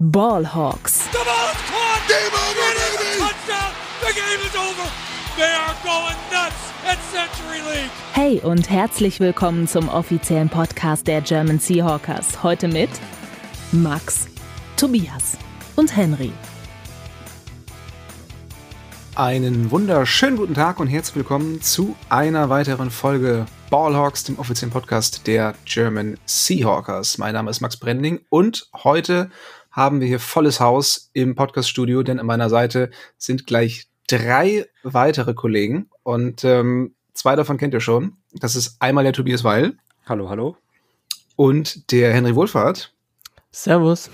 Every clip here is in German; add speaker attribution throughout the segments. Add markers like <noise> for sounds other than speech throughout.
Speaker 1: Ballhawks.
Speaker 2: The ball is caught. Game over, baby. Touchdown. The game is over. They are going nuts at Century League.
Speaker 1: Hey und herzlich willkommen zum offiziellen Podcast der German Seahawkers. Heute mit Max, Tobias und Henry.
Speaker 3: Einen wunderschönen guten Tag und herzlich willkommen zu einer weiteren Folge Ballhawks, dem offiziellen Podcast der German Seahawkers. Mein Name ist Max Brending und heute haben wir hier volles Haus im Podcaststudio, denn an meiner Seite sind gleich drei weitere Kollegen und ähm, zwei davon kennt ihr schon. Das ist einmal der Tobias Weil.
Speaker 4: Hallo, hallo.
Speaker 3: Und der Henry Wohlfahrt.
Speaker 4: Servus.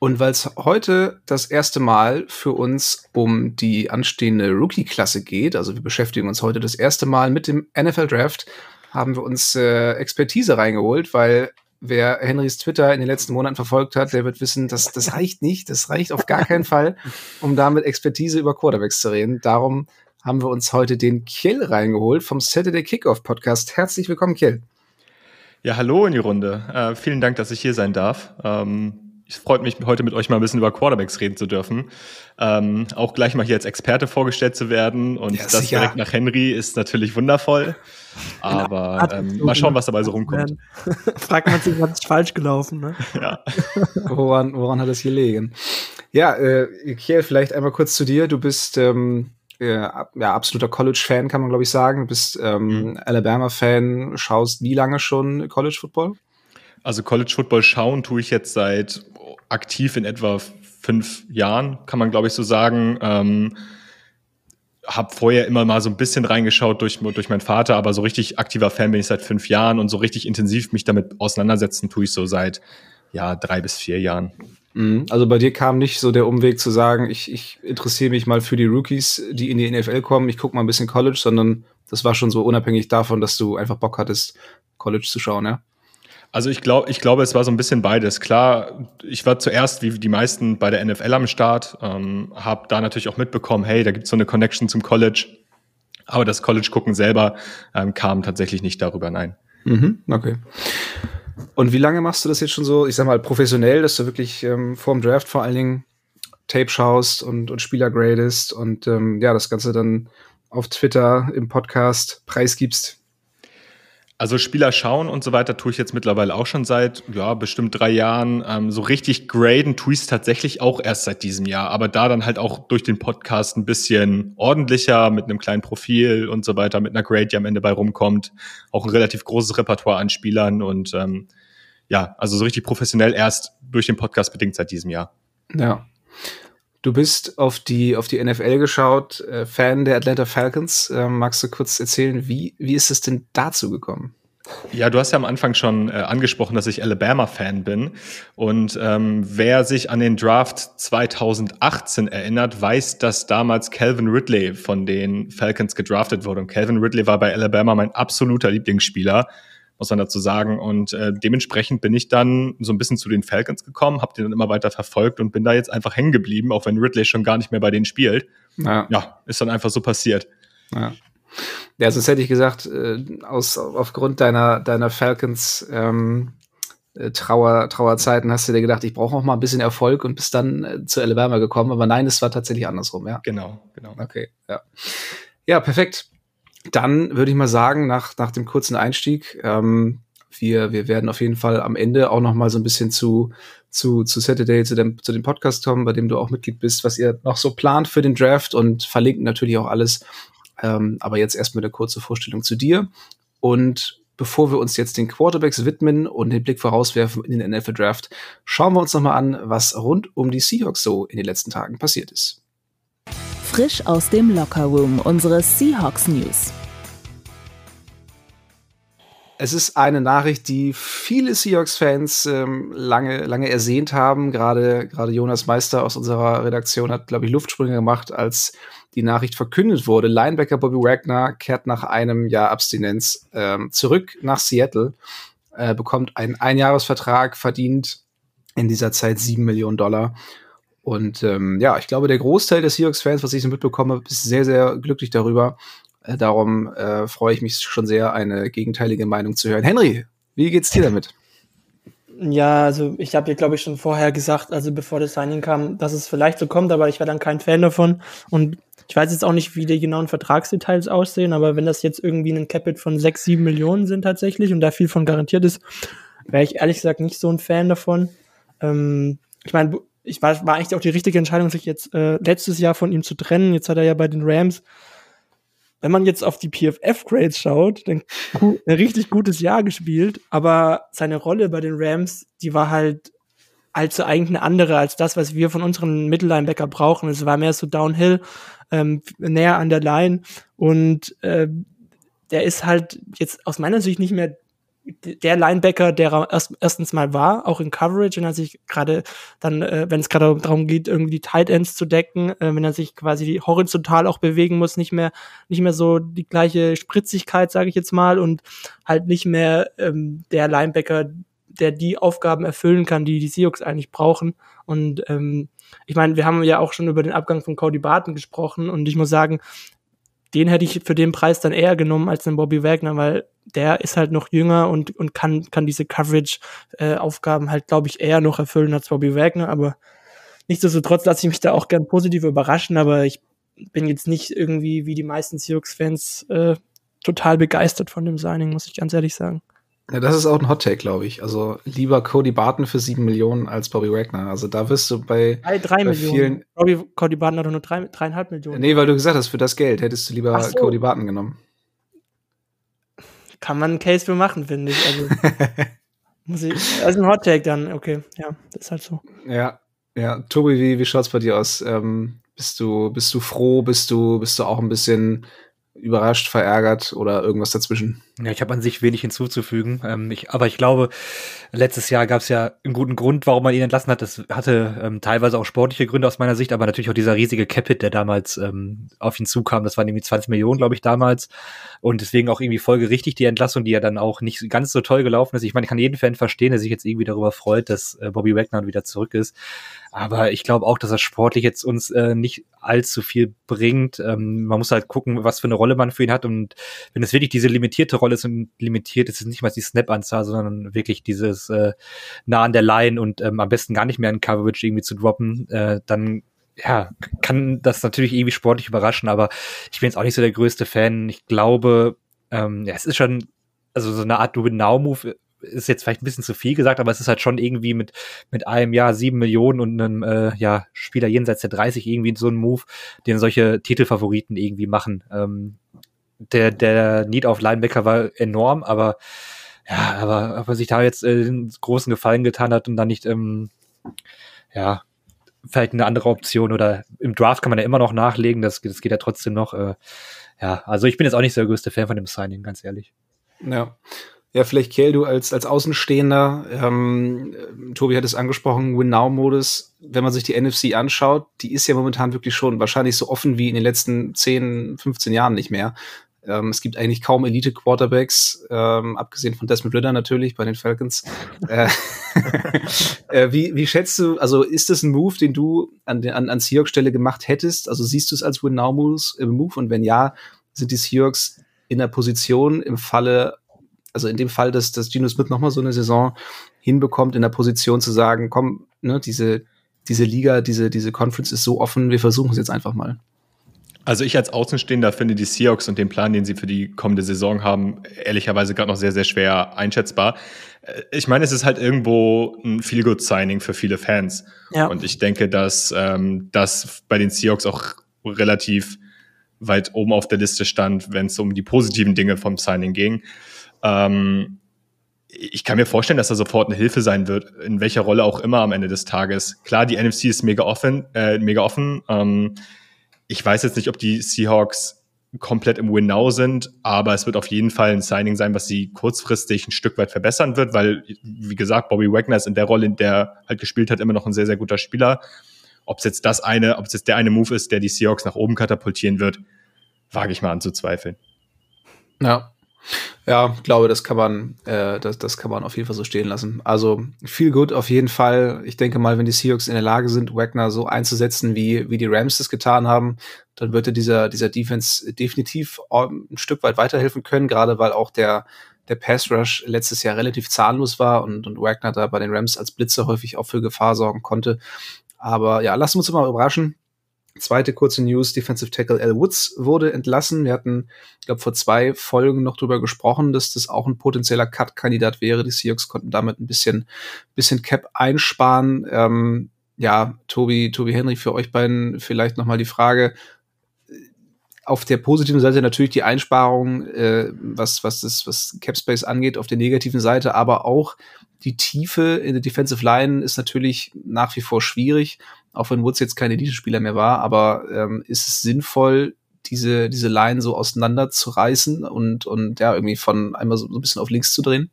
Speaker 3: Und weil es heute das erste Mal für uns um die anstehende Rookie-Klasse geht, also wir beschäftigen uns heute das erste Mal mit dem NFL Draft, haben wir uns äh, Expertise reingeholt, weil wer Henrys Twitter in den letzten Monaten verfolgt hat, der wird wissen, dass das reicht nicht. Das reicht auf gar keinen Fall, um damit Expertise über Quarterbacks zu reden. Darum haben wir uns heute den Kiel reingeholt vom Saturday Kickoff Podcast. Herzlich willkommen, Kiel.
Speaker 5: Ja, hallo in die Runde. Äh, vielen Dank, dass ich hier sein darf. Ähm es freut mich, heute mit euch mal ein bisschen über Quarterbacks reden zu dürfen. Ähm, auch gleich mal hier als Experte vorgestellt zu werden und ja, das direkt nach Henry ist natürlich wundervoll. <laughs> Aber ähm, mal schauen, was dabei so rumkommt. <laughs>
Speaker 4: Fragt man sich, was ist falsch gelaufen, ne? <laughs>
Speaker 3: Ja. woran, woran hat es gelegen? Ja, äh, Kiel, vielleicht einmal kurz zu dir. Du bist ähm, ja, absoluter College-Fan, kann man glaube ich sagen. Du bist ähm, mhm. Alabama-Fan, schaust wie lange schon College-Football?
Speaker 5: Also College Football schauen tue ich jetzt seit aktiv in etwa fünf Jahren, kann man glaube ich so sagen. Ähm, habe vorher immer mal so ein bisschen reingeschaut durch, durch meinen Vater, aber so richtig aktiver Fan bin ich seit fünf Jahren und so richtig intensiv mich damit auseinandersetzen tue ich so seit ja drei bis vier Jahren.
Speaker 3: Mhm. Also bei dir kam nicht so der Umweg zu sagen, ich, ich interessiere mich mal für die Rookies, die in die NFL kommen, ich gucke mal ein bisschen College, sondern das war schon so unabhängig davon, dass du einfach Bock hattest, College zu schauen, ja?
Speaker 5: Also ich glaube, ich glaube, es war so ein bisschen beides. Klar, ich war zuerst wie die meisten bei der NFL am Start, ähm, habe da natürlich auch mitbekommen, hey, da gibt's so eine Connection zum College. Aber das College gucken selber ähm, kam tatsächlich nicht darüber, nein.
Speaker 3: Mhm, okay. Und wie lange machst du das jetzt schon so, ich sag mal, professionell, dass du wirklich ähm, vorm Draft vor allen Dingen Tape schaust und, und Spieler gradest und ähm, ja, das Ganze dann auf Twitter im Podcast preisgibst?
Speaker 5: Also Spieler schauen und so weiter tue ich jetzt mittlerweile auch schon seit ja bestimmt drei Jahren. Ähm, so richtig graden tue ich es tatsächlich auch erst seit diesem Jahr, aber da dann halt auch durch den Podcast ein bisschen ordentlicher mit einem kleinen Profil und so weiter, mit einer Grade, die am Ende bei rumkommt, auch ein relativ großes Repertoire an Spielern und ähm, ja, also so richtig professionell erst durch den Podcast bedingt seit diesem Jahr.
Speaker 3: Ja. Du bist auf die, auf die NFL geschaut, äh, Fan der Atlanta Falcons. Ähm, magst du kurz erzählen, wie, wie ist es denn dazu gekommen?
Speaker 5: Ja, du hast ja am Anfang schon äh, angesprochen, dass ich Alabama-Fan bin. Und ähm, wer sich an den Draft 2018 erinnert, weiß, dass damals Calvin Ridley von den Falcons gedraftet wurde. Und Calvin Ridley war bei Alabama mein absoluter Lieblingsspieler muss man dazu sagen. Und äh, dementsprechend bin ich dann so ein bisschen zu den Falcons gekommen, habe den dann immer weiter verfolgt und bin da jetzt einfach hängen geblieben, auch wenn Ridley schon gar nicht mehr bei denen spielt. Ja, ja ist dann einfach so passiert.
Speaker 3: Ja. Ja, sonst hätte ich gesagt, äh, aus, aufgrund deiner, deiner Falcons ähm, äh, Trauer, Trauerzeiten hast du dir gedacht, ich brauche auch mal ein bisschen Erfolg und bist dann äh, zu Alabama gekommen. Aber nein, es war tatsächlich andersrum, ja.
Speaker 5: Genau, genau.
Speaker 3: Okay, ja. Ja, perfekt dann würde ich mal sagen, nach, nach dem kurzen Einstieg, ähm, wir, wir werden auf jeden Fall am Ende auch noch mal so ein bisschen zu, zu, zu Saturday, zu dem, zu dem Podcast kommen, bei dem du auch Mitglied bist, was ihr noch so plant für den Draft und verlinken natürlich auch alles. Ähm, aber jetzt erstmal eine kurze Vorstellung zu dir. Und bevor wir uns jetzt den Quarterbacks widmen und den Blick vorauswerfen in den NFL Draft, schauen wir uns noch mal an, was rund um die Seahawks so in den letzten Tagen passiert ist.
Speaker 1: Frisch aus dem Lockerroom, unsere Seahawks News.
Speaker 3: Es ist eine Nachricht, die viele Seahawks-Fans ähm, lange, lange ersehnt haben. Gerade, gerade Jonas Meister aus unserer Redaktion hat, glaube ich, Luftsprünge gemacht, als die Nachricht verkündet wurde. Linebacker Bobby Wagner kehrt nach einem Jahr Abstinenz ähm, zurück nach Seattle, äh, bekommt einen Einjahresvertrag, verdient in dieser Zeit sieben Millionen Dollar und ähm, ja, ich glaube, der Großteil der Seahawks-Fans, was ich so mitbekomme, ist sehr, sehr glücklich darüber. Äh, darum äh, freue ich mich schon sehr, eine gegenteilige Meinung zu hören. Henry, wie geht's dir damit?
Speaker 4: Ja, also ich habe ja, glaube ich, schon vorher gesagt, also bevor das Signing kam, dass es vielleicht so kommt, aber ich war dann kein Fan davon. Und ich weiß jetzt auch nicht, wie die genauen Vertragsdetails aussehen, aber wenn das jetzt irgendwie ein Capit von sechs, sieben Millionen sind tatsächlich und da viel von garantiert ist, wäre ich ehrlich gesagt nicht so ein Fan davon. Ähm, ich meine, ich war, war eigentlich auch die richtige Entscheidung, sich jetzt äh, letztes Jahr von ihm zu trennen. Jetzt hat er ja bei den Rams wenn man jetzt auf die PFF-Grades schaut, dann ein richtig gutes Jahr gespielt, aber seine Rolle bei den Rams, die war halt allzu eigentlich eine andere als das, was wir von unseren Mittellinebacker brauchen. Es war mehr so Downhill, ähm, näher an der Line und äh, der ist halt jetzt aus meiner Sicht nicht mehr der Linebacker, der er erst, erstens mal war, auch in Coverage, wenn er sich gerade dann, äh, wenn es gerade darum geht, irgendwie die Tight Ends zu decken, äh, wenn er sich quasi horizontal auch bewegen muss, nicht mehr, nicht mehr so die gleiche Spritzigkeit, sage ich jetzt mal, und halt nicht mehr ähm, der Linebacker, der die Aufgaben erfüllen kann, die die Seahawks eigentlich brauchen. Und ähm, ich meine, wir haben ja auch schon über den Abgang von Cody Barton gesprochen und ich muss sagen, den hätte ich für den Preis dann eher genommen als den Bobby Wagner, weil der ist halt noch jünger und, und kann, kann diese Coverage-Aufgaben äh, halt, glaube ich, eher noch erfüllen als Bobby Wagner. Aber nichtsdestotrotz lasse ich mich da auch gern positiv überraschen, aber ich bin jetzt nicht irgendwie wie die meisten Seahawks-Fans äh, total begeistert von dem Signing, muss ich ganz ehrlich sagen.
Speaker 3: Ja, das ist auch ein Hot Take, glaube ich. Also lieber Cody Barton für sieben Millionen als Bobby Wagner. Also da wirst du bei,
Speaker 4: drei, drei bei Millionen. vielen. Bobby, Cody Barton hat doch nur drei, dreieinhalb Millionen.
Speaker 3: Nee, weil du gesagt hast, für das Geld hättest du lieber so. Cody Barton genommen.
Speaker 4: Kann man einen Case für machen, finde ich. Also, <laughs> muss ich. Also ein Hot Take dann, okay. Ja, das ist halt so.
Speaker 3: Ja, ja. Tobi, wie, wie schaut's bei dir aus? Ähm, bist du, bist du froh? Bist du, bist du auch ein bisschen überrascht, verärgert oder irgendwas dazwischen?
Speaker 6: Ja, ich habe an sich wenig hinzuzufügen. Ähm, ich, aber ich glaube, letztes Jahr gab es ja einen guten Grund, warum man ihn entlassen hat. Das hatte ähm, teilweise auch sportliche Gründe aus meiner Sicht, aber natürlich auch dieser riesige Capit, der damals ähm, auf ihn zukam. Das waren irgendwie 20 Millionen, glaube ich, damals. Und deswegen auch irgendwie folgerichtig die Entlassung, die ja dann auch nicht ganz so toll gelaufen ist. Ich meine, ich kann jeden Fan verstehen, der sich jetzt irgendwie darüber freut, dass äh, Bobby Wagner wieder zurück ist. Aber ich glaube auch, dass er sportlich jetzt uns äh, nicht allzu viel bringt. Ähm, man muss halt gucken, was für eine Rolle man für ihn hat. Und wenn es wirklich diese limitierte Rolle ist und limitiert ist es nicht mal die Snap-Anzahl, sondern wirklich dieses äh, nah an der Line und ähm, am besten gar nicht mehr in Coverage irgendwie zu droppen, äh, dann ja, kann das natürlich irgendwie sportlich überraschen, aber ich bin jetzt auch nicht so der größte Fan. Ich glaube, ähm, ja, es ist schon, also so eine Art Do-It-Now-Move ist jetzt vielleicht ein bisschen zu viel gesagt, aber es ist halt schon irgendwie mit, mit einem Jahr sieben Millionen und einem äh, ja, Spieler jenseits der 30 irgendwie so ein Move, den solche Titelfavoriten irgendwie machen. Ähm, der, der Need auf Linebacker war enorm, aber ja, aber ob er sich da jetzt äh, einen großen Gefallen getan hat und dann nicht, ähm, ja, vielleicht eine andere Option oder im Draft kann man ja immer noch nachlegen, das, das geht ja trotzdem noch. Äh, ja, also ich bin jetzt auch nicht so der größte Fan von dem Signing, ganz ehrlich.
Speaker 3: Ja. Ja, vielleicht Kiel, du als, als Außenstehender, ähm, Tobi hat es angesprochen, Win-Now-Modus, wenn man sich die NFC anschaut, die ist ja momentan wirklich schon wahrscheinlich so offen wie in den letzten 10, 15 Jahren nicht mehr. Ähm, es gibt eigentlich kaum Elite-Quarterbacks, ähm, abgesehen von Desmond Ritter natürlich bei den Falcons. äh, <laughs> äh, wie, wie schätzt du, also ist das ein Move, den du an, an, an Seahawks-Stelle gemacht hättest? Also siehst du es als Win-Now-Move äh, Move? und wenn ja, sind die Seahawks in der Position im Falle also in dem Fall, dass, dass Gino Smith nochmal so eine Saison hinbekommt, in der Position zu sagen, komm, ne, diese, diese Liga, diese, diese Conference ist so offen, wir versuchen es jetzt einfach mal.
Speaker 5: Also ich als Außenstehender finde die Seahawks und den Plan, den sie für die kommende Saison haben, ehrlicherweise gerade noch sehr, sehr schwer einschätzbar. Äh, ich meine, es ist halt irgendwo ein Feel-Good-Signing für viele Fans. Ja. Und ich denke, dass ähm, das bei den Seahawks auch relativ weit oben auf der Liste stand, wenn es um die positiven Dinge vom Signing ging. Ähm, ich kann mir vorstellen, dass er sofort eine Hilfe sein wird, in welcher Rolle auch immer am Ende des Tages. Klar, die NFC ist mega offen, äh, mega offen. Ähm, ich weiß jetzt nicht, ob die Seahawks komplett im Win Now sind, aber es wird auf jeden Fall ein Signing sein, was sie kurzfristig ein Stück weit verbessern wird, weil, wie gesagt, Bobby Wagner ist in der Rolle, in der er halt gespielt hat, immer noch ein sehr, sehr guter Spieler. Ob es jetzt das eine, ob es jetzt der eine Move ist, der die Seahawks nach oben katapultieren wird, wage ich mal anzuzweifeln.
Speaker 3: Ja, ja, glaube, das kann man, äh, das, das kann man auf jeden Fall so stehen lassen. Also viel gut auf jeden Fall. Ich denke mal, wenn die Seahawks in der Lage sind, Wagner so einzusetzen, wie, wie die Rams das getan haben, dann wird er dieser, dieser Defense definitiv ein Stück weit weiterhelfen können, gerade weil auch der, der Pass Rush letztes Jahr relativ zahnlos war und, und Wagner da bei den Rams als Blitzer häufig auch für Gefahr sorgen konnte. Aber ja, lassen wir uns mal überraschen. Zweite kurze News, Defensive Tackle Al Woods wurde entlassen. Wir hatten, ich glaube, vor zwei Folgen noch drüber gesprochen, dass das auch ein potenzieller Cut-Kandidat wäre. Die Seahawks konnten damit ein bisschen, bisschen Cap einsparen. Ähm, ja, Tobi, Tobi Henry, für euch beiden vielleicht nochmal die Frage. Auf der positiven Seite natürlich die Einsparung, äh, was, was das, was Capspace angeht, auf der negativen Seite, aber auch die Tiefe in der Defensive Line ist natürlich nach wie vor schwierig auch wenn Woods jetzt kein Elite-Spieler mehr war, aber ähm, ist es sinnvoll, diese, diese Line so auseinander zu reißen und, und ja, irgendwie von einmal so, so ein bisschen auf links zu drehen?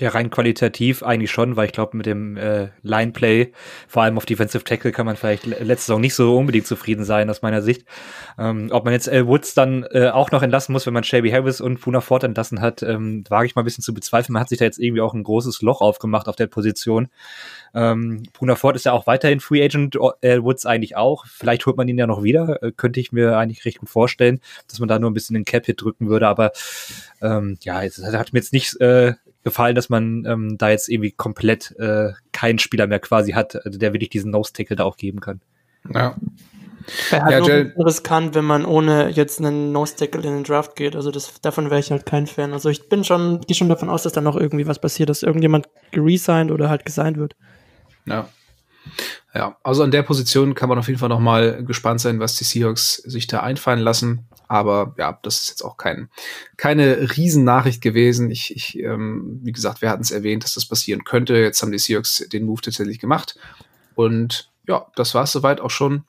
Speaker 6: Ja, rein qualitativ eigentlich schon, weil ich glaube, mit dem äh, Line-Play, vor allem auf Defensive Tackle, kann man vielleicht letzte Saison nicht so unbedingt zufrieden sein, aus meiner Sicht. Ähm, ob man jetzt L. Woods dann äh, auch noch entlassen muss, wenn man Shelby Harris und Puna Ford entlassen hat, ähm, wage ich mal ein bisschen zu bezweifeln. Man hat sich da jetzt irgendwie auch ein großes Loch aufgemacht auf der Position. Ähm, Puna Ford ist ja auch weiterhin Free Agent, L. Woods eigentlich auch. Vielleicht holt man ihn ja noch wieder, äh, könnte ich mir eigentlich recht gut vorstellen, dass man da nur ein bisschen den Cap-Hit drücken würde, aber ähm, ja, es hat mir jetzt nicht äh, gefallen, dass man ähm, da jetzt irgendwie komplett äh, keinen Spieler mehr quasi hat, also der wirklich diesen Nose-Tackle da auch geben kann.
Speaker 3: Ja.
Speaker 4: Wäre halt
Speaker 3: Ja,
Speaker 4: ja, riskant, wenn man ohne jetzt einen Nose-Tackle in den Draft geht. Also das, davon wäre ich halt kein Fan. Also ich bin schon, gehe schon davon aus, dass da noch irgendwie was passiert, dass irgendjemand geresigned oder halt gesigned wird.
Speaker 3: Ja. Ja, also an der Position kann man auf jeden Fall noch mal gespannt sein, was die Seahawks sich da einfallen lassen. Aber ja, das ist jetzt auch kein, keine Riesennachricht gewesen. Ich, ich ähm, wie gesagt, wir hatten es erwähnt, dass das passieren könnte. Jetzt haben die Seahawks den Move tatsächlich gemacht. Und ja, das war es soweit auch schon.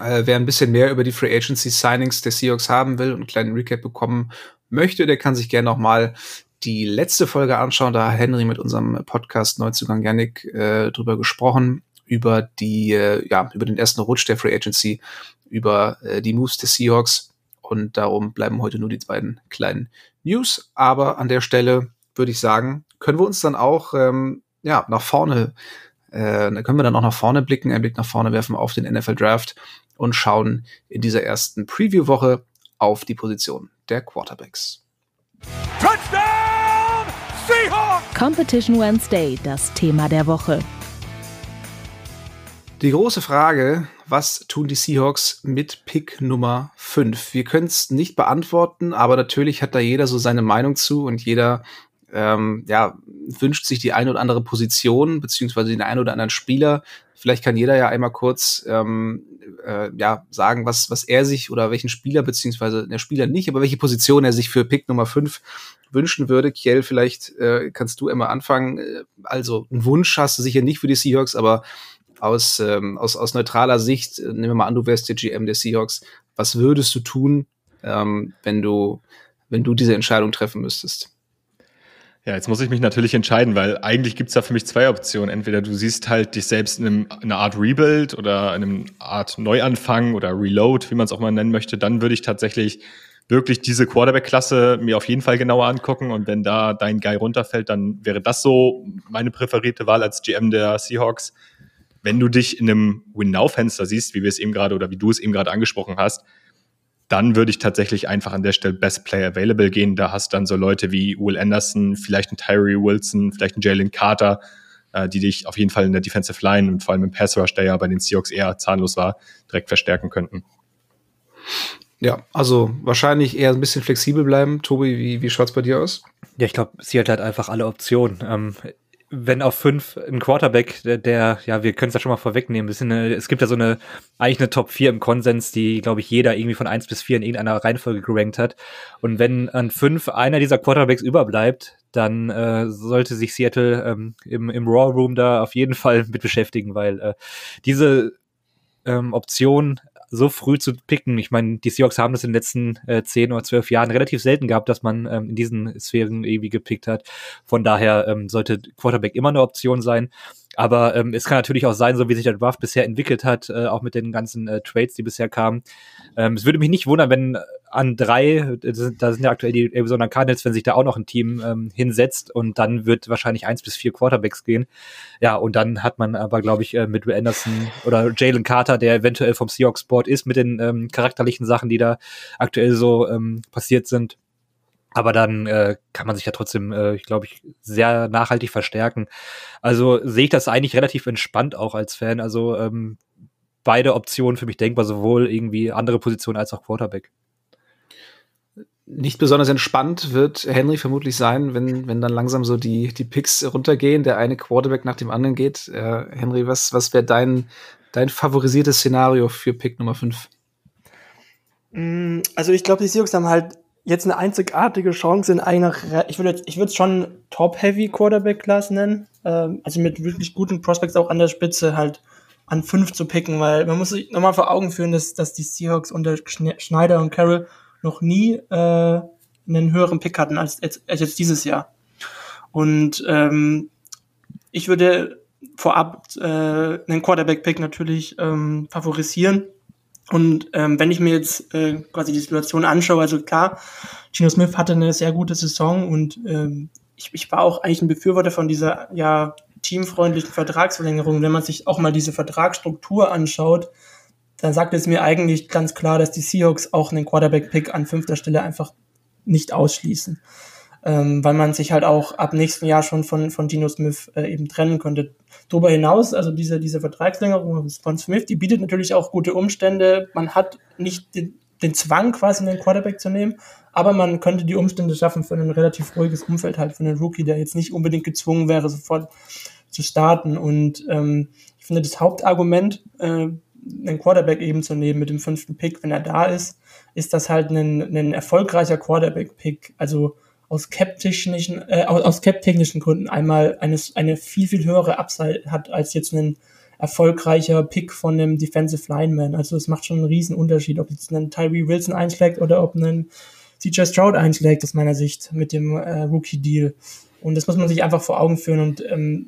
Speaker 3: Äh, wer ein bisschen mehr über die Free Agency Signings der Seahawks haben will und einen kleinen Recap bekommen möchte, der kann sich gerne noch mal die letzte Folge anschauen. Da hat Henry mit unserem Podcast Neuzugang Yannick äh, drüber gesprochen über die, äh, ja, über den ersten Rutsch der Free Agency, über äh, die Moves der Seahawks. Und darum bleiben heute nur die beiden kleinen News. Aber an der Stelle würde ich sagen, können wir uns dann auch ähm, ja, nach vorne, äh, können wir dann auch nach vorne blicken, einen Blick nach vorne werfen auf den NFL Draft und schauen in dieser ersten Preview-Woche auf die Position der Quarterbacks.
Speaker 1: Touchdown Seahawks! Competition Wednesday, das Thema der Woche.
Speaker 3: Die große Frage, was tun die Seahawks mit Pick Nummer 5? Wir können es nicht beantworten, aber natürlich hat da jeder so seine Meinung zu und jeder ähm, ja, wünscht sich die eine oder andere Position, beziehungsweise den einen oder anderen Spieler. Vielleicht kann jeder ja einmal kurz ähm, äh, ja, sagen, was, was er sich oder welchen Spieler, beziehungsweise der Spieler nicht, aber welche Position er sich für Pick Nummer 5 wünschen würde. Kiel, vielleicht äh, kannst du immer anfangen. Also, einen Wunsch hast du sicher nicht für die Seahawks, aber aus, ähm, aus, aus neutraler Sicht, äh, nehmen wir mal an, du wärst der GM der Seahawks, was würdest du tun, ähm, wenn du, wenn du diese Entscheidung treffen müsstest?
Speaker 5: Ja, jetzt muss ich mich natürlich entscheiden, weil eigentlich gibt's da für mich zwei Optionen. Entweder du siehst halt dich selbst in, einer Art Rebuild oder in einem Art Neuanfang oder Reload, wie man es auch mal nennen möchte, dann würde ich tatsächlich wirklich diese Quarterback-Klasse mir auf jeden Fall genauer angucken. Und wenn da dein Guy runterfällt, dann wäre das so meine präferierte Wahl als GM der Seahawks wenn du dich in einem Win-Now-Fenster siehst, wie wir es eben gerade oder wie du es eben gerade angesprochen hast, dann würde ich tatsächlich einfach an der Stelle Best Player Available gehen. Da hast du dann so Leute wie Will Anderson, vielleicht ein Tyree Wilson, vielleicht ein Jalen Carter, äh, die dich auf jeden Fall in der Defensive Line und vor allem im Pass Rush, der ja bei den Seahawks eher zahnlos war, direkt verstärken könnten.
Speaker 3: Ja, also wahrscheinlich eher ein bisschen flexibel bleiben. Tobi, wie, wie schaut's bei dir aus?
Speaker 6: Ja, ich glaube, sie hat halt einfach alle Optionen. Ähm, wenn auf fünf ein Quarterback, der, der ja, wir können es ja schon mal vorwegnehmen, bisschen, eine, es gibt ja so eine, eigentlich eine Top 4 im Konsens, die, glaube ich, jeder irgendwie von eins bis vier in irgendeiner Reihenfolge gerankt hat. Und wenn an fünf einer dieser Quarterbacks überbleibt, dann äh, sollte sich Seattle ähm, im, im Raw Room da auf jeden Fall <laughs> mit beschäftigen, weil äh, diese ähm, Option so früh zu picken. Ich meine, die Seahawks haben das in den letzten äh, 10 oder 12 Jahren relativ selten gehabt, dass man ähm, in diesen Sphären irgendwie gepickt hat. Von daher ähm, sollte Quarterback immer eine Option sein. Aber ähm, es kann natürlich auch sein, so wie sich der Draft bisher entwickelt hat, äh, auch mit den ganzen äh, Trades, die bisher kamen. Ähm, es würde mich nicht wundern, wenn an drei, da sind ja aktuell die Arizona Cardinals, wenn sich da auch noch ein Team ähm, hinsetzt und dann wird wahrscheinlich eins bis vier Quarterbacks gehen. Ja, und dann hat man aber, glaube ich, äh, mit Will Anderson oder Jalen Carter, der eventuell vom Seahawks Board ist, mit den ähm, charakterlichen Sachen, die da aktuell so ähm, passiert sind, Aber dann äh, kann man sich ja trotzdem, äh, ich glaube ich, sehr nachhaltig verstärken. Also sehe ich das eigentlich relativ entspannt auch als Fan. Also ähm, beide Optionen für mich denkbar, sowohl irgendwie andere Positionen als auch Quarterback.
Speaker 3: Nicht besonders entspannt wird Henry vermutlich sein, wenn, wenn dann langsam so die, die Picks runtergehen, der eine Quarterback nach dem anderen geht. Äh, Henry, was, was wäre dein, dein favorisiertes Szenario für Pick Nummer 5?
Speaker 4: Mm, also ich glaube, die Seahawks haben halt jetzt eine einzigartige Chance in einer, ich würde ich würde es schon Top-Heavy Quarterback-Class nennen, ähm, also mit wirklich guten Prospects auch an der Spitze halt an fünf zu picken, weil man muss sich nochmal vor Augen führen, dass, dass die Seahawks unter Schneider und Carroll noch nie äh, einen höheren Pick hatten als, als, als jetzt dieses Jahr. Und ähm, ich würde vorab äh, einen Quarterback-Pick natürlich ähm, favorisieren und ähm, wenn ich mir jetzt äh, quasi die Situation anschaue, also klar, Gino Smith hatte eine sehr gute Saison und ähm, ich, ich war auch eigentlich ein Befürworter von dieser ja teamfreundlichen Vertragsverlängerung. Wenn man sich auch mal diese Vertragsstruktur anschaut, dann sagt es mir eigentlich ganz klar, dass die Seahawks auch einen Quarterback-Pick an fünfter Stelle einfach nicht ausschließen ähm, weil man sich halt auch ab nächsten Jahr schon von, von Gino Smith äh, eben trennen könnte. Darüber hinaus, also diese, diese Vertragslängerung von Smith, die bietet natürlich auch gute Umstände. Man hat nicht den, den Zwang, quasi einen Quarterback zu nehmen, aber man könnte die Umstände schaffen für ein relativ ruhiges Umfeld halt für einen Rookie, der jetzt nicht unbedingt gezwungen wäre, sofort zu starten. Und ähm, ich finde das Hauptargument, äh, einen Quarterback eben zu nehmen mit dem fünften Pick, wenn er da ist, ist das halt ein, ein erfolgreicher Quarterback-Pick. Also aus cap-technischen, äh, aus cap-technischen Gründen einmal eine, eine viel, viel höhere Upside hat als jetzt ein erfolgreicher Pick von einem Defensive Lineman. Also es macht schon einen riesen Unterschied, ob jetzt ein Tyree Wilson einschlägt oder ob ein CJ Stroud einschlägt, aus meiner Sicht, mit dem äh, Rookie-Deal. Und das muss man sich einfach vor Augen führen. Und ähm,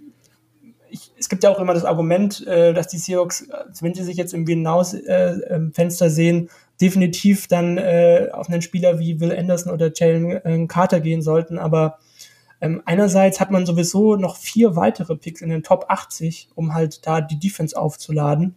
Speaker 4: ich, es gibt ja auch immer das Argument, äh, dass die Seahawks, wenn sie sich jetzt im Hinaus-Fenster äh, sehen, definitiv dann äh, auf einen Spieler wie Will Anderson oder Jalen äh, Carter gehen sollten. Aber ähm, einerseits hat man sowieso noch vier weitere Picks in den Top 80, um halt da die Defense aufzuladen.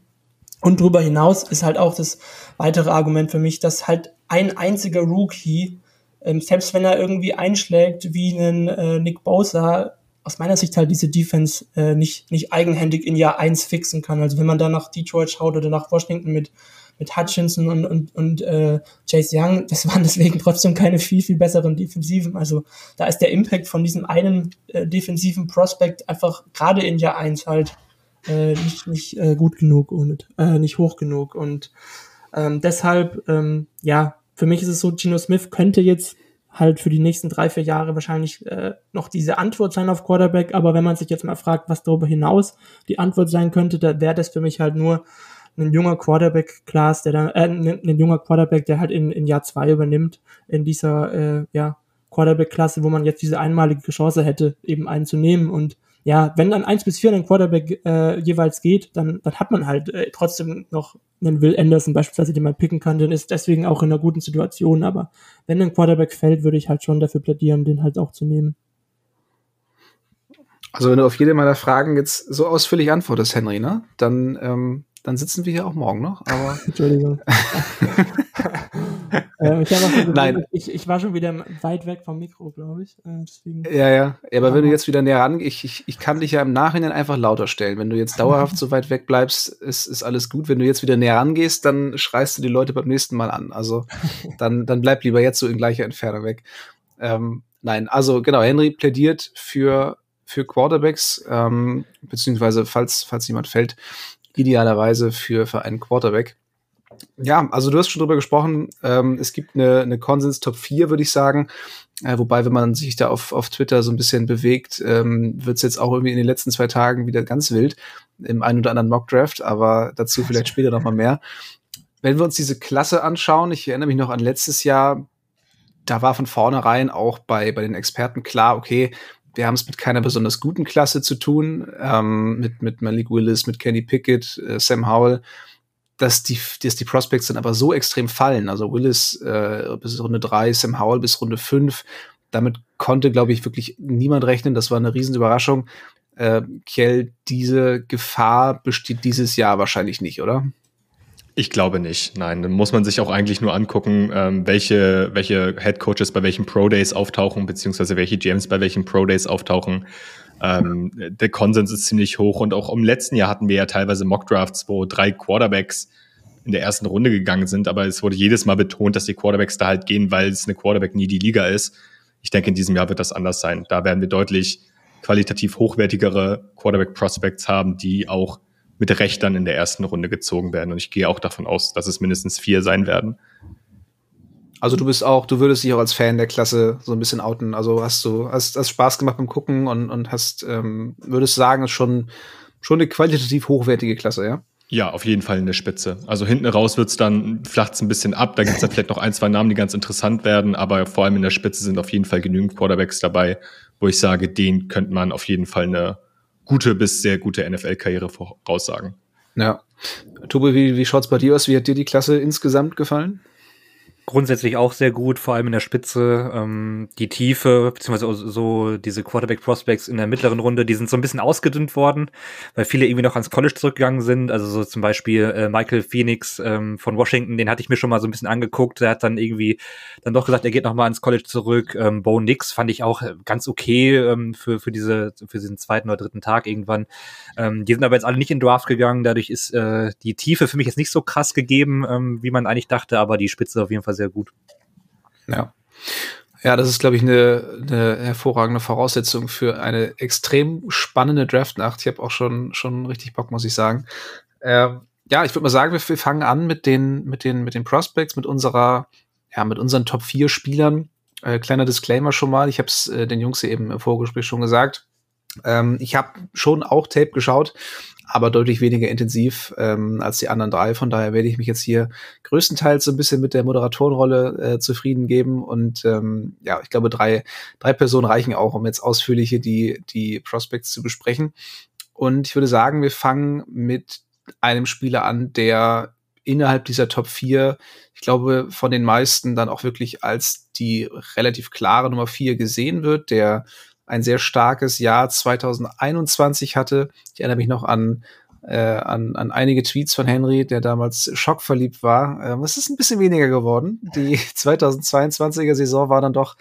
Speaker 4: Und darüber hinaus ist halt auch das weitere Argument für mich, dass halt ein einziger Rookie, ähm, selbst wenn er irgendwie einschlägt wie einen äh, Nick Bosa, aus meiner Sicht halt diese Defense äh, nicht, nicht eigenhändig in Jahr eins fixen kann. Also wenn man da nach Detroit schaut oder nach Washington mit mit Hutchinson und, und, und äh, Chase Young, das waren deswegen trotzdem keine viel, viel besseren Defensiven. Also da ist der Impact von diesem einen äh, defensiven Prospect einfach gerade in Jahr eins halt äh, nicht, nicht äh, gut genug und äh, nicht hoch genug. Und ähm, deshalb, ähm, ja, für mich ist es so, Gino Smith könnte jetzt halt für die nächsten drei, vier Jahre wahrscheinlich äh, noch diese Antwort sein auf Quarterback. Aber wenn man sich jetzt mal fragt, was darüber hinaus die Antwort sein könnte, da wäre das für mich halt nur ein junger Quarterback-Class, der dann, äh, ein, junger Quarterback, der halt in, in Jahr zwei übernimmt, in dieser, äh, ja, Quarterback-Klasse, wo man jetzt diese einmalige Chance hätte, eben einen zu nehmen. Und ja, wenn dann eins bis vier ein Quarterback äh, jeweils geht, dann, dann hat man halt äh, trotzdem noch einen Will Anderson beispielsweise, den man picken kann, dann ist deswegen auch in einer guten Situation. Aber wenn ein Quarterback fällt, würde ich halt schon dafür plädieren, den halt auch zu nehmen.
Speaker 3: Also wenn du auf jede meiner Fragen jetzt so ausführlich antwortest, Henry, ne, dann ähm, dann sitzen wir hier auch morgen noch. Aber <laughs>
Speaker 4: Entschuldigung. <laughs> äh, ich, so Nein. Ich, ich, war schon wieder weit weg vom Mikro, glaube ich.
Speaker 3: Äh, ja, ja. ja aber wenn du jetzt wieder näher ran, ich, ich, ich kann dich ja im Nachhinein einfach lauter stellen. Wenn du jetzt dauerhaft <laughs> so weit weg bleibst, ist, ist alles gut. Wenn du jetzt wieder näher rangehst, dann schreist du die Leute beim nächsten Mal an. Also dann, dann bleib lieber jetzt so in gleicher Entfernung weg. Ähm, nein, also genau, Henry plädiert für für Quarterbacks, ähm, beziehungsweise falls, falls jemand fällt, idealerweise für, für einen Quarterback. Ja, also du hast schon drüber gesprochen, ähm, es gibt eine, eine Konsens Top 4, würde ich sagen. Äh, wobei, wenn man sich da auf, auf Twitter so ein bisschen bewegt, ähm, wird es jetzt auch irgendwie in den letzten zwei Tagen wieder ganz wild im einen oder anderen Mock Draft, aber dazu vielleicht später noch mal mehr. Wenn wir uns diese Klasse anschauen, ich erinnere mich noch an letztes Jahr, da war von vornherein auch bei, bei den Experten klar, okay, wir haben es mit keiner besonders guten Klasse zu tun, ähm, mit, mit Malik Willis, mit Kenny Pickett, äh, Sam Howell, dass die, dass die Prospects dann aber so extrem fallen. Also Willis äh, bis Runde drei, Sam Howell bis Runde fünf. Damit konnte, glaube ich, wirklich niemand rechnen. Das war eine Riesenüberraschung. Äh, Kjell, diese Gefahr besteht dieses Jahr wahrscheinlich nicht, oder?
Speaker 5: Ich glaube nicht. Nein, dann muss man sich auch eigentlich nur angucken, ähm, welche, welche Head Coaches bei welchen Pro Days auftauchen, beziehungsweise welche GMs bei welchen Pro Days auftauchen. Ähm, der Konsens ist ziemlich hoch und auch im letzten Jahr hatten wir ja teilweise Mock Drafts, wo drei Quarterbacks in der ersten Runde gegangen sind, aber es wurde jedes Mal betont, dass die Quarterbacks da halt gehen, weil es eine Quarterback nie die Liga ist. Ich denke, in diesem Jahr wird das anders sein. Da werden wir deutlich qualitativ hochwertigere Quarterback Prospects haben, die auch mit Recht dann in der ersten Runde gezogen werden. Und ich gehe auch davon aus, dass es mindestens vier sein werden.
Speaker 3: Also du bist auch, du würdest dich auch als Fan der Klasse so ein bisschen outen. Also hast du, hast, hast Spaß gemacht beim Gucken und, und hast, ähm, würdest sagen, ist schon, schon eine qualitativ hochwertige Klasse, ja?
Speaker 5: Ja, auf jeden Fall in der Spitze. Also hinten raus wird's dann, flacht's ein bisschen ab. Da gibt's dann vielleicht noch ein, zwei Namen, die ganz interessant werden, aber vor allem in der Spitze sind auf jeden Fall genügend Quarterbacks dabei, wo ich sage, den könnte man auf jeden Fall eine gute bis sehr gute NFL-Karriere voraussagen.
Speaker 3: Ja. Tobi, wie, wie schaut's bei dir aus? Wie hat dir die Klasse insgesamt gefallen?
Speaker 6: Grundsätzlich auch sehr gut, vor allem in der Spitze. Ähm, die Tiefe, beziehungsweise so diese Quarterback-Prospects in der mittleren Runde, die sind so ein bisschen ausgedünnt worden, weil viele irgendwie noch ans College zurückgegangen sind. Also so zum Beispiel äh, Michael Phoenix ähm, von Washington, den hatte ich mir schon mal so ein bisschen angeguckt. Der hat dann irgendwie dann doch gesagt, er geht noch mal ans College zurück. Ähm, Bo Nix fand ich auch ganz okay ähm, für, für, diese, für diesen zweiten oder dritten Tag irgendwann. Ähm, die sind aber jetzt alle nicht in Draft gegangen. Dadurch ist äh, die Tiefe für mich jetzt nicht so krass gegeben, ähm, wie man eigentlich dachte, aber die Spitze auf jeden Fall sehr gut.
Speaker 3: Ja. Ja, das ist, glaube ich, eine, eine hervorragende Voraussetzung für eine extrem spannende Draftnacht. Ich habe auch schon, schon richtig Bock, muss ich sagen. Ähm, ja, ich würde mal sagen, wir, wir, fangen an mit den, mit den, mit den Prospects, mit unserer, ja, mit unseren Top 4 Spielern. Äh, kleiner Disclaimer schon mal. Ich habe es äh, den Jungs eben im Vorgespräch schon gesagt. Ähm, ich habe schon auch Tape geschaut, aber deutlich weniger intensiv ähm, als die anderen drei. Von daher werde ich mich jetzt hier größtenteils so ein bisschen mit der Moderatorenrolle äh, zufrieden geben. Und ähm, ja, ich glaube, drei, drei Personen reichen auch, um jetzt ausführlich hier die, die Prospects zu besprechen. Und ich würde sagen, wir fangen mit einem Spieler an, der innerhalb dieser Top 4, ich glaube, von den meisten dann auch wirklich als die relativ klare Nummer 4 gesehen wird, der ein sehr starkes Jahr 2021 hatte. Ich erinnere mich noch an, äh, an, an einige Tweets von Henry, der damals schockverliebt war. Ähm, es ist ein bisschen weniger geworden. Die <laughs> 2022er Saison war dann doch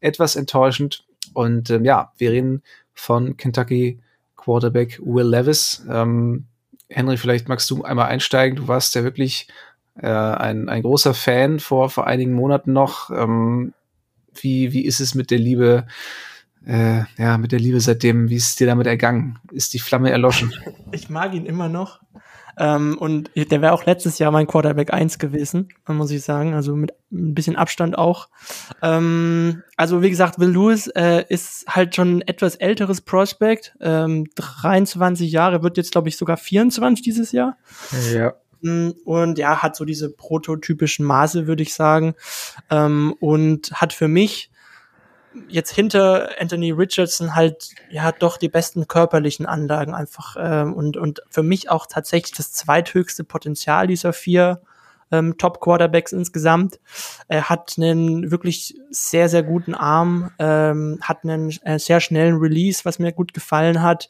Speaker 3: etwas enttäuschend. Und ähm, ja, wir reden von Kentucky Quarterback Will Levis. Ähm, Henry, vielleicht magst du einmal einsteigen. Du warst ja wirklich äh, ein, ein großer Fan vor, vor einigen Monaten noch. Ähm, wie, wie ist es mit der Liebe äh, ja, mit der Liebe seitdem, wie ist es dir damit ergangen? Ist die Flamme erloschen? <laughs>
Speaker 4: Ich mag ihn immer noch. Ähm, und der wäre auch letztes Jahr mein Quarterback 1 gewesen, muss ich sagen. Also mit ein bisschen Abstand auch. Ähm, also wie gesagt, Will Lewis äh, ist halt schon ein etwas älteres Prospect. Ähm, 23 Jahre, wird jetzt, glaube ich, sogar 24 dieses Jahr.
Speaker 3: Ja.
Speaker 4: Mm, und ja, hat so diese prototypischen Maße, würde ich sagen. Ähm, und hat für mich jetzt hinter Anthony Richardson halt ja doch die besten körperlichen Anlagen einfach ähm, und und für mich auch tatsächlich das zweithöchste Potenzial dieser vier ähm, Top Quarterbacks insgesamt. Er hat einen wirklich sehr sehr guten Arm, ähm, hat einen äh, sehr schnellen Release, was mir gut gefallen hat.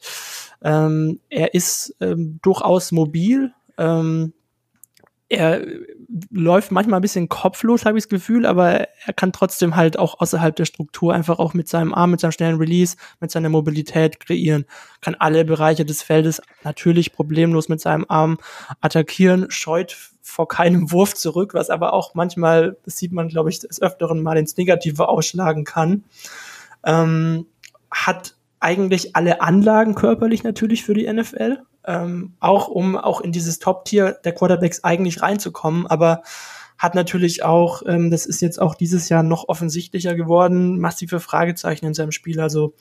Speaker 4: Ähm, er ist ähm, durchaus mobil. Ähm, er läuft manchmal ein bisschen kopflos, habe ich das Gefühl, aber er kann trotzdem halt auch außerhalb der Struktur einfach auch mit seinem Arm, mit seinem schnellen Release, mit seiner Mobilität kreieren, kann alle Bereiche des Feldes natürlich problemlos mit seinem Arm attackieren, scheut vor keinem <laughs> Wurf zurück, was aber auch manchmal, das sieht man, glaube ich, des Öfteren mal ins Negative ausschlagen kann. Ähm, hat eigentlich alle Anlagen körperlich natürlich für die NFL, ähm, auch um auch in dieses Top-Tier der Quarterbacks eigentlich reinzukommen, aber hat natürlich auch, ähm, das ist jetzt auch dieses Jahr noch offensichtlicher geworden, massive Fragezeichen in seinem Spiel. Also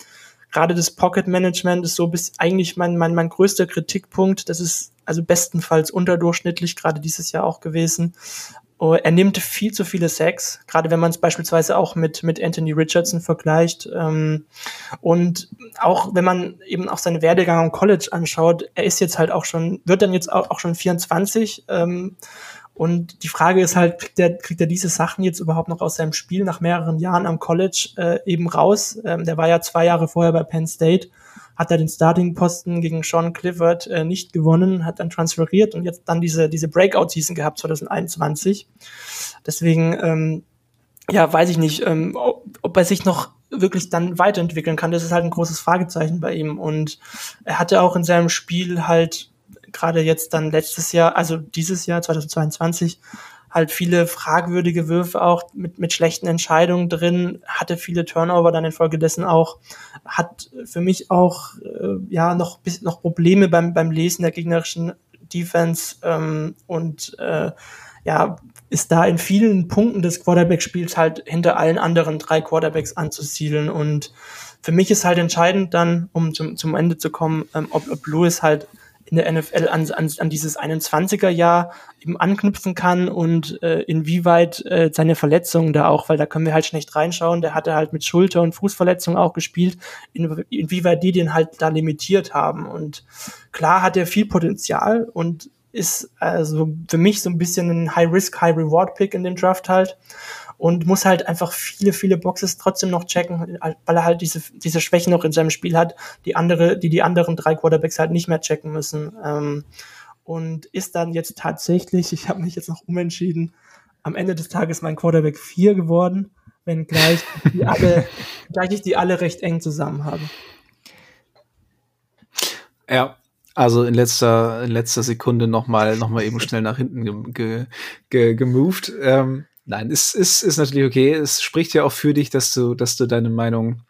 Speaker 4: gerade das Pocket Management ist so bis eigentlich mein, mein, mein größter Kritikpunkt. Das ist also bestenfalls unterdurchschnittlich gerade dieses Jahr auch gewesen. Oh, er nimmt viel zu viele Sacks, gerade wenn man es beispielsweise auch mit, mit Anthony Richardson vergleicht. Ähm, und auch wenn man eben auch seine Werdegang am College anschaut, er ist jetzt halt auch schon, wird dann jetzt auch, auch schon 24. Ähm, Und die Frage ist halt, kriegt er, kriegt er diese Sachen jetzt überhaupt noch aus seinem Spiel nach mehreren Jahren am College äh, eben raus? Ähm, der war ja zwei Jahre vorher bei Penn State, hat er den Starting-Posten gegen Sean Clifford äh, nicht gewonnen, hat dann transferiert und jetzt dann diese, diese Breakout-Season gehabt 2021. Deswegen, ähm, ja, weiß ich nicht, ähm, ob, ob er sich noch wirklich dann weiterentwickeln kann. Das ist halt ein großes Fragezeichen bei ihm. Und er hatte auch in seinem Spiel halt gerade jetzt dann letztes Jahr, also dieses Jahr 2022, halt viele fragwürdige Würfe auch mit, mit schlechten Entscheidungen drin, hatte viele Turnover dann infolgedessen auch, hat für mich auch äh, ja noch bis, noch Probleme beim, beim Lesen der gegnerischen Defense ähm, und äh, ja, ist da in vielen Punkten des Quarterback-Spiels halt hinter allen anderen drei Quarterbacks anzusiedeln. Und für mich ist halt entscheidend dann, um zum, zum Ende zu kommen, ähm, ob, ob Lewis halt in der NFL an, an, an dieses 21er Jahr eben anknüpfen kann und äh, inwieweit äh, seine Verletzungen da auch, weil da können wir halt schlecht reinschauen, der hatte halt mit Schulter- und Fußverletzungen auch gespielt, in, inwieweit die den halt da limitiert haben. Und klar hat er viel Potenzial und ist also für mich so ein bisschen ein High-Risk, High-Reward-Pick in dem Draft halt und muss halt einfach viele, viele Boxes trotzdem noch checken, weil er halt diese, diese Schwächen noch in seinem Spiel hat, die andere, die die anderen drei Quarterbacks halt nicht mehr checken müssen. Ähm, und ist dann jetzt tatsächlich, ich habe mich jetzt noch umentschieden, am Ende des Tages mein Quarterback 4 geworden, wenn gleich die <laughs> alle, gleich ich die alle recht eng zusammen habe.
Speaker 3: Ja, also in letzter, in letzter Sekunde nochmal noch mal eben schnell nach hinten gemoved. Ge, ge, gemoved. Ähm, Nein, es ist, ist natürlich okay. Es spricht ja auch für dich, dass du, dass du deine Meinung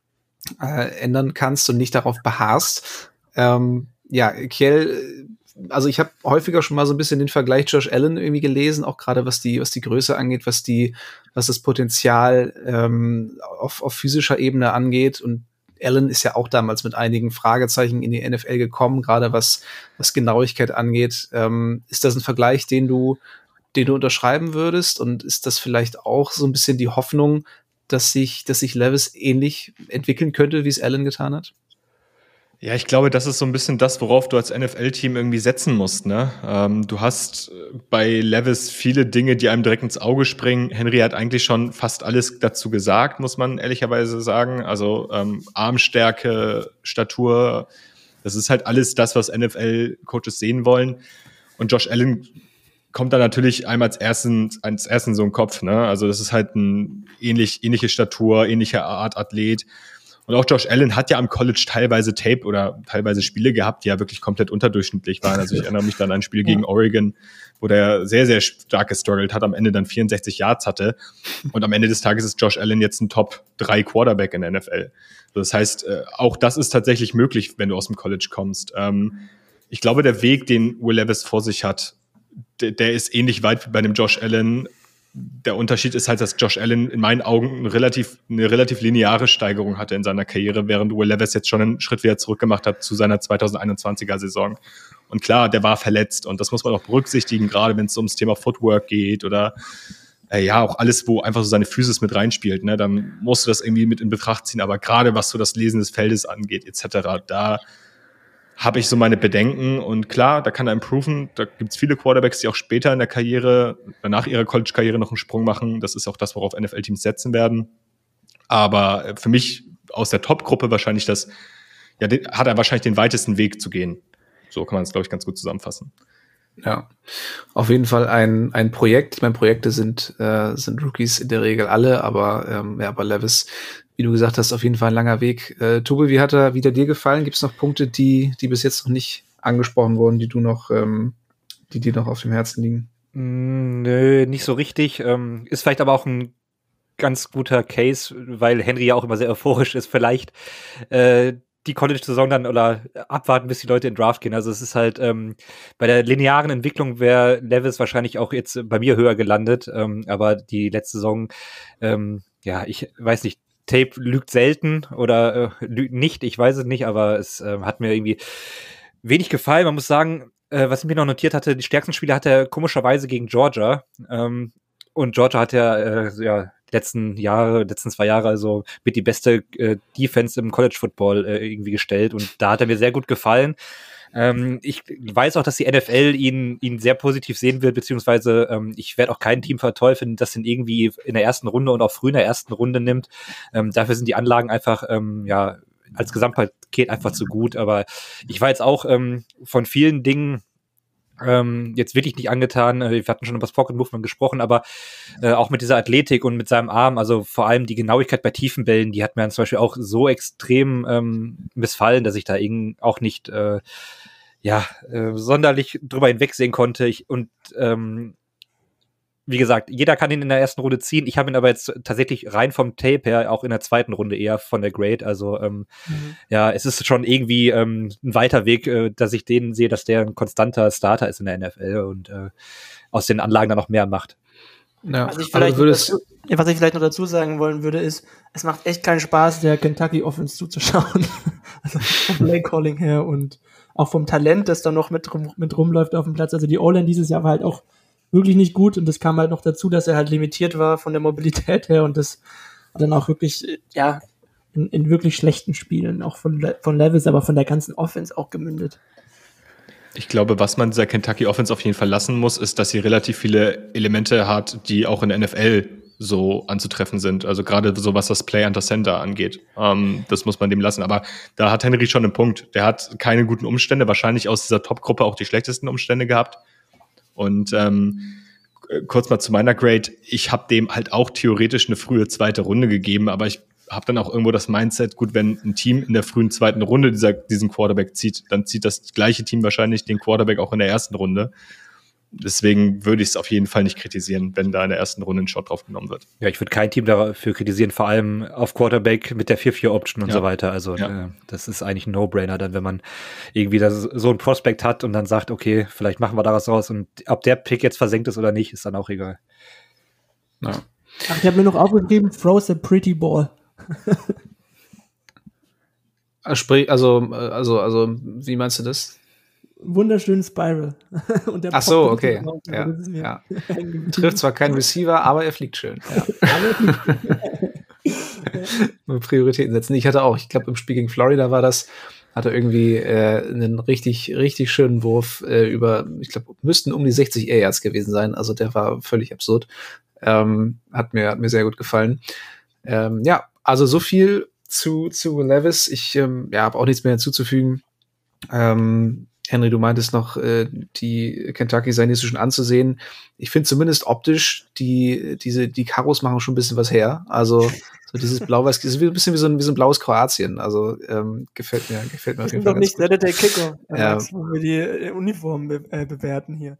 Speaker 3: äh, ändern kannst und nicht darauf beharrst. Ähm, ja, Kiel, also ich habe häufiger schon mal so ein bisschen den Vergleich Josh Allen irgendwie gelesen, auch gerade was die, was die Größe angeht, was die, was das Potenzial ähm, auf, auf physischer Ebene angeht. Und Allen ist ja auch damals mit einigen Fragezeichen in die NFL gekommen, gerade was, was Genauigkeit angeht. Ähm, ist das ein Vergleich, den du, den du unterschreiben würdest? Und ist das vielleicht auch so ein bisschen die Hoffnung, dass sich, dass sich Levis ähnlich entwickeln könnte, wie es Allen getan hat?
Speaker 5: Ja, ich glaube, das ist so ein bisschen das, worauf du als NFL-Team irgendwie setzen musst. Ne? Ähm, du hast äh, bei Levis viele Dinge, die einem direkt ins Auge springen. Henry hat eigentlich schon fast alles dazu gesagt, muss man ehrlicherweise sagen. Also ähm, Armstärke, Statur, das ist halt alles das, was NFL-Coaches sehen wollen. Und Josh Allen kommt da natürlich einmal als ersten, als ersten so ein Kopf, ne? Also das ist halt ein ähnlich, ähnliche Statur, ähnliche Art Athlet. Und auch Josh Allen hat ja am College teilweise Tape oder teilweise Spiele gehabt, die ja wirklich komplett unterdurchschnittlich waren. Also ich <laughs> erinnere mich dann an ein Spiel gegen Oregon, wo der sehr, sehr stark gestruggelt hat, am Ende dann 64 Yards hatte. Und am Ende des Tages ist Josh Allen jetzt ein Top 3 Quarterback in der NFL. Das heißt, äh, auch das ist tatsächlich möglich, wenn du aus dem College kommst. Ähm, ich glaube, der Weg, den Will Levis vor sich hat, der, der ist ähnlich weit wie bei dem Josh Allen. Der Unterschied ist halt, dass Josh Allen in meinen Augen eine relativ, eine relativ lineare Steigerung hatte in seiner Karriere, während Will Levis jetzt schon einen Schritt wieder zurückgemacht hat zu seiner 2021er Saison. Und klar, der war verletzt und das muss man auch berücksichtigen, gerade wenn es ums Thema Footwork geht oder äh, ja, auch alles, wo einfach so seine Physis mit reinspielt, ne, dann musst du das irgendwie mit in Betracht ziehen. Aber gerade was so das Lesen des Feldes angeht, etc., da habe ich so meine Bedenken. Und klar, da kann er improven. Da gibt es viele Quarterbacks, die auch später in der Karriere, nach ihrer College-Karriere noch einen Sprung machen. Das ist auch das, worauf NFL-Teams setzen werden. Aber äh, für mich aus der Top-Gruppe wahrscheinlich das, ja, hat er wahrscheinlich den weitesten Weg zu gehen. So kann man es, glaube ich, ganz gut zusammenfassen.
Speaker 3: Ja, auf jeden Fall ein, ein Projekt. Ich meine, Projekte sind, äh, sind Rookies in der Regel alle, aber, ähm, ja, aber Levis wie du gesagt hast, auf jeden Fall ein langer Weg. Äh, Tobi, wie hat er wieder dir gefallen? Gibt es noch Punkte, die, die bis jetzt noch nicht angesprochen wurden, die du noch, ähm, die dir noch auf dem Herzen liegen?
Speaker 6: Mm, nö, nicht so richtig. Ähm, ist vielleicht aber auch ein ganz guter Case, weil Henry ja auch immer sehr euphorisch ist. Vielleicht äh, die College-Saison dann oder abwarten, bis die Leute in Draft gehen. Also es ist halt ähm, bei der linearen Entwicklung wäre Levis wahrscheinlich auch jetzt bei mir höher gelandet, ähm, aber die letzte Saison, ähm, ja, ich weiß nicht, Tape lügt selten oder äh, lügt nicht, ich weiß es nicht, aber es äh, hat mir irgendwie wenig gefallen. Man muss sagen, äh, was ich mir noch notiert hatte, die stärksten Spiele hat er komischerweise gegen Georgia. Ähm, und Georgia hat ja, äh, ja letzten Jahre, letzten zwei Jahre also mit die beste äh, Defense im College Football äh, irgendwie gestellt und da hat er mir sehr gut gefallen. Ähm, ich weiß auch, dass die NFL ihn, ihn sehr positiv sehen wird, beziehungsweise ähm, ich werde auch kein Team verteufeln, das ihn irgendwie in der ersten Runde und auch früh in der ersten Runde nimmt. Ähm, dafür sind die Anlagen einfach, ähm, ja, als Gesamtpaket einfach zu gut. Aber ich war jetzt auch ähm, von vielen Dingen ähm, jetzt wirklich nicht angetan. Äh, wir hatten schon über das Pocket Movement gesprochen, aber äh, auch mit dieser Athletik und mit seinem Arm, also vor allem die Genauigkeit bei tiefen Bällen, die hat mir zum Beispiel auch so extrem ähm, missfallen, dass ich da eben auch nicht äh, ja äh, sonderlich drüber hinwegsehen konnte. Ich, und ähm, wie gesagt, jeder kann ihn in der ersten Runde ziehen. Ich habe ihn aber jetzt tatsächlich rein vom Tape her auch in der zweiten Runde eher von der Grade. Also ähm, mhm. ja, es ist schon irgendwie ähm, ein weiter Weg, äh, dass ich den sehe, dass der ein konstanter Starter ist in der NFL und äh, aus den Anlagen dann noch mehr macht.
Speaker 4: Ja, was, ich vielleicht dazu, was ich vielleicht noch dazu sagen wollen würde, ist, es macht echt keinen Spaß, der Kentucky Offense zuzuschauen. <laughs> also vom Play Calling her und auch vom Talent, das da noch mit, rum, mit rumläuft auf dem Platz. Also die O-Line dieses Jahr war halt auch wirklich nicht gut und das kam halt noch dazu, dass er halt limitiert war von der Mobilität her und das dann auch wirklich, ja, in, in wirklich schlechten Spielen, auch von, von Levels, aber von der ganzen Offense auch gemündet.
Speaker 5: Ich glaube, was man dieser Kentucky Offense auf jeden Fall lassen muss, ist, dass sie relativ viele Elemente hat, die auch in der NFL so anzutreffen sind. Also gerade so, was das Play under Center angeht. Ähm, das muss man dem lassen. Aber da hat Henry schon einen Punkt. Der hat keine guten Umstände, wahrscheinlich aus dieser Top-Gruppe auch die schlechtesten Umstände gehabt. Und ähm, kurz mal zu meiner Grade. Ich habe dem halt auch theoretisch eine frühe zweite Runde gegeben, aber ich habe dann auch irgendwo das Mindset, gut, wenn ein Team in der frühen zweiten Runde dieser, diesen Quarterback zieht, dann zieht das gleiche Team wahrscheinlich den Quarterback auch in der ersten Runde. Deswegen würde ich es auf jeden Fall nicht kritisieren, wenn da in der ersten Runde ein Shot drauf genommen wird.
Speaker 6: Ja, ich würde kein Team dafür kritisieren, vor allem auf Quarterback mit der 4-4-Option und ja. so weiter. Also ja. äh, das ist eigentlich ein No-Brainer, dann wenn man irgendwie das, so ein Prospect hat und dann sagt, okay, vielleicht machen wir da was raus und ob der Pick jetzt versenkt ist oder nicht, ist dann auch egal.
Speaker 4: Ja. Ach, ich habe mir noch aufgeschrieben, throws a pretty ball.
Speaker 3: also, also, also, wie meinst du das?
Speaker 4: Wunderschönen Spiral. <laughs>
Speaker 3: Ach so, okay. Ja, ja. <laughs> Trifft zwar keinen Receiver, aber er fliegt schön. Ja. <laughs> Prioritäten setzen. Ich hatte auch, ich glaube, im Spiel gegen Florida war das, hatte irgendwie äh, einen richtig, richtig schönen Wurf äh, über, ich glaube, müssten um die 60 Air Yards gewesen sein. Also der war völlig absurd. Ähm, hat mir, hat mir sehr gut gefallen. Ähm, ja, also so viel zu, zu Levis. Ich ähm, ja, habe auch nichts mehr hinzuzufügen. Ähm, Henry, du meintest noch, äh, die Kentucky sei nicht so schon anzusehen. Ich finde zumindest optisch, die, diese, die Karos machen schon ein bisschen was her. Also, so dieses <laughs> Blau-Weiß, ist ein bisschen wie so ein, wie so ein blaues Kroatien. Also, ähm, gefällt mir, gefällt mir
Speaker 4: auf jeden Fall. doch nicht Saturday Kicker, <laughs> ja. wo wir die äh, Uniformen be äh, bewerten hier.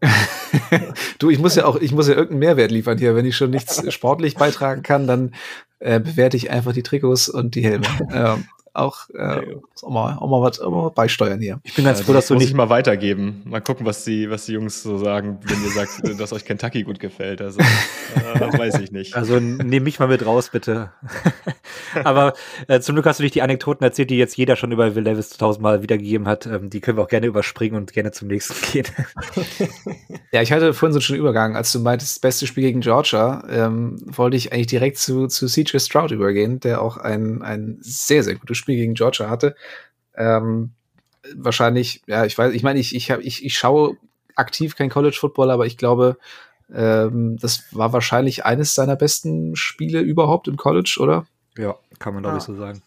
Speaker 4: <laughs>
Speaker 3: du, ich muss ja auch, ich muss ja irgendeinen Mehrwert liefern hier. Wenn ich schon nichts sportlich beitragen kann, dann äh, bewerte ich einfach die Trikots und die Helme. ähm, auch, äh, auch, mal, auch, mal was, auch mal beisteuern hier.
Speaker 5: Ich bin ganz ja, froh, dass du nicht mal weitergeben. Mal gucken, was die, was die Jungs so sagen, wenn ihr sagt, <laughs> dass euch Kentucky gut gefällt. Also, äh, weiß ich nicht.
Speaker 6: Also nehme mich mal mit raus, bitte. <laughs> Aber äh, zum Glück hast du nicht die Anekdoten erzählt, die jetzt jeder schon über Will Levis tausendmal wiedergegeben hat. Ähm, die können wir auch gerne überspringen und gerne zum nächsten <laughs> gehen.
Speaker 3: ja, ich hatte vorhin so einen schönen Übergang. Als du meintest, das beste Spiel gegen Georgia, ähm, wollte ich eigentlich direkt zu, zu CJ Stroud übergehen, der auch ein, ein sehr, sehr gutes Spiel gegen Georgia hatte. Ähm, wahrscheinlich, ja, ich weiß, ich meine, ich, ich, hab, ich, ich schaue aktiv kein College Football, aber ich glaube, ähm, das war wahrscheinlich eines seiner besten Spiele überhaupt im College, oder?
Speaker 6: Ja, kann man glaube ah. ich so sagen.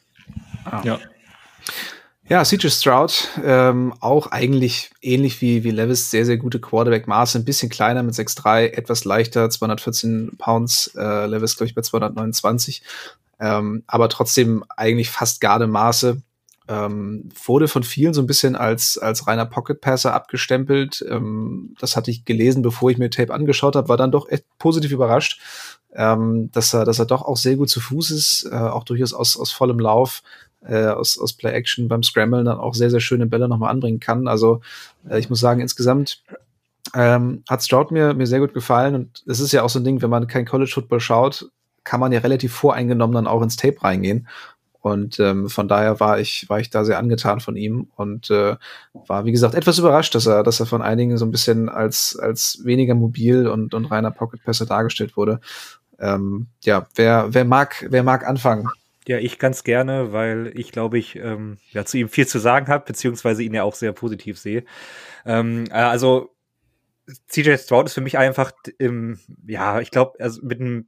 Speaker 3: Ah. Ja. Ja, CJ Stroud, ähm, auch eigentlich ähnlich wie, wie Levis, sehr, sehr gute Quarterback-Maße, ein bisschen kleiner mit 6'3, etwas leichter, 214 Pounds, äh, Levis, glaube ich, bei 229 ähm, aber trotzdem eigentlich fast Gardemaße. Ähm, wurde von vielen so ein bisschen als, als reiner Pocket-Passer abgestempelt. Ähm, das hatte ich gelesen, bevor ich mir Tape angeschaut habe, war dann doch echt positiv überrascht, ähm, dass, er, dass er doch auch sehr gut zu Fuß ist, äh, auch durchaus aus, aus vollem Lauf, äh, aus, aus Play-Action beim Scramble dann auch sehr, sehr schöne Bälle nochmal anbringen kann. Also äh, ich muss sagen, insgesamt ähm, hat Stroud mir, mir sehr gut gefallen und es ist ja auch so ein Ding, wenn man kein College Football schaut, kann man ja relativ voreingenommen dann auch ins Tape reingehen. Und ähm, von daher war ich, war ich da sehr angetan von ihm und äh, war, wie gesagt, etwas überrascht, dass er, dass er von einigen so ein bisschen als, als weniger mobil und, und reiner Pocket Passer dargestellt wurde. Ähm, ja, wer, wer mag, wer mag anfangen?
Speaker 6: Ja, ich ganz gerne, weil ich glaube ich ähm, ja zu ihm viel zu sagen habe, beziehungsweise ihn ja auch sehr positiv sehe. Ähm, äh, also CJ Stroud ist für mich einfach, im, ja, ich glaube, also mit einem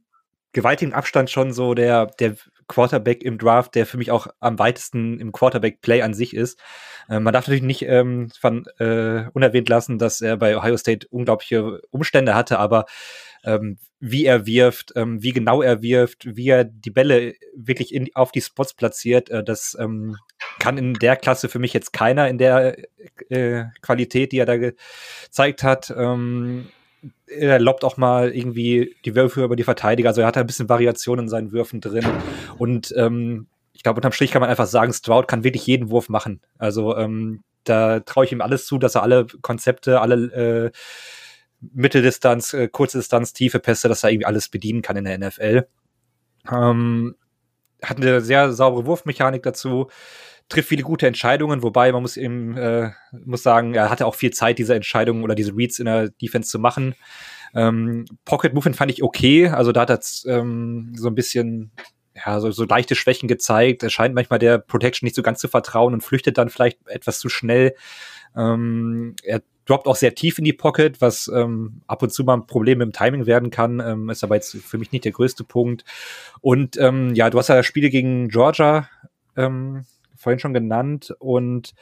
Speaker 6: gewaltigen Abstand schon so der, der Quarterback im Draft, der für mich auch am weitesten im Quarterback-Play an sich ist. Äh, man darf natürlich nicht ähm, von, äh, unerwähnt lassen, dass er bei Ohio State unglaubliche Umstände hatte, aber ähm, wie er wirft, ähm, wie genau er wirft, wie er die Bälle wirklich in, auf die Spots platziert, äh, das ähm, kann in der Klasse für mich jetzt keiner in der äh, Qualität, die er da gezeigt hat. Ähm, er lobt auch mal irgendwie die Würfe über die Verteidiger, also er hat ein bisschen Variation in seinen Würfen drin und ähm, ich glaube, unterm Strich kann man einfach sagen, Stroud kann wirklich jeden Wurf machen. Also ähm, da traue ich ihm alles zu, dass er alle Konzepte, alle äh, Mitteldistanz, äh, kurze Distanz, tiefe Pässe, dass er irgendwie alles bedienen kann in der NFL. Ähm, hat eine sehr saubere Wurfmechanik dazu, trifft viele gute Entscheidungen, wobei man muss eben äh, muss sagen, er hatte auch viel Zeit, diese Entscheidungen oder diese Reads in der Defense zu machen. Ähm, Pocket Movement fand ich okay, also da hat er ähm, so ein bisschen ja, so, so leichte Schwächen gezeigt. Er scheint manchmal der Protection nicht so ganz zu vertrauen und flüchtet dann vielleicht etwas zu schnell. Ähm, er droppt auch sehr tief in die Pocket, was ähm, ab und zu mal ein Problem im Timing werden kann, ähm, ist aber jetzt für mich nicht der größte Punkt. Und ähm, ja, du hast ja Spiele gegen Georgia ähm, vorhin schon genannt und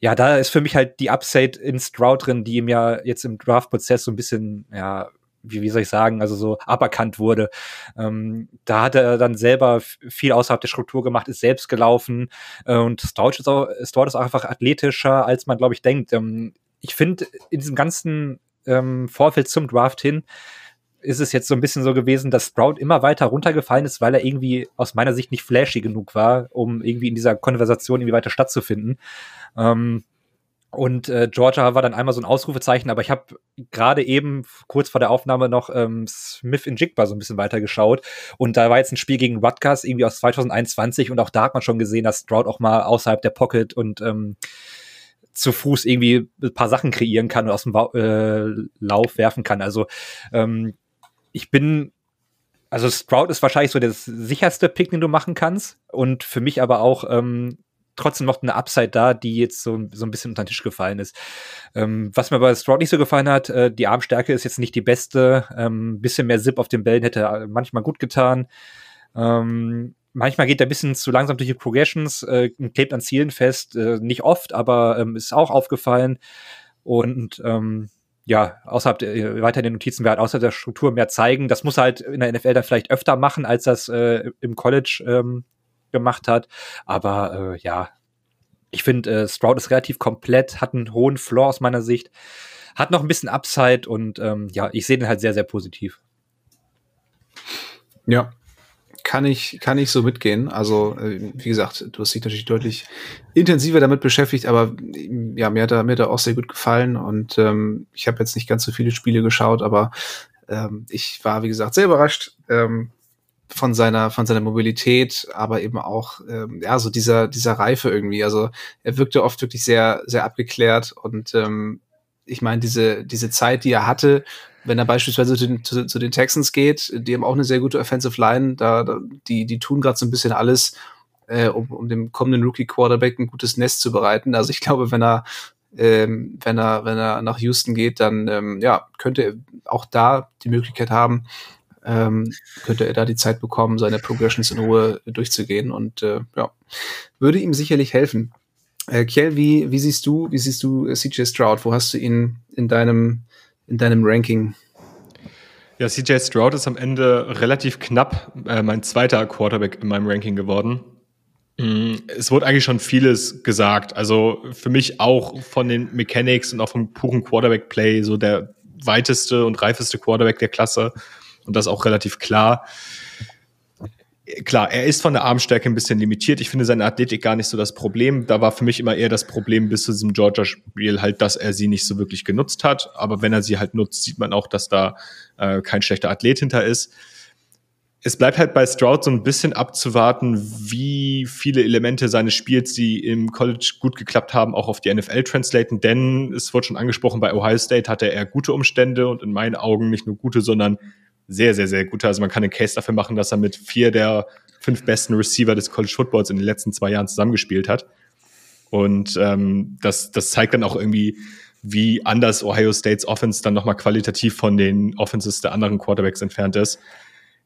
Speaker 6: ja, da ist für mich halt die Upside in Stroud drin, die ihm ja jetzt im Draft-Prozess so ein bisschen, ja, wie, wie soll ich sagen, also so aberkannt wurde. Ähm, da hat er dann selber viel außerhalb der Struktur gemacht, ist selbst gelaufen äh, und Stroud ist, auch, Stroud ist auch einfach athletischer, als man, glaube ich, denkt. Ähm, ich finde, in diesem ganzen ähm, Vorfeld zum Draft hin ist es jetzt so ein bisschen so gewesen, dass Sprout immer weiter runtergefallen ist, weil er irgendwie aus meiner Sicht nicht flashy genug war, um irgendwie in dieser Konversation irgendwie weiter stattzufinden. Ähm, und äh, Georgia war dann einmal so ein Ausrufezeichen, aber ich habe gerade eben kurz vor der Aufnahme noch ähm, Smith in Jigba so ein bisschen weitergeschaut. Und da war jetzt ein Spiel gegen Rutgers irgendwie aus 2021 und auch da hat man schon gesehen, dass Stroud auch mal außerhalb der Pocket und ähm, zu Fuß irgendwie ein paar Sachen kreieren kann und aus dem äh, Lauf werfen kann. Also ähm, ich bin, also Sprout ist wahrscheinlich so der sicherste Pick, den du machen kannst. Und für mich aber auch ähm, trotzdem noch eine Upside da, die jetzt so, so ein bisschen unter den Tisch gefallen ist. Ähm, was mir bei Stroud nicht so gefallen hat, äh, die Armstärke ist jetzt nicht die beste. Ähm, bisschen mehr Zip auf den Bällen hätte manchmal gut getan. Ähm, manchmal geht er ein bisschen zu langsam durch die Progressions, äh, klebt an Zielen fest, äh, nicht oft, aber ähm, ist auch aufgefallen. Und ähm, ja, außerhalb der, äh, weiter in den Notizen wäre halt außerhalb der Struktur mehr zeigen. Das muss er halt in der NFL dann vielleicht öfter machen, als das äh, im College ähm, gemacht hat. Aber äh, ja, ich finde, äh, Stroud ist relativ komplett, hat einen hohen Floor aus meiner Sicht, hat noch ein bisschen Upside und ähm, ja, ich sehe den halt sehr, sehr positiv.
Speaker 3: Ja, kann ich, kann ich so mitgehen. Also, äh, wie gesagt, du hast dich natürlich deutlich intensiver damit beschäftigt, aber ja, mir hat er, mir hat er auch sehr gut gefallen und ähm, ich habe jetzt nicht ganz so viele Spiele geschaut, aber ähm, ich war, wie gesagt, sehr überrascht ähm, von seiner, von seiner Mobilität, aber eben auch, ähm, ja, so dieser, dieser Reife irgendwie. Also, er wirkte oft wirklich sehr, sehr abgeklärt und ähm, ich meine, diese, diese Zeit, die er hatte, wenn er beispielsweise zu den, zu, zu, den Texans geht, die haben auch eine sehr gute Offensive Line, da, da die, die tun gerade so ein bisschen alles, äh, um, um dem kommenden Rookie-Quarterback ein gutes Nest zu bereiten. Also ich glaube, wenn er, ähm, wenn er, wenn er nach Houston geht, dann ähm, ja, könnte er auch da die Möglichkeit haben, ähm, könnte er da die Zeit bekommen, seine Progressions in Ruhe durchzugehen und äh, ja, würde ihm sicherlich helfen. Äh, Kiel, wie, wie siehst du, wie siehst du äh, CJ Stroud? Wo hast du ihn in deinem in deinem Ranking?
Speaker 5: Ja, CJ Stroud ist am Ende relativ knapp äh, mein zweiter Quarterback in meinem Ranking geworden. Mm, es wurde eigentlich schon vieles gesagt. Also für mich auch von den Mechanics und auch vom puren Quarterback-Play so der weiteste und reifeste Quarterback der Klasse. Und das auch relativ klar klar, er ist von der Armstärke ein bisschen limitiert. Ich finde seine Athletik gar nicht so das Problem. Da war für mich immer eher das Problem bis zu diesem Georgia-Spiel halt, dass er sie nicht so wirklich genutzt hat. Aber wenn er sie halt nutzt, sieht man auch, dass da äh, kein schlechter Athlet hinter ist. Es bleibt halt bei Stroud so ein bisschen abzuwarten, wie viele Elemente seines Spiels, die im College gut geklappt haben, auch auf die NFL translaten. Denn es wurde schon angesprochen, bei Ohio State hatte er gute Umstände und in meinen Augen nicht nur gute, sondern sehr, sehr, sehr gute. Also man kann einen Case dafür machen, dass er mit vier der fünf besten Receiver des College Footballs in den letzten zwei Jahren zusammengespielt hat. Und ähm, das, das zeigt dann auch irgendwie, wie anders Ohio States Offense dann nochmal qualitativ von den Offenses der anderen Quarterbacks entfernt ist.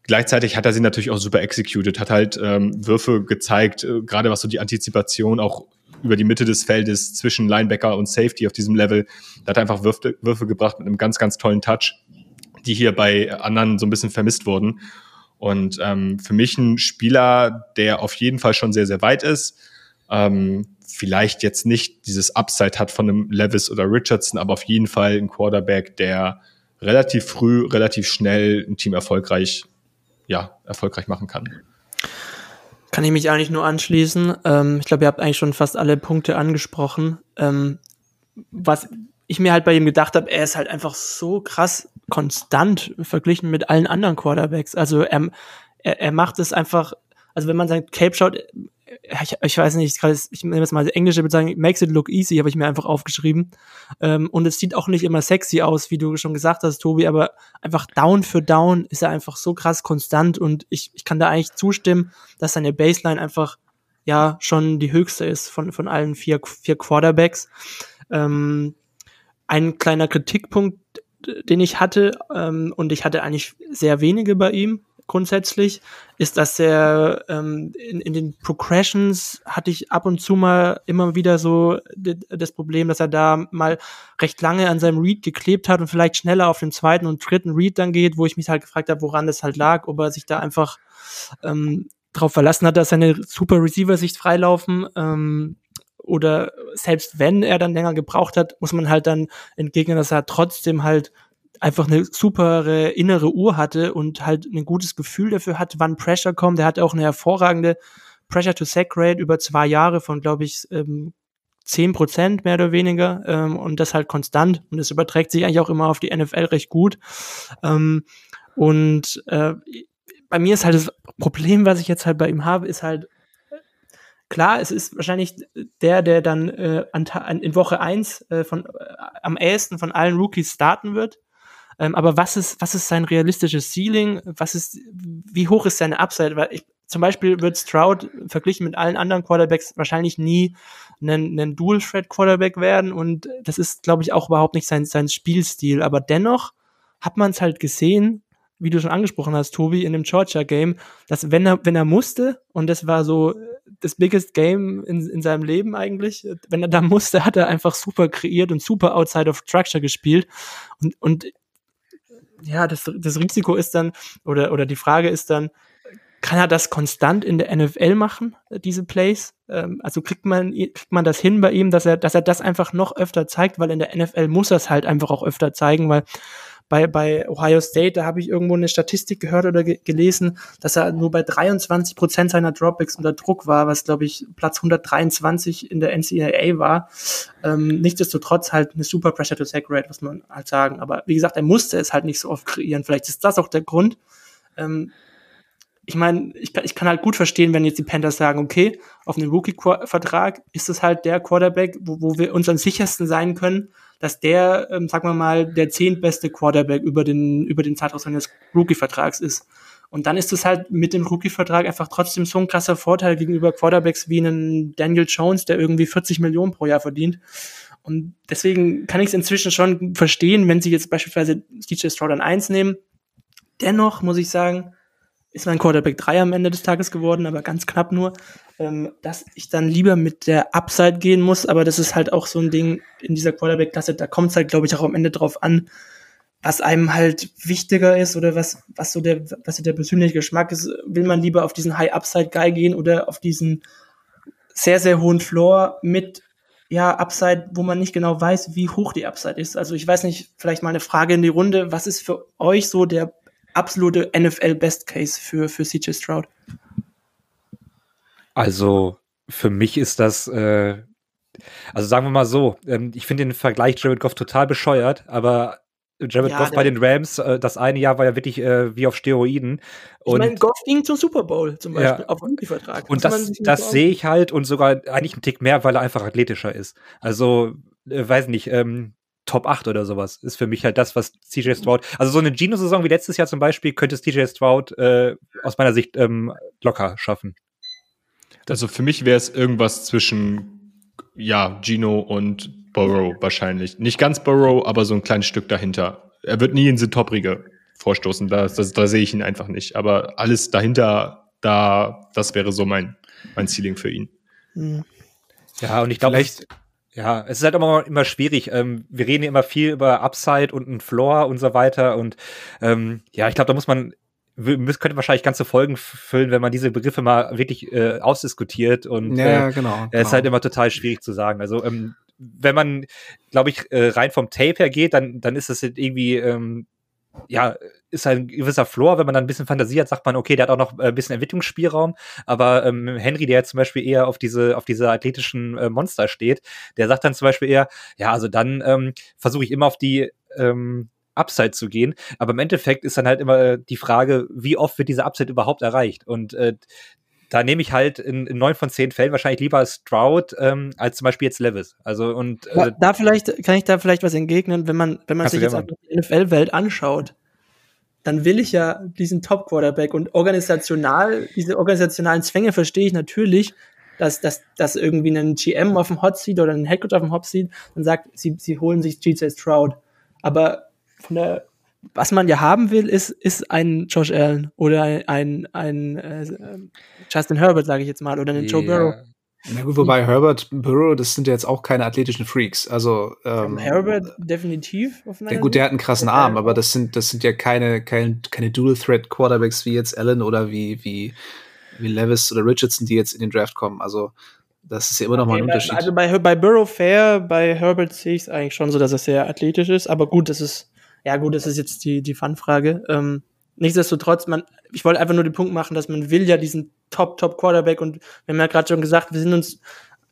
Speaker 5: Gleichzeitig hat er sie natürlich auch super executed, hat halt ähm, Würfe gezeigt, äh, gerade was so die Antizipation auch über die Mitte des Feldes zwischen Linebacker und Safety auf diesem Level. Da hat er einfach Würfe, Würfe gebracht mit einem ganz, ganz tollen Touch, die hier bei anderen so ein bisschen vermisst wurden. Und ähm, für mich ein Spieler, der auf jeden Fall schon sehr, sehr weit ist. Ähm, vielleicht jetzt nicht dieses Upside hat von einem Levis oder Richardson, aber auf jeden Fall ein Quarterback, der relativ früh, relativ schnell ein Team erfolgreich, ja, erfolgreich machen kann.
Speaker 4: Kann ich mich eigentlich nur anschließen. Ähm, ich glaube, ihr habt eigentlich schon fast alle Punkte angesprochen. Ähm, was ich mir halt bei ihm gedacht habe, er ist halt einfach so krass konstant verglichen mit allen anderen Quarterbacks. Also er, er, er macht es einfach, also wenn man sein Cape schaut, ich, ich weiß nicht, ich nehme jetzt mal die englische Bezeichnung, makes it look easy, habe ich mir einfach aufgeschrieben. Ähm, und es sieht auch nicht immer sexy aus, wie du schon gesagt hast, Tobi, aber einfach down für down ist er einfach so krass konstant und ich, ich kann da eigentlich zustimmen, dass seine Baseline einfach ja schon die höchste ist von, von allen vier, vier Quarterbacks. Ähm, ein kleiner Kritikpunkt, den ich hatte, ähm, und ich hatte eigentlich sehr wenige bei ihm, grundsätzlich, ist, dass er ähm, in, in den Progressions hatte ich ab und zu mal immer wieder so das Problem, dass er da mal recht lange an seinem Read geklebt hat und vielleicht schneller auf den zweiten und dritten Read dann geht, wo ich mich halt gefragt habe, woran das halt lag, ob er sich da einfach ähm, darauf verlassen hat, dass seine super Receiver sich freilaufen. Ähm, oder selbst wenn er dann länger gebraucht hat, muss man halt dann entgegnen, dass er trotzdem halt einfach eine super innere Uhr hatte und halt ein gutes Gefühl dafür hat, wann Pressure kommt. Der hat auch eine hervorragende Pressure to Sack Rate über zwei Jahre von, glaube ich, ähm, 10 Prozent mehr oder weniger ähm, und das halt konstant und das überträgt sich eigentlich auch immer auf die NFL recht gut. Ähm, und äh, bei mir ist halt das Problem, was ich jetzt halt bei ihm habe, ist halt klar, es ist wahrscheinlich der, der dann äh, an, in Woche eins äh, von, äh, am ehesten von allen Rookies starten wird. Ähm, aber was ist, was ist sein realistisches Ceiling? Was ist, wie hoch ist seine Upside? Weil ich, zum Beispiel wird Stroud verglichen mit allen anderen Quarterbacks wahrscheinlich nie einen, einen Dual-Threat-Quarterback werden und das ist, glaube ich, auch überhaupt nicht sein, sein Spielstil. Aber dennoch hat man es halt gesehen, wie du schon angesprochen hast, Tobi, in dem Georgia-Game, dass wenn er, wenn er musste, und das war so das biggest Game in, in seinem Leben eigentlich, wenn er da musste, hat er einfach super kreiert und super outside of structure gespielt. Und, und ja, das, das Risiko ist dann, oder, oder die Frage ist dann, kann er das konstant in der NFL machen, diese Plays? Ähm, also kriegt man, kriegt man das hin bei ihm, dass er, dass er das einfach noch öfter zeigt, weil in der NFL muss er es halt einfach auch öfter zeigen, weil bei, bei Ohio State, da habe ich irgendwo eine Statistik gehört oder ge gelesen, dass er nur bei 23 Prozent seiner Dropbacks unter Druck war, was glaube ich Platz 123 in der NCAA war. Ähm, nichtsdestotrotz halt eine super Pressure to Sack Rate, muss man halt sagen. Aber wie gesagt, er musste es halt nicht so oft kreieren. Vielleicht ist das auch der Grund. Ähm, ich meine, ich, ich kann halt gut verstehen, wenn jetzt die Panthers sagen, okay, auf einem Rookie-Vertrag ist es halt der Quarterback, wo, wo wir uns am sichersten sein können, dass der, ähm, sagen wir mal, der zehntbeste Quarterback über den, über den Zeitraum seines Rookie-Vertrags ist. Und dann ist es halt mit dem Rookie-Vertrag einfach trotzdem so ein krasser Vorteil gegenüber Quarterbacks wie einen Daniel Jones, der irgendwie 40 Millionen pro Jahr verdient. Und deswegen kann ich es inzwischen schon verstehen, wenn sie jetzt beispielsweise DJ Stroud an 1 nehmen. Dennoch muss ich sagen, ist mein Quarterback 3 am Ende des Tages geworden, aber ganz knapp nur, ähm, dass ich dann lieber mit der Upside gehen muss, aber das ist halt auch so ein Ding in dieser Quarterback-Klasse, da kommt es halt, glaube ich, auch am Ende drauf an, was einem halt wichtiger ist oder was, was so der, was so der persönliche Geschmack ist. Will man lieber auf diesen High-Upside-Guy gehen oder auf diesen sehr, sehr hohen Floor mit ja, Upside, wo man nicht genau weiß, wie hoch die Upside ist. Also ich weiß nicht, vielleicht mal eine Frage in die Runde. Was ist für euch so der absolute NFL Best Case für, für CJ Stroud?
Speaker 6: Also für mich ist das, äh, also sagen wir mal so, ähm, ich finde den Vergleich Jared Goff total bescheuert, aber Jared ja, Goff bei den Rams, äh, das eine Jahr war ja wirklich äh, wie auf Steroiden.
Speaker 4: Und, ich meine, Goff ging zum Super Bowl zum Beispiel
Speaker 6: ja. auf Rookie-Vertrag. Und das, das sehe ich halt und sogar eigentlich einen Tick mehr, weil er einfach athletischer ist. Also, äh, weiß nicht, ähm, Top 8 oder sowas. Ist für mich halt das, was CJ Stroud, also so eine Geno-Saison wie letztes Jahr zum Beispiel, könnte es CJ Stroud äh, aus meiner Sicht ähm, locker schaffen.
Speaker 5: Also für mich wäre es irgendwas zwischen, ja, Gino und Burrow wahrscheinlich. Nicht ganz Burrow, aber so ein kleines Stück dahinter. Er wird nie in die Top-Riege vorstoßen, da, das, da sehe ich ihn einfach nicht. Aber alles dahinter, da, das wäre so mein, mein Ceiling für ihn.
Speaker 6: Hm. Ja, und ich glaube, vielleicht ja, es ist halt immer, immer schwierig. Ähm, wir reden ja immer viel über Upside und einen Floor und so weiter. Und ähm, ja, ich glaube, da muss man, könnte wahrscheinlich ganze Folgen füllen, wenn man diese Begriffe mal wirklich äh, ausdiskutiert. Und
Speaker 3: ja, äh, genau,
Speaker 6: es ist halt immer total schwierig zu sagen. Also ähm, wenn man, glaube ich, äh, rein vom Tape her geht, dann, dann ist es irgendwie ähm, ja, ist halt ein gewisser Floor. Wenn man dann ein bisschen Fantasie hat, sagt man, okay, der hat auch noch äh, ein bisschen Entwicklungsspielraum. Aber ähm, Henry, der jetzt zum Beispiel eher auf diese, auf diese athletischen äh, Monster steht, der sagt dann zum Beispiel eher, ja, also dann ähm, versuche ich immer auf die ähm, Upside zu gehen. Aber im Endeffekt ist dann halt immer äh, die Frage, wie oft wird diese Upside überhaupt erreicht? Und äh, da nehme ich halt in, neun von zehn Fällen wahrscheinlich lieber Stroud ähm, als zum Beispiel jetzt Levis. Also und
Speaker 4: äh, da vielleicht kann ich da vielleicht was entgegnen, wenn man wenn man sich jetzt die NFL-Welt anschaut, dann will ich ja diesen Top Quarterback und organisational diese organisationalen Zwänge verstehe ich natürlich, dass, dass, dass irgendwie ein GM auf dem Hot Seat oder ein Headcoach auf dem Hot Seat und sagt, sie, sie holen sich GJ Stroud. Aber von der was man ja haben will, ist, ist ein Josh Allen oder ein, ein, ein äh, Justin Herbert, sage ich jetzt mal, oder ein Joe Burrow.
Speaker 3: Na gut, wobei Herbert, Burrow, das sind ja jetzt auch keine athletischen Freaks. Also ähm,
Speaker 4: Herbert definitiv.
Speaker 3: Auf ja gut, der hat einen krassen Arm, aber das sind das sind ja keine keine, keine Dual Threat Quarterbacks wie jetzt Allen oder wie wie wie Levis oder Richardson, die jetzt in den Draft kommen. Also das ist ja immer noch okay, mal ein Unterschied.
Speaker 4: Also bei, bei Burrow fair, bei Herbert sehe ich es eigentlich schon so, dass er sehr athletisch ist. Aber gut, das ist ja gut, das ist jetzt die, die Fun-Frage. Ähm, nichtsdestotrotz, man, ich wollte einfach nur den Punkt machen, dass man will ja diesen Top, Top Quarterback und wir haben ja gerade schon gesagt, wir sind uns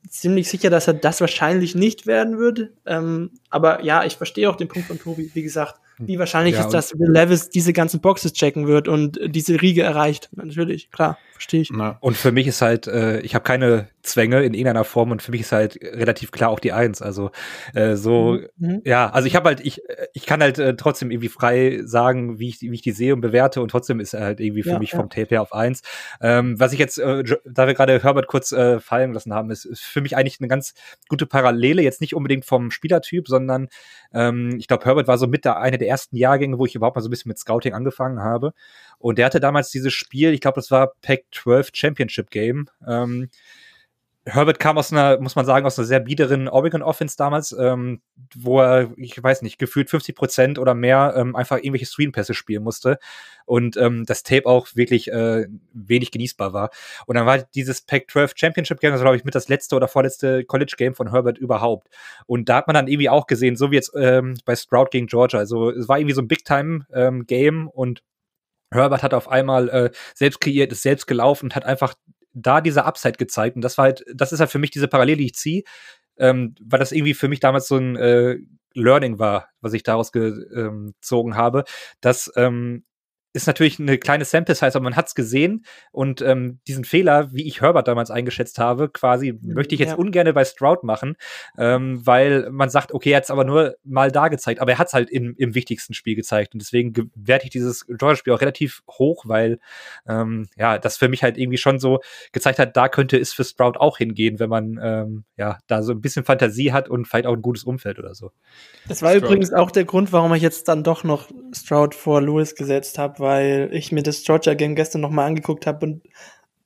Speaker 4: ziemlich sicher, dass er das wahrscheinlich nicht werden würde. Ähm, aber ja, ich verstehe auch den Punkt von Tobi. Wie gesagt, wie wahrscheinlich ja, ist, dass Will Levis diese ganzen Boxes checken wird und diese Riege erreicht. Natürlich, klar, verstehe ich.
Speaker 6: Na. Und für mich ist halt, äh, ich habe keine Zwänge in irgendeiner Form und für mich ist halt relativ klar auch die Eins. Also äh, so, mhm. mhm. ja, also ich habe halt, ich, ich kann halt äh, trotzdem irgendwie frei sagen, wie ich, wie ich die sehe und bewerte und trotzdem ist er halt irgendwie für ja, mich ja. vom Tape her auf Eins. Ähm, was ich jetzt, äh, da wir gerade Herbert kurz äh, fallen lassen haben, ist, ist für mich eigentlich eine ganz gute Parallele, jetzt nicht unbedingt vom Spielertyp, sondern ähm, ich glaube, Herbert war so mit der eine der ersten Jahrgänge, wo ich überhaupt mal so ein bisschen mit Scouting angefangen habe. Und der hatte damals dieses Spiel, ich glaube, das war Pack 12 Championship Game. Ähm, Herbert kam aus einer, muss man sagen, aus einer sehr biederen Oregon Offense damals, ähm, wo er, ich weiß nicht, gefühlt 50 Prozent oder mehr ähm, einfach irgendwelche Screenpässe spielen musste und ähm, das Tape auch wirklich äh, wenig genießbar war. Und dann war dieses Pac-12 Championship Game, das war, glaube ich, mit das letzte oder vorletzte College Game von Herbert überhaupt. Und da hat man dann irgendwie auch gesehen, so wie jetzt ähm, bei Stroud gegen Georgia, also es war irgendwie so ein Big-Time-Game ähm, und Herbert hat auf einmal äh, selbst kreiert, ist selbst gelaufen und hat einfach da diese Upside gezeigt. Und das war halt, das ist halt für mich diese Parallele, die ich ziehe, ähm, weil das irgendwie für mich damals so ein äh, Learning war, was ich daraus gezogen habe, dass ähm, ist natürlich eine kleine Sample Size, aber man hat es gesehen und ähm, diesen Fehler, wie ich Herbert damals eingeschätzt habe, quasi mhm, möchte ich jetzt ja. ungern bei Stroud machen, ähm, weil man sagt, okay, er hat es aber nur mal da gezeigt, aber er hat es halt im, im wichtigsten Spiel gezeigt und deswegen werte ich dieses Georgia-Spiel auch relativ hoch, weil ähm, ja, das für mich halt irgendwie schon so gezeigt hat, da könnte es für Stroud auch hingehen, wenn man ähm, ja da so ein bisschen Fantasie hat und vielleicht auch ein gutes Umfeld oder so.
Speaker 4: Das war Stroud. übrigens auch der Grund, warum ich jetzt dann doch noch Stroud vor Lewis gesetzt habe, weil ich mir das Georgia Game gestern nochmal angeguckt habe und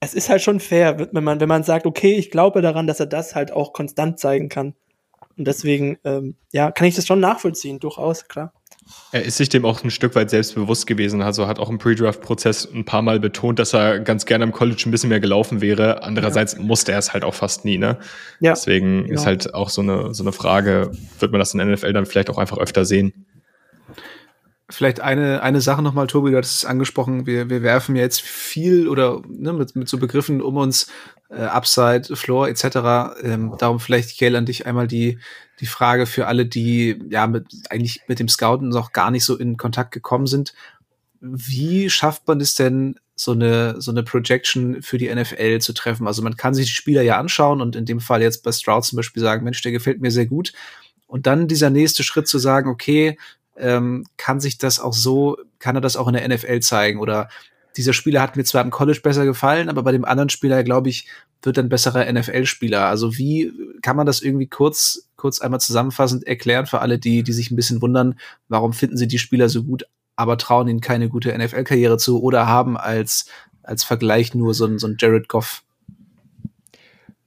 Speaker 4: es ist halt schon fair, wenn man, wenn man sagt, okay, ich glaube daran, dass er das halt auch konstant zeigen kann. Und deswegen, ähm, ja, kann ich das schon nachvollziehen, durchaus, klar.
Speaker 5: Er ist sich dem auch ein Stück weit selbstbewusst gewesen. Also hat auch im Pre-Draft-Prozess ein paar Mal betont, dass er ganz gerne am College ein bisschen mehr gelaufen wäre. Andererseits ja. musste er es halt auch fast nie, ne? Ja. Deswegen genau. ist halt auch so eine, so eine Frage, wird man das in der NFL dann vielleicht auch einfach öfter sehen?
Speaker 3: Vielleicht eine, eine Sache nochmal, Tobi, du hattest es angesprochen, wir, wir werfen jetzt viel oder ne, mit, mit so Begriffen um uns, äh, Upside, Floor etc. Ähm, darum vielleicht, Gail, an dich einmal die, die Frage für alle, die ja mit, eigentlich mit dem Scouten noch gar nicht so in Kontakt gekommen sind. Wie schafft man es denn, so eine, so eine Projection für die NFL zu treffen? Also man kann sich die Spieler ja anschauen und in dem Fall jetzt bei Stroud zum Beispiel sagen, Mensch, der gefällt mir sehr gut Und dann dieser nächste Schritt zu sagen, okay, ähm, kann sich das auch so, kann er das auch in der NFL zeigen? Oder dieser Spieler hat mir zwar im College besser gefallen, aber bei dem anderen Spieler, glaube ich, wird ein besserer NFL-Spieler. Also wie kann man das irgendwie kurz, kurz einmal zusammenfassend erklären für alle, die, die sich ein bisschen wundern, warum finden sie die Spieler so gut, aber trauen ihnen keine gute NFL-Karriere zu oder haben als, als Vergleich nur so ein, so ein Jared Goff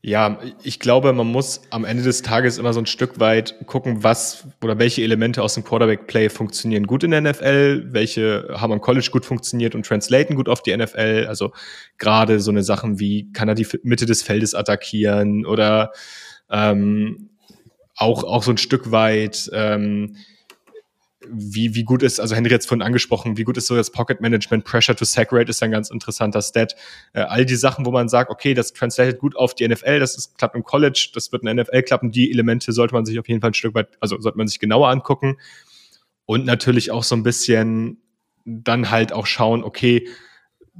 Speaker 5: ja, ich glaube, man muss am Ende des Tages immer so ein Stück weit gucken, was oder welche Elemente aus dem Quarterback-Play funktionieren gut in der NFL, welche haben am College gut funktioniert und translaten gut auf die NFL. Also gerade so eine Sachen wie, kann er die Mitte des Feldes attackieren oder ähm, auch, auch so ein Stück weit ähm, wie, wie gut ist, also Henry jetzt vorhin angesprochen, wie gut ist so das Pocket Management, Pressure to Sack Rate ist ein ganz interessanter Stat. Äh, all die Sachen, wo man sagt, okay, das translated gut auf die NFL, das ist, klappt im College, das wird in NFL klappen, die Elemente sollte man sich auf jeden Fall ein Stück weit, also sollte man sich genauer angucken. Und natürlich auch so ein bisschen dann halt auch schauen, okay,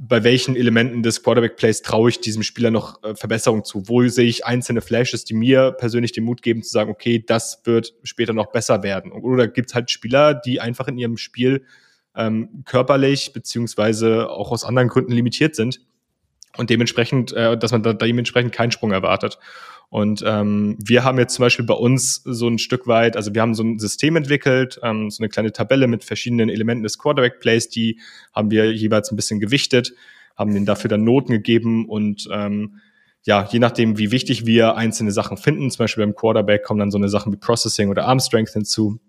Speaker 5: bei welchen Elementen des Quarterback-Plays traue ich diesem Spieler noch äh, Verbesserung zu? Wo sehe ich einzelne Flashes, die mir persönlich den Mut geben, zu sagen, okay, das wird später noch besser werden? Oder gibt es halt Spieler, die einfach in ihrem Spiel ähm, körperlich beziehungsweise auch aus anderen Gründen limitiert sind und dementsprechend, äh, dass man da dementsprechend keinen Sprung erwartet. Und ähm, wir haben jetzt zum Beispiel bei uns so ein Stück weit, also wir haben so ein System entwickelt, ähm, so eine kleine Tabelle mit verschiedenen Elementen des Quarterback-Plays, die haben wir jeweils ein bisschen gewichtet, haben denen dafür dann Noten gegeben und ähm, ja, je nachdem, wie wichtig wir einzelne Sachen finden, zum Beispiel beim Quarterback kommen dann so eine Sachen wie Processing oder Arm Strength hinzu.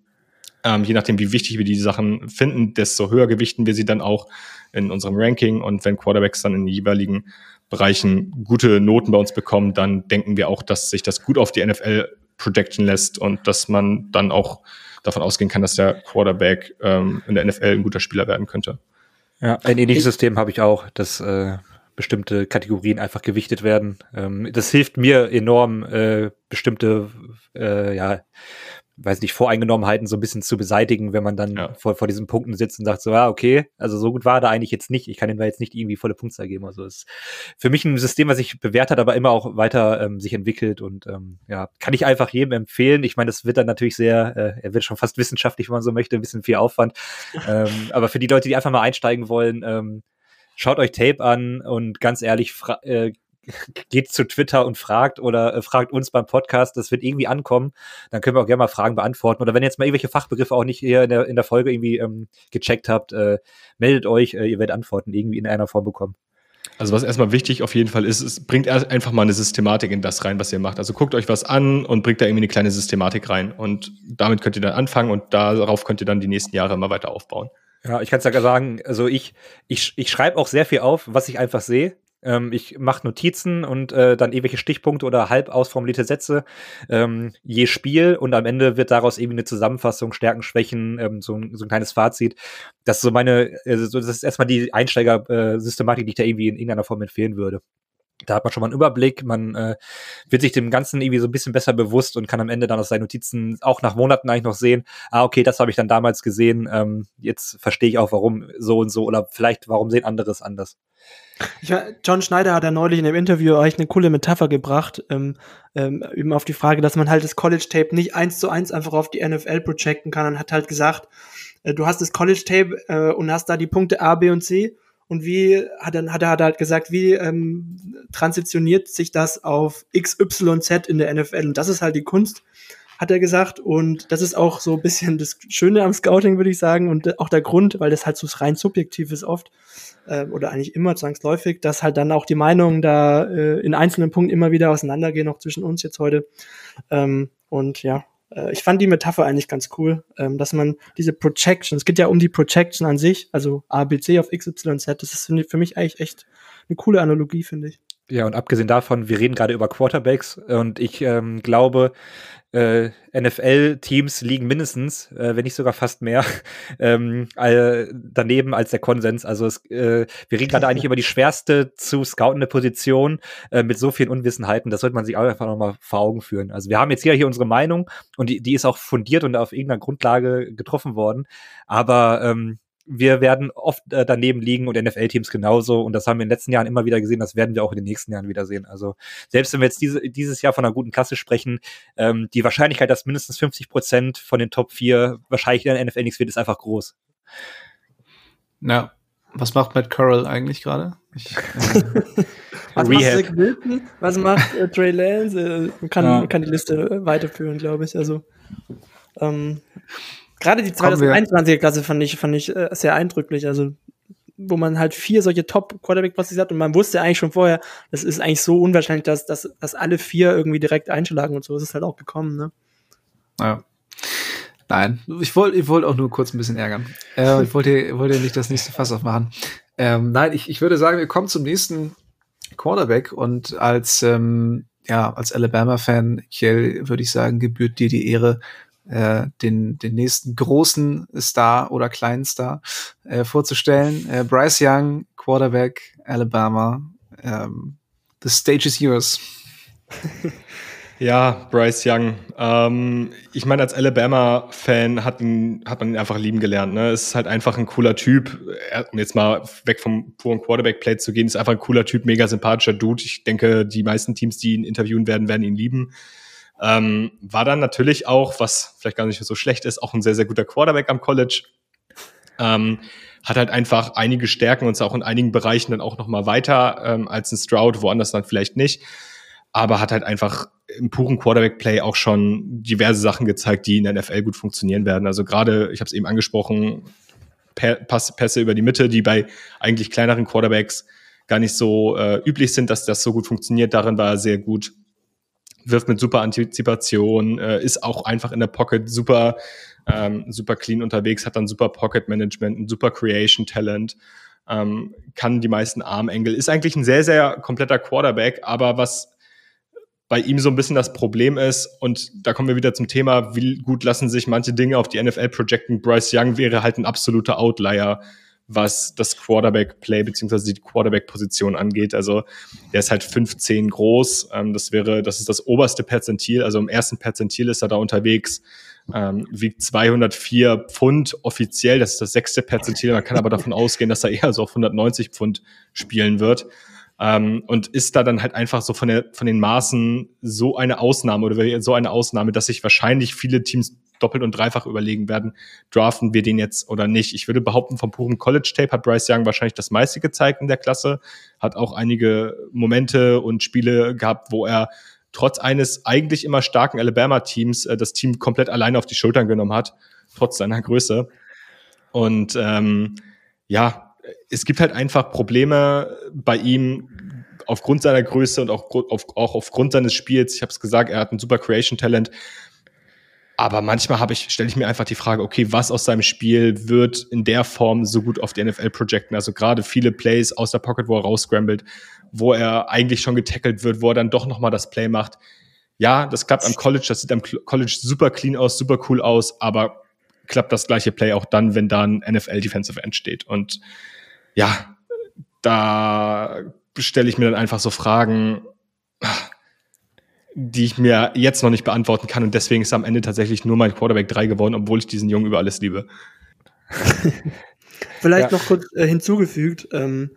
Speaker 5: Ähm, je nachdem, wie wichtig wir die Sachen finden, desto höher gewichten wir sie dann auch in unserem Ranking. Und wenn Quarterbacks dann in den jeweiligen Bereichen gute Noten bei uns bekommen, dann denken wir auch, dass sich das gut auf die NFL projecten lässt und dass man dann auch davon ausgehen kann, dass der Quarterback ähm, in der NFL ein guter Spieler werden könnte.
Speaker 6: Ja, ein ähnliches System habe ich auch, dass äh, bestimmte Kategorien einfach gewichtet werden. Ähm, das hilft mir enorm, äh, bestimmte äh, ja, weiß nicht, Voreingenommenheiten so ein bisschen zu beseitigen, wenn man dann ja. vor, vor diesen Punkten sitzt und sagt so, ja, okay, also so gut war da eigentlich jetzt nicht. Ich kann ihm da jetzt nicht irgendwie volle Punktzahl geben. Also ist für mich ein System, was sich bewährt hat, aber immer auch weiter ähm, sich entwickelt und ähm, ja, kann ich einfach jedem empfehlen. Ich meine, das wird dann natürlich sehr, äh, er wird schon fast wissenschaftlich, wenn man so möchte, ein bisschen viel Aufwand. <laughs> ähm, aber für die Leute, die einfach mal einsteigen wollen, ähm, schaut euch Tape an und ganz ehrlich, äh, geht zu Twitter und fragt oder äh, fragt uns beim Podcast, das wird irgendwie ankommen, dann können wir auch gerne mal Fragen beantworten. Oder wenn ihr jetzt mal irgendwelche Fachbegriffe auch nicht hier in der, in der Folge irgendwie ähm, gecheckt habt, äh, meldet euch, äh, ihr werdet Antworten irgendwie in einer Form bekommen.
Speaker 5: Also was erstmal wichtig auf jeden Fall ist, es bringt einfach mal eine Systematik in das rein, was ihr macht. Also guckt euch was an und bringt da irgendwie eine kleine Systematik rein. Und damit könnt ihr dann anfangen und darauf könnt ihr dann die nächsten Jahre immer weiter aufbauen.
Speaker 6: Ja, ich kann es ja sagen, also ich, ich, ich schreibe auch sehr viel auf, was ich einfach sehe. Ähm, ich mache Notizen und äh, dann irgendwelche Stichpunkte oder halb ausformulierte Sätze ähm, je Spiel und am Ende wird daraus irgendwie eine Zusammenfassung, Stärken, Schwächen, ähm, so, ein, so ein kleines Fazit. Das ist so meine, also das ist erstmal die Einsteiger-Systematik, äh, die ich da irgendwie in irgendeiner Form empfehlen würde. Da hat man schon mal einen Überblick, man äh, wird sich dem Ganzen irgendwie so ein bisschen besser bewusst und kann am Ende dann aus seinen Notizen auch nach Monaten eigentlich noch sehen, ah, okay, das habe ich dann damals gesehen, ähm, jetzt verstehe ich auch, warum so und so oder vielleicht, warum sehen andere es anders.
Speaker 4: Ich, John Schneider hat ja neulich in dem Interview euch eine coole Metapher gebracht, ähm, ähm, eben auf die Frage, dass man halt das College-Tape nicht eins zu eins einfach auf die NFL projecten kann und hat halt gesagt, äh, du hast das College-Tape äh, und hast da die Punkte A, B und C und wie hat, dann, hat er halt gesagt, wie ähm, transitioniert sich das auf X, Y, Z in der NFL und das ist halt die Kunst, hat er gesagt. Und das ist auch so ein bisschen das Schöne am Scouting, würde ich sagen. Und auch der Grund, weil das halt so rein subjektiv ist oft, äh, oder eigentlich immer zwangsläufig, dass halt dann auch die Meinungen da äh, in einzelnen Punkten immer wieder auseinandergehen, auch zwischen uns jetzt heute. Ähm, und ja, äh, ich fand die Metapher eigentlich ganz cool, ähm, dass man diese Projection, es geht ja um die Projection an sich, also ABC auf XYZ, das ist für mich eigentlich echt eine coole Analogie, finde ich.
Speaker 6: Ja, und abgesehen davon, wir reden gerade über Quarterbacks und ich ähm, glaube, äh, NFL-Teams liegen mindestens, äh, wenn nicht sogar fast mehr, <laughs> ähm, äh, daneben als der Konsens. Also es, äh, wir reden gerade eigentlich <laughs> über die schwerste zu scoutende Position äh, mit so vielen Unwissenheiten. Das sollte man sich auch einfach nochmal vor Augen führen. Also wir haben jetzt hier, hier unsere Meinung und die, die ist auch fundiert und auf irgendeiner Grundlage getroffen worden. Aber ähm, wir werden oft äh, daneben liegen und NFL-Teams genauso. Und das haben wir in den letzten Jahren immer wieder gesehen. Das werden wir auch in den nächsten Jahren wieder sehen. Also selbst wenn wir jetzt diese, dieses Jahr von einer guten Klasse sprechen, ähm, die Wahrscheinlichkeit, dass mindestens 50 Prozent von den Top 4 wahrscheinlich in der NFL nichts wird, ist einfach groß.
Speaker 3: Ja. Was macht Matt Curl eigentlich gerade?
Speaker 4: Äh, <laughs> was macht Zach Wilton? Was macht äh, Trey Lance? Äh, kann, ja. kann die Liste weiterführen, glaube ich. Also ähm, gerade die 2021er Klasse fand ich, fand ich äh, sehr eindrücklich. Also wo man halt vier solche Top-Quarterback-Passes hat und man wusste eigentlich schon vorher, das ist eigentlich so unwahrscheinlich, dass, dass, dass alle vier irgendwie direkt einschlagen und so ist es halt auch gekommen, ne?
Speaker 3: Ja. Nein, ich wollte ich wollte auch nur kurz ein bisschen ärgern. Äh, ich wollte, wollte nicht das nächste Fass aufmachen. Ähm, nein, ich, ich würde sagen, wir kommen zum nächsten Quarterback und als, ähm, ja, als Alabama-Fan, Kiel, würde ich sagen, gebührt dir die Ehre, äh, den, den nächsten großen Star oder kleinen Star äh, vorzustellen. Äh, Bryce Young, Quarterback, Alabama. Ähm, the stage is yours. <laughs>
Speaker 5: Ja, Bryce Young. Ähm, ich meine, als Alabama-Fan hat, hat man ihn einfach lieben gelernt. Ne? Es ist halt einfach ein cooler Typ. Um jetzt mal weg vom puren Quarterback-Play zu gehen, ist einfach ein cooler Typ, mega sympathischer Dude. Ich denke, die meisten Teams, die ihn interviewen werden, werden ihn lieben. Ähm, war dann natürlich auch, was vielleicht gar nicht so schlecht ist, auch ein sehr, sehr guter Quarterback am College. Ähm, hat halt einfach einige Stärken und auch in einigen Bereichen dann auch noch mal weiter ähm, als ein Stroud, woanders dann vielleicht nicht aber hat halt einfach im puren Quarterback-Play auch schon diverse Sachen gezeigt, die in der NFL gut funktionieren werden. Also gerade, ich habe es eben angesprochen, Pässe über die Mitte, die bei eigentlich kleineren Quarterbacks gar nicht so äh, üblich sind, dass das so gut funktioniert. Darin war er sehr gut. Wirft mit super Antizipation, äh, ist auch einfach in der Pocket super, ähm, super clean unterwegs, hat dann super Pocket Management, ein super Creation Talent, ähm, kann die meisten Armengel, ist eigentlich ein sehr, sehr kompletter Quarterback, aber was bei ihm so ein bisschen das Problem ist, und da kommen wir wieder zum Thema, wie gut lassen sich manche Dinge auf die NFL projecten. Bryce Young wäre halt ein absoluter Outlier, was das Quarterback-Play beziehungsweise die Quarterback-Position angeht. Also der ist halt 15 groß. Ähm, das wäre, das ist das oberste Perzentil. Also im ersten Perzentil ist er da unterwegs. Ähm, wiegt 204 Pfund offiziell. Das ist das sechste Perzentil. Man kann aber davon ausgehen, dass er eher so auf 190 Pfund spielen wird. Ähm, und ist da dann halt einfach so von, der, von den Maßen so eine Ausnahme oder so eine Ausnahme, dass sich wahrscheinlich viele Teams doppelt und dreifach überlegen werden, draften wir den jetzt oder nicht. Ich würde behaupten, vom puren College-Tape hat Bryce Young wahrscheinlich das meiste gezeigt in der Klasse, hat auch einige Momente und Spiele gehabt, wo er trotz eines eigentlich immer starken Alabama-Teams äh, das Team komplett alleine auf die Schultern genommen hat, trotz seiner Größe. Und ähm, ja, es gibt halt einfach Probleme bei ihm aufgrund seiner Größe und auch, auf, auch aufgrund seines Spiels. Ich habe es gesagt, er hat ein super Creation Talent. Aber manchmal habe ich, stelle ich mir einfach die Frage, okay, was aus seinem Spiel wird in der Form so gut auf die NFL projecten? Also gerade viele Plays aus der Pocket, wo er rausscrambled, wo er eigentlich schon getackelt wird, wo er dann doch nochmal das Play macht. Ja, das klappt am College, das sieht am College super clean aus, super cool aus, aber klappt das gleiche Play auch dann, wenn da ein NFL Defensive End steht. Und ja, da stelle ich mir dann einfach so Fragen, die ich mir jetzt noch nicht beantworten kann. Und deswegen ist am Ende tatsächlich nur mein Quarterback 3 geworden, obwohl ich diesen Jungen über alles liebe. <laughs>
Speaker 4: Vielleicht ja. noch kurz äh, hinzugefügt, ähm,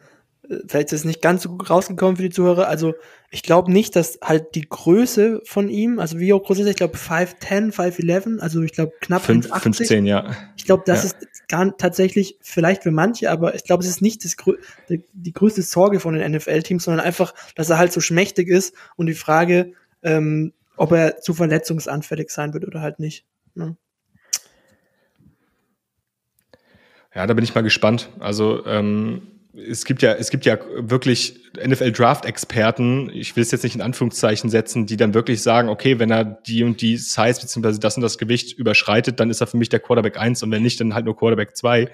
Speaker 4: vielleicht ist es nicht ganz so gut rausgekommen für die Zuhörer. Also ich glaube nicht, dass halt die Größe von ihm, also wie hoch groß ist er? Ich glaube 5'10, 5'11, also ich glaube knapp
Speaker 5: 5, 15, ja.
Speaker 4: Ich glaube, das ja. ist gar tatsächlich vielleicht für manche, aber ich glaube, es ist nicht das, die, die größte Sorge von den NFL-Teams, sondern einfach, dass er halt so schmächtig ist und die Frage, ähm, ob er zu verletzungsanfällig sein wird oder halt nicht. Ne?
Speaker 5: Ja, da bin ich mal gespannt. Also ähm, es gibt ja, es gibt ja wirklich NFL-Draft-Experten, ich will es jetzt nicht in Anführungszeichen setzen, die dann wirklich sagen, okay, wenn er die und die Size bzw. das und das Gewicht überschreitet, dann ist er für mich der Quarterback 1 und wenn nicht, dann halt nur Quarterback 2,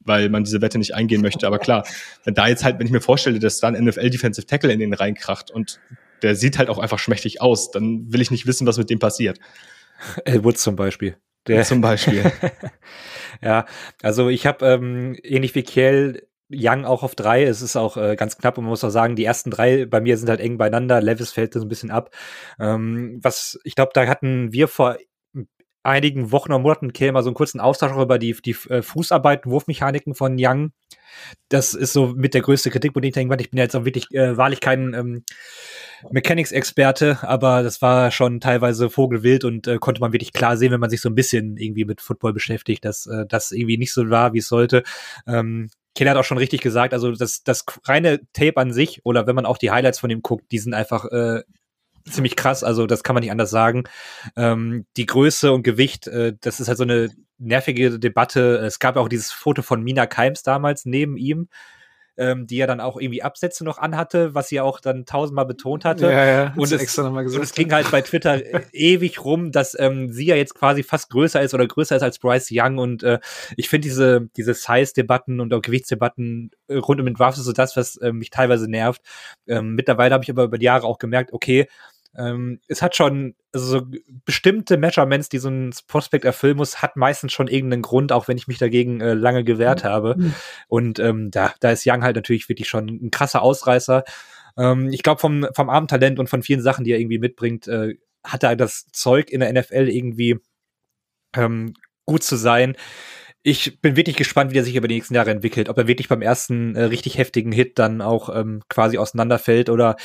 Speaker 5: weil man diese Wette nicht eingehen möchte. Aber klar, wenn da jetzt halt, wenn ich mir vorstelle, dass da ein NFL-Defensive Tackle in den reinkracht und der sieht halt auch einfach schmächtig aus, dann will ich nicht wissen, was mit dem passiert.
Speaker 6: El Woods zum Beispiel.
Speaker 5: Der zum Beispiel. <laughs>
Speaker 6: ja, also ich habe ähm, ähnlich wie Kiel Young auch auf drei. Es ist auch äh, ganz knapp und man muss auch sagen, die ersten drei bei mir sind halt eng beieinander. Levis fällt so ein bisschen ab. Ähm, was ich glaube, da hatten wir vor einigen Wochen oder Monaten käme so einen kurzen Austausch über die, die äh, Fußarbeiten, Wurfmechaniken von Young. Das ist so mit der größte Kritikpunkt, den ich denke, ich bin jetzt auch wirklich äh, wahrlich kein ähm, Mechanics-Experte, aber das war schon teilweise vogelwild und äh, konnte man wirklich klar sehen, wenn man sich so ein bisschen irgendwie mit Football beschäftigt, dass äh, das irgendwie nicht so war, wie es sollte. Ähm, Keller hat auch schon richtig gesagt, also das, das reine Tape an sich oder wenn man auch die Highlights von ihm guckt, die sind einfach äh, ziemlich krass, also das kann man nicht anders sagen. Ähm, die Größe und Gewicht, äh, das ist halt so eine nervige Debatte. Es gab auch dieses Foto von Mina Keims damals neben ihm, ähm, die ja dann auch irgendwie Absätze noch anhatte, was sie auch dann tausendmal betont hatte.
Speaker 3: Ja, ja,
Speaker 6: und, es, extra nochmal gesagt. und es ging halt bei Twitter <laughs> ewig rum, dass ähm, sie ja jetzt quasi fast größer ist oder größer ist als Bryce Young. Und äh, ich finde diese, diese Size-Debatten und auch Gewichtsdebatten äh, rund um den Draft ist so das, was äh, mich teilweise nervt. Ähm, mittlerweile habe ich aber über die Jahre auch gemerkt, okay, ähm, es hat schon also so bestimmte Measurements, die so ein Prospekt erfüllen muss, hat meistens schon irgendeinen Grund, auch wenn ich mich dagegen äh, lange gewehrt mhm. habe. Und ähm, da, da ist Young halt natürlich wirklich schon ein krasser Ausreißer. Ähm, ich glaube, vom, vom Abendtalent und von vielen Sachen, die er irgendwie mitbringt, äh, hat er das Zeug in der NFL irgendwie ähm, gut zu sein ich bin wirklich gespannt, wie der sich über die nächsten Jahre entwickelt. Ob er wirklich beim ersten äh, richtig heftigen Hit dann auch ähm, quasi auseinanderfällt oder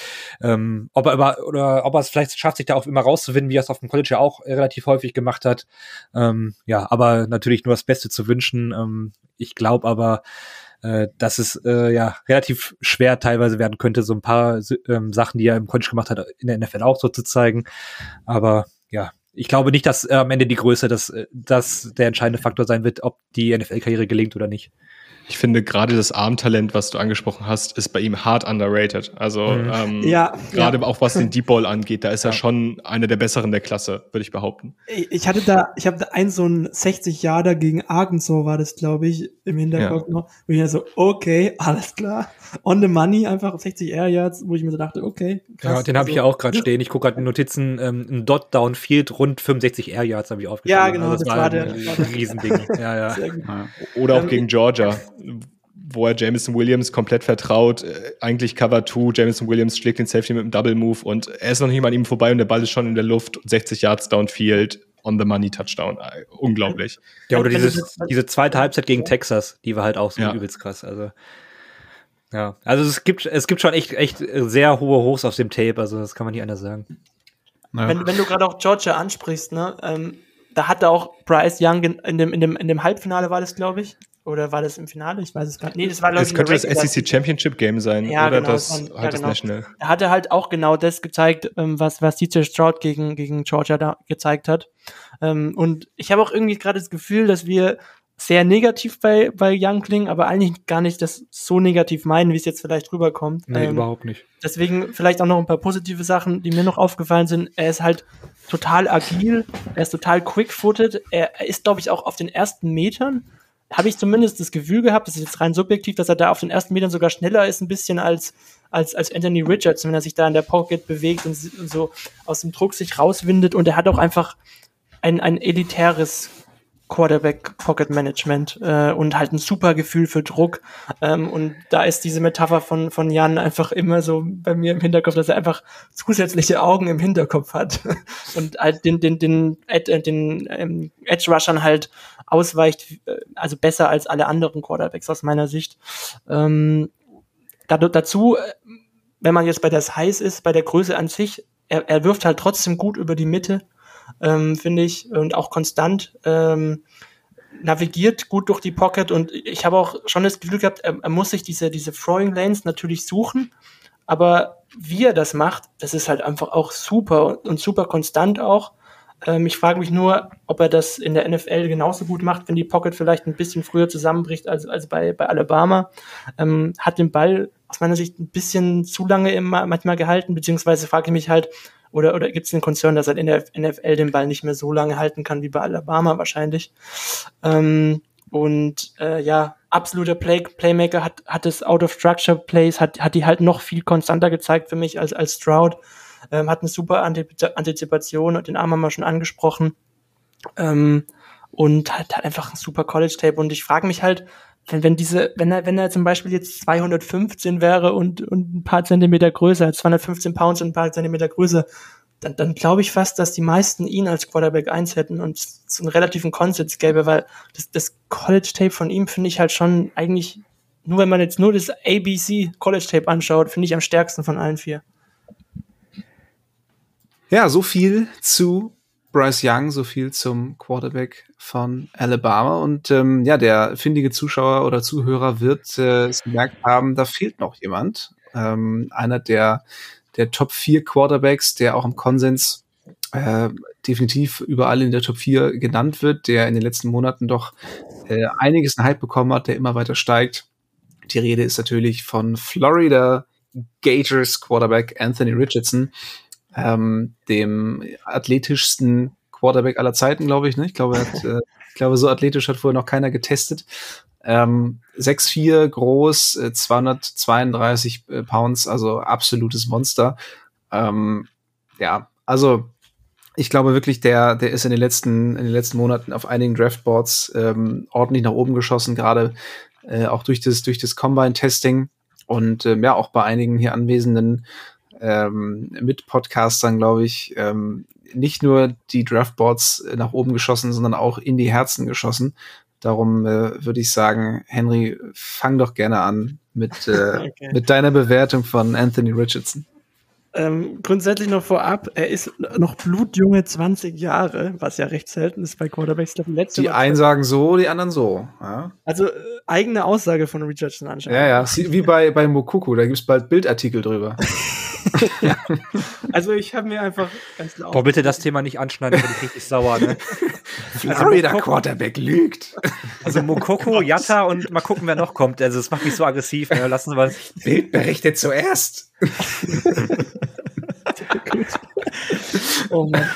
Speaker 6: ähm, ob er über, oder ob er es vielleicht schafft, sich da auch immer rauszuwinden, wie er es auf dem College ja auch äh, relativ häufig gemacht hat. Ähm, ja, aber natürlich nur das Beste zu wünschen. Ähm, ich glaube aber, äh, dass es äh, ja relativ schwer teilweise werden könnte, so ein paar ähm, Sachen, die er im College gemacht hat, in der NFL auch so zu zeigen. Aber ja, ich glaube nicht, dass äh, am Ende die Größe das, äh, das der entscheidende Faktor sein wird, ob die NFL-Karriere gelingt oder nicht.
Speaker 5: Ich finde gerade das Armtalent, was du angesprochen hast, ist bei ihm hart underrated. Also mhm. ähm, ja, gerade ja. auch was den Deep Ball angeht, da ist ja. er schon einer der besseren der Klasse, würde ich behaupten.
Speaker 4: Ich hatte da, ich habe da ein so ein 60 Jahre gegen Arkansas war das, glaube ich, im Hinterkopf ja. noch. Wo ich so, okay, alles klar. On the money, einfach 60 Air Yards, wo ich mir so dachte, okay.
Speaker 6: Krass. Ja, den habe also, ich ja auch gerade stehen. Ich gucke gerade in Notizen, ähm, ein Dot Downfield rund 65 Air Yards habe ich aufgeschrieben.
Speaker 4: Ja, genau, also das, das, war, der, ein
Speaker 6: Riesending. ja, ja.
Speaker 5: Oder auch ähm, gegen Georgia wo er Jameson Williams komplett vertraut, äh, eigentlich Cover 2, Jameson Williams schlägt den Safety mit einem Double Move und er ist noch nicht mal an ihm vorbei und der Ball ist schon in der Luft, 60 Yards downfield, on the money Touchdown. Äh, unglaublich.
Speaker 6: Ja, oder dieses, diese zweite Halbzeit gegen Texas, die war halt auch so ja. übelst krass. Also ja, also es gibt es gibt schon echt echt sehr hohe Hochs auf dem Tape, also das kann man nicht anders sagen.
Speaker 4: Ja. Wenn, wenn du gerade auch Georgia ansprichst, ne, ähm, da hatte auch Bryce Young in dem, in dem, in dem Halbfinale war das, glaube ich, oder war das im Finale? Ich weiß es gar nicht. Nee, das war,
Speaker 5: Das könnte das SEC Championship Game sein.
Speaker 4: Ja,
Speaker 5: oder
Speaker 4: genau,
Speaker 5: das,
Speaker 4: das
Speaker 5: war, halt ja, genau. National.
Speaker 4: Er hatte halt auch genau das gezeigt, ähm, was, was DJ Stroud gegen, gegen Georgia da gezeigt hat. Ähm, und ich habe auch irgendwie gerade das Gefühl, dass wir sehr negativ bei, bei Young klingen, aber eigentlich gar nicht das so negativ meinen, wie es jetzt vielleicht rüberkommt.
Speaker 6: Nee, ähm, überhaupt nicht.
Speaker 4: Deswegen vielleicht auch noch ein paar positive Sachen, die mir noch aufgefallen sind. Er ist halt total agil, er ist total quick-footed, er ist, glaube ich, auch auf den ersten Metern habe ich zumindest das Gefühl gehabt, das ist jetzt rein subjektiv, dass er da auf den ersten Metern sogar schneller ist, ein bisschen als, als, als Anthony Richards, wenn er sich da in der Pocket bewegt und, und so aus dem Druck sich rauswindet. Und er hat auch einfach ein, ein elitäres Quarterback Pocket Management äh, und halt ein super Gefühl für Druck. Ähm, und da ist diese Metapher von, von Jan einfach immer so bei mir im Hinterkopf, dass er einfach zusätzliche Augen im Hinterkopf hat <laughs> und halt den, den, den, den, äh, den ähm, Edge Rushern halt ausweicht, äh, also besser als alle anderen Quarterbacks aus meiner Sicht. Ähm, dazu, äh, wenn man jetzt bei der Size ist, bei der Größe an sich, er, er wirft halt trotzdem gut über die Mitte ähm, finde ich, und auch konstant. Ähm, navigiert gut durch die Pocket und ich habe auch schon das Gefühl gehabt, er, er, muss sich diese, diese Throwing Lanes natürlich suchen, aber wie er das macht, das ist halt einfach auch super und super konstant auch. Ähm, ich frage mich nur, ob er das in der NFL genauso gut macht, wenn die Pocket vielleicht ein bisschen früher zusammenbricht als, als bei, bei Alabama. Ähm, hat den Ball aus meiner Sicht ein bisschen zu lange immer manchmal gehalten, beziehungsweise frage ich mich halt, oder, oder gibt es einen Konzern, dass er in der NFL den Ball nicht mehr so lange halten kann wie bei Alabama wahrscheinlich? Ähm, und äh, ja, absoluter Play Playmaker hat, hat es Out of Structure Plays, hat, hat die halt noch viel konstanter gezeigt für mich als, als Stroud. Ähm, hat eine super Antizipation und den Arm haben wir schon angesprochen. Ähm, und hat, hat einfach ein super College-Tape. Und ich frage mich halt, wenn, wenn diese, wenn er, wenn er zum Beispiel jetzt 215 wäre und, und ein paar Zentimeter größer, 215 Pounds und ein paar Zentimeter größer, dann, dann glaube ich fast, dass die meisten ihn als Quarterback 1 hätten und so einen relativen Konsens gäbe, weil das, das College-Tape von ihm finde ich halt schon eigentlich, nur wenn man jetzt nur das ABC College-Tape anschaut, finde ich am stärksten von allen vier.
Speaker 3: Ja, so viel zu Bryce Young, so viel zum Quarterback von Alabama. Und ähm, ja, der findige Zuschauer oder Zuhörer wird äh, es gemerkt haben, da fehlt noch jemand. Ähm, einer der, der Top 4 Quarterbacks, der auch im Konsens äh, definitiv überall in der Top 4 genannt wird, der in den letzten Monaten doch äh, einiges an Hype bekommen hat, der immer weiter steigt. Die Rede ist natürlich von Florida Gators Quarterback Anthony Richardson ähm, dem athletischsten Quarterback aller Zeiten, glaube ich. Ne? Ich glaube, hat, <laughs> äh, ich glaube, so athletisch hat vorher noch keiner getestet. Ähm, 6'4 groß, äh, 232 äh, Pounds, also absolutes Monster. Ähm, ja, also ich glaube wirklich, der, der ist in den letzten, in den letzten Monaten auf einigen Draftboards ähm, ordentlich nach oben geschossen, gerade äh, auch durch das, durch das Combine-Testing und ähm, ja, auch bei einigen hier anwesenden ähm, mit Podcastern, glaube ich, ähm, nicht nur die Draftboards nach oben geschossen, sondern auch in die Herzen geschossen. Darum äh, würde ich sagen, Henry, fang doch gerne an mit, äh, <laughs> okay. mit deiner Bewertung von Anthony Richardson.
Speaker 4: Ähm, grundsätzlich noch vorab, er ist noch blutjunge 20 Jahre, was ja recht selten ist bei Quarterbacks.
Speaker 3: Letzte die einen sagen so, die anderen so. Ja.
Speaker 4: Also äh, eigene Aussage von Richardson anscheinend.
Speaker 3: Ja, ja, wie bei, bei Mokuku, da gibt es bald Bildartikel drüber. <laughs>
Speaker 4: ja. <laughs> Also ich habe mir einfach
Speaker 6: ganz laut. Boah, bitte das Thema nicht anschneiden, bin ich richtig sauer, ne?
Speaker 3: Florida also Quarterback lügt.
Speaker 6: Also Mokoko, Yatta und mal gucken, wer noch kommt. Also das macht mich so aggressiv. Ne? Lassen Sie mal.
Speaker 3: Bild berichtet zuerst.
Speaker 4: oh Mann.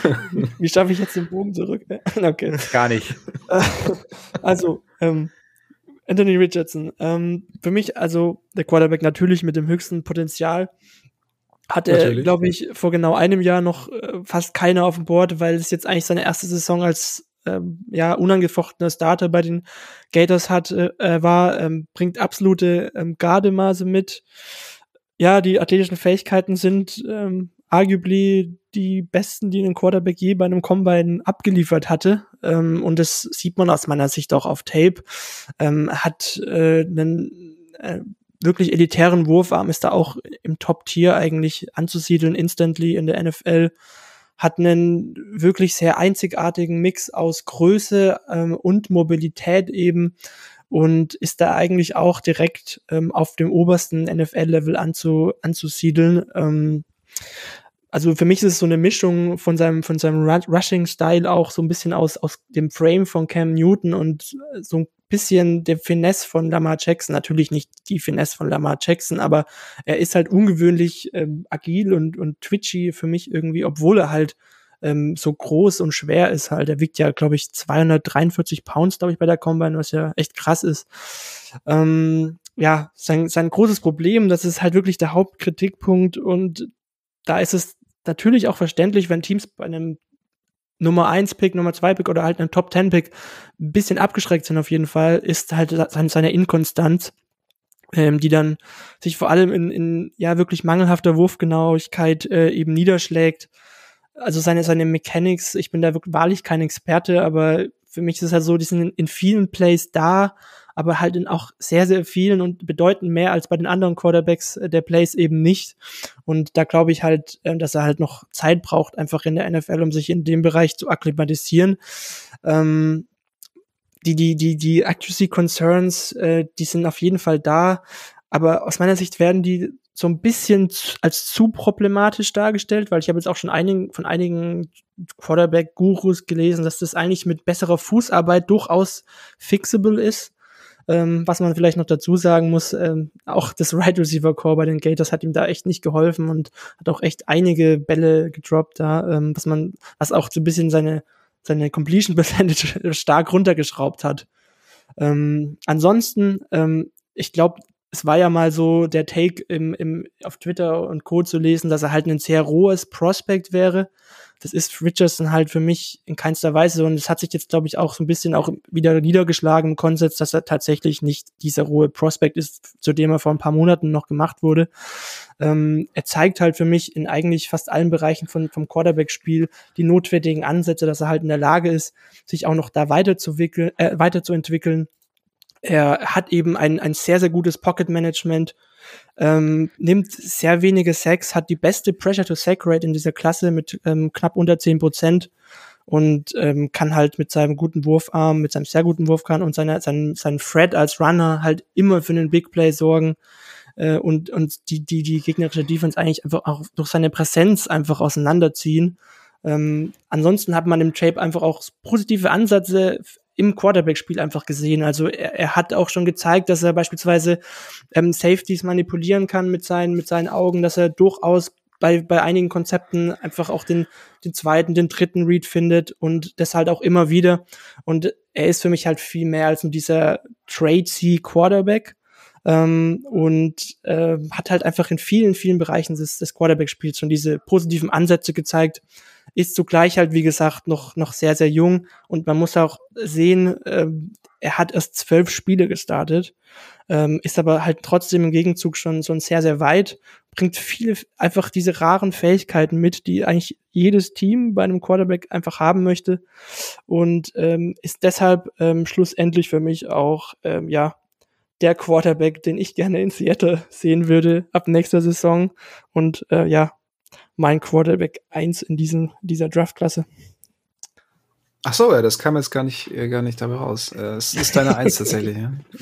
Speaker 4: Wie schaffe ich jetzt den Bogen zurück? <laughs>
Speaker 6: okay. Gar nicht. <laughs>
Speaker 4: Also, ähm, Anthony Richardson. Ähm, für mich also der Quarterback natürlich mit dem höchsten Potenzial. Hatte, glaube ich, vor genau einem Jahr noch äh, fast keiner auf dem Board, weil es jetzt eigentlich seine erste Saison als ähm, ja unangefochtener Starter bei den Gators hat, äh, äh, war, ähm, bringt absolute ähm, Gardemaße mit. Ja, die athletischen Fähigkeiten sind ähm, arguably die besten, die ein Quarterback je bei einem Combine abgeliefert hatte. Ähm, und das sieht man aus meiner Sicht auch auf Tape. Ähm, hat äh, einen äh, wirklich elitären Wurfarm, ist da auch im Top-Tier eigentlich anzusiedeln, instantly in der NFL. Hat einen wirklich sehr einzigartigen Mix aus Größe ähm, und Mobilität eben und ist da eigentlich auch direkt ähm, auf dem obersten NFL-Level anzu, anzusiedeln. Ähm, also für mich ist es so eine Mischung von seinem, von seinem Rushing-Style auch so ein bisschen aus, aus dem Frame von Cam Newton und so ein bisschen der Finesse von Lamar Jackson. Natürlich nicht die Finesse von Lamar Jackson, aber er ist halt ungewöhnlich ähm, agil und, und twitchy für mich irgendwie, obwohl er halt ähm, so groß und schwer ist halt. Er wiegt ja, glaube ich, 243 Pounds, glaube ich, bei der Combine, was ja echt krass ist. Ähm, ja, sein, sein großes Problem, das ist halt wirklich der Hauptkritikpunkt und da ist es natürlich auch verständlich, wenn Teams bei einem Nummer 1 Pick, Nummer 2 Pick oder halt einem Top 10 Pick ein bisschen abgeschreckt sind auf jeden Fall, ist halt seine Inkonstanz, ähm, die dann sich vor allem in, in ja wirklich mangelhafter Wurfgenauigkeit äh, eben niederschlägt. Also seine, seine Mechanics, ich bin da wirklich wahrlich kein Experte, aber für mich ist es halt so, die sind in, in vielen Plays da, aber halt in auch sehr, sehr vielen und bedeuten mehr als bei den anderen Quarterbacks äh, der Plays eben nicht. Und da glaube ich halt, äh, dass er halt noch Zeit braucht, einfach in der NFL, um sich in dem Bereich zu akklimatisieren. Ähm, die, die, die, die Accuracy Concerns, äh, die sind auf jeden Fall da, aber aus meiner Sicht werden die so ein bisschen als zu problematisch dargestellt, weil ich habe jetzt auch schon einigen, von einigen Quarterback-Gurus gelesen, dass das eigentlich mit besserer Fußarbeit durchaus fixable ist. Ähm, was man vielleicht noch dazu sagen muss, ähm, auch das Right Receiver Core bei den Gators hat ihm da echt nicht geholfen und hat auch echt einige Bälle gedroppt da, ähm, was man, was auch so ein bisschen seine, seine Completion <laughs> Percentage stark runtergeschraubt hat. Ähm, ansonsten, ähm, ich glaube, es war ja mal so der Take im, im, auf Twitter und Co. zu lesen, dass er halt ein sehr rohes Prospect wäre das ist Richardson halt für mich in keinster Weise und es hat sich jetzt, glaube ich, auch so ein bisschen auch wieder niedergeschlagen im Konsens, dass er tatsächlich nicht dieser rohe Prospect ist, zu dem er vor ein paar Monaten noch gemacht wurde. Ähm, er zeigt halt für mich in eigentlich fast allen Bereichen von, vom Quarterback-Spiel die notwendigen Ansätze, dass er halt in der Lage ist, sich auch noch da weiterzuwickeln, äh, weiterzuentwickeln. Er hat eben ein, ein sehr, sehr gutes Pocket-Management, ähm, nimmt sehr wenige Sacks, hat die beste Pressure-to-Sack-Rate in dieser Klasse mit ähm, knapp unter zehn Prozent und ähm, kann halt mit seinem guten Wurfarm, mit seinem sehr guten Wurfkern und seiner, seinem, seinem Thread als Runner halt immer für einen Big Play sorgen äh, und, und die, die, die gegnerische Defense eigentlich einfach auch durch seine Präsenz einfach auseinanderziehen. Ähm, ansonsten hat man im Tape einfach auch positive Ansätze im Quarterback-Spiel einfach gesehen. Also er, er hat auch schon gezeigt, dass er beispielsweise ähm, Safeties manipulieren kann mit seinen, mit seinen Augen, dass er durchaus bei, bei einigen Konzepten einfach auch den, den zweiten, den dritten Read findet und das halt auch immer wieder. Und er ist für mich halt viel mehr als nur dieser Trade-C Quarterback. Ähm, und äh, hat halt einfach in vielen, vielen Bereichen des, des Quarterback-Spiels schon diese positiven Ansätze gezeigt. Ist zugleich halt, wie gesagt, noch, noch sehr, sehr jung. Und man muss auch sehen, äh, er hat erst zwölf Spiele gestartet ähm, ist aber halt trotzdem im Gegenzug schon, schon sehr, sehr weit, bringt viele einfach diese raren Fähigkeiten mit, die eigentlich jedes Team bei einem Quarterback einfach haben möchte und ähm, ist deshalb ähm, schlussendlich für mich auch, ähm, ja, der Quarterback, den ich gerne in Seattle sehen würde ab nächster Saison und äh, ja, mein Quarterback eins in diesem, dieser Draftklasse.
Speaker 3: Ach so, ja, das kam jetzt gar nicht, äh, gar nicht dabei raus. Äh, es ist deine Eins tatsächlich, ja. <laughs>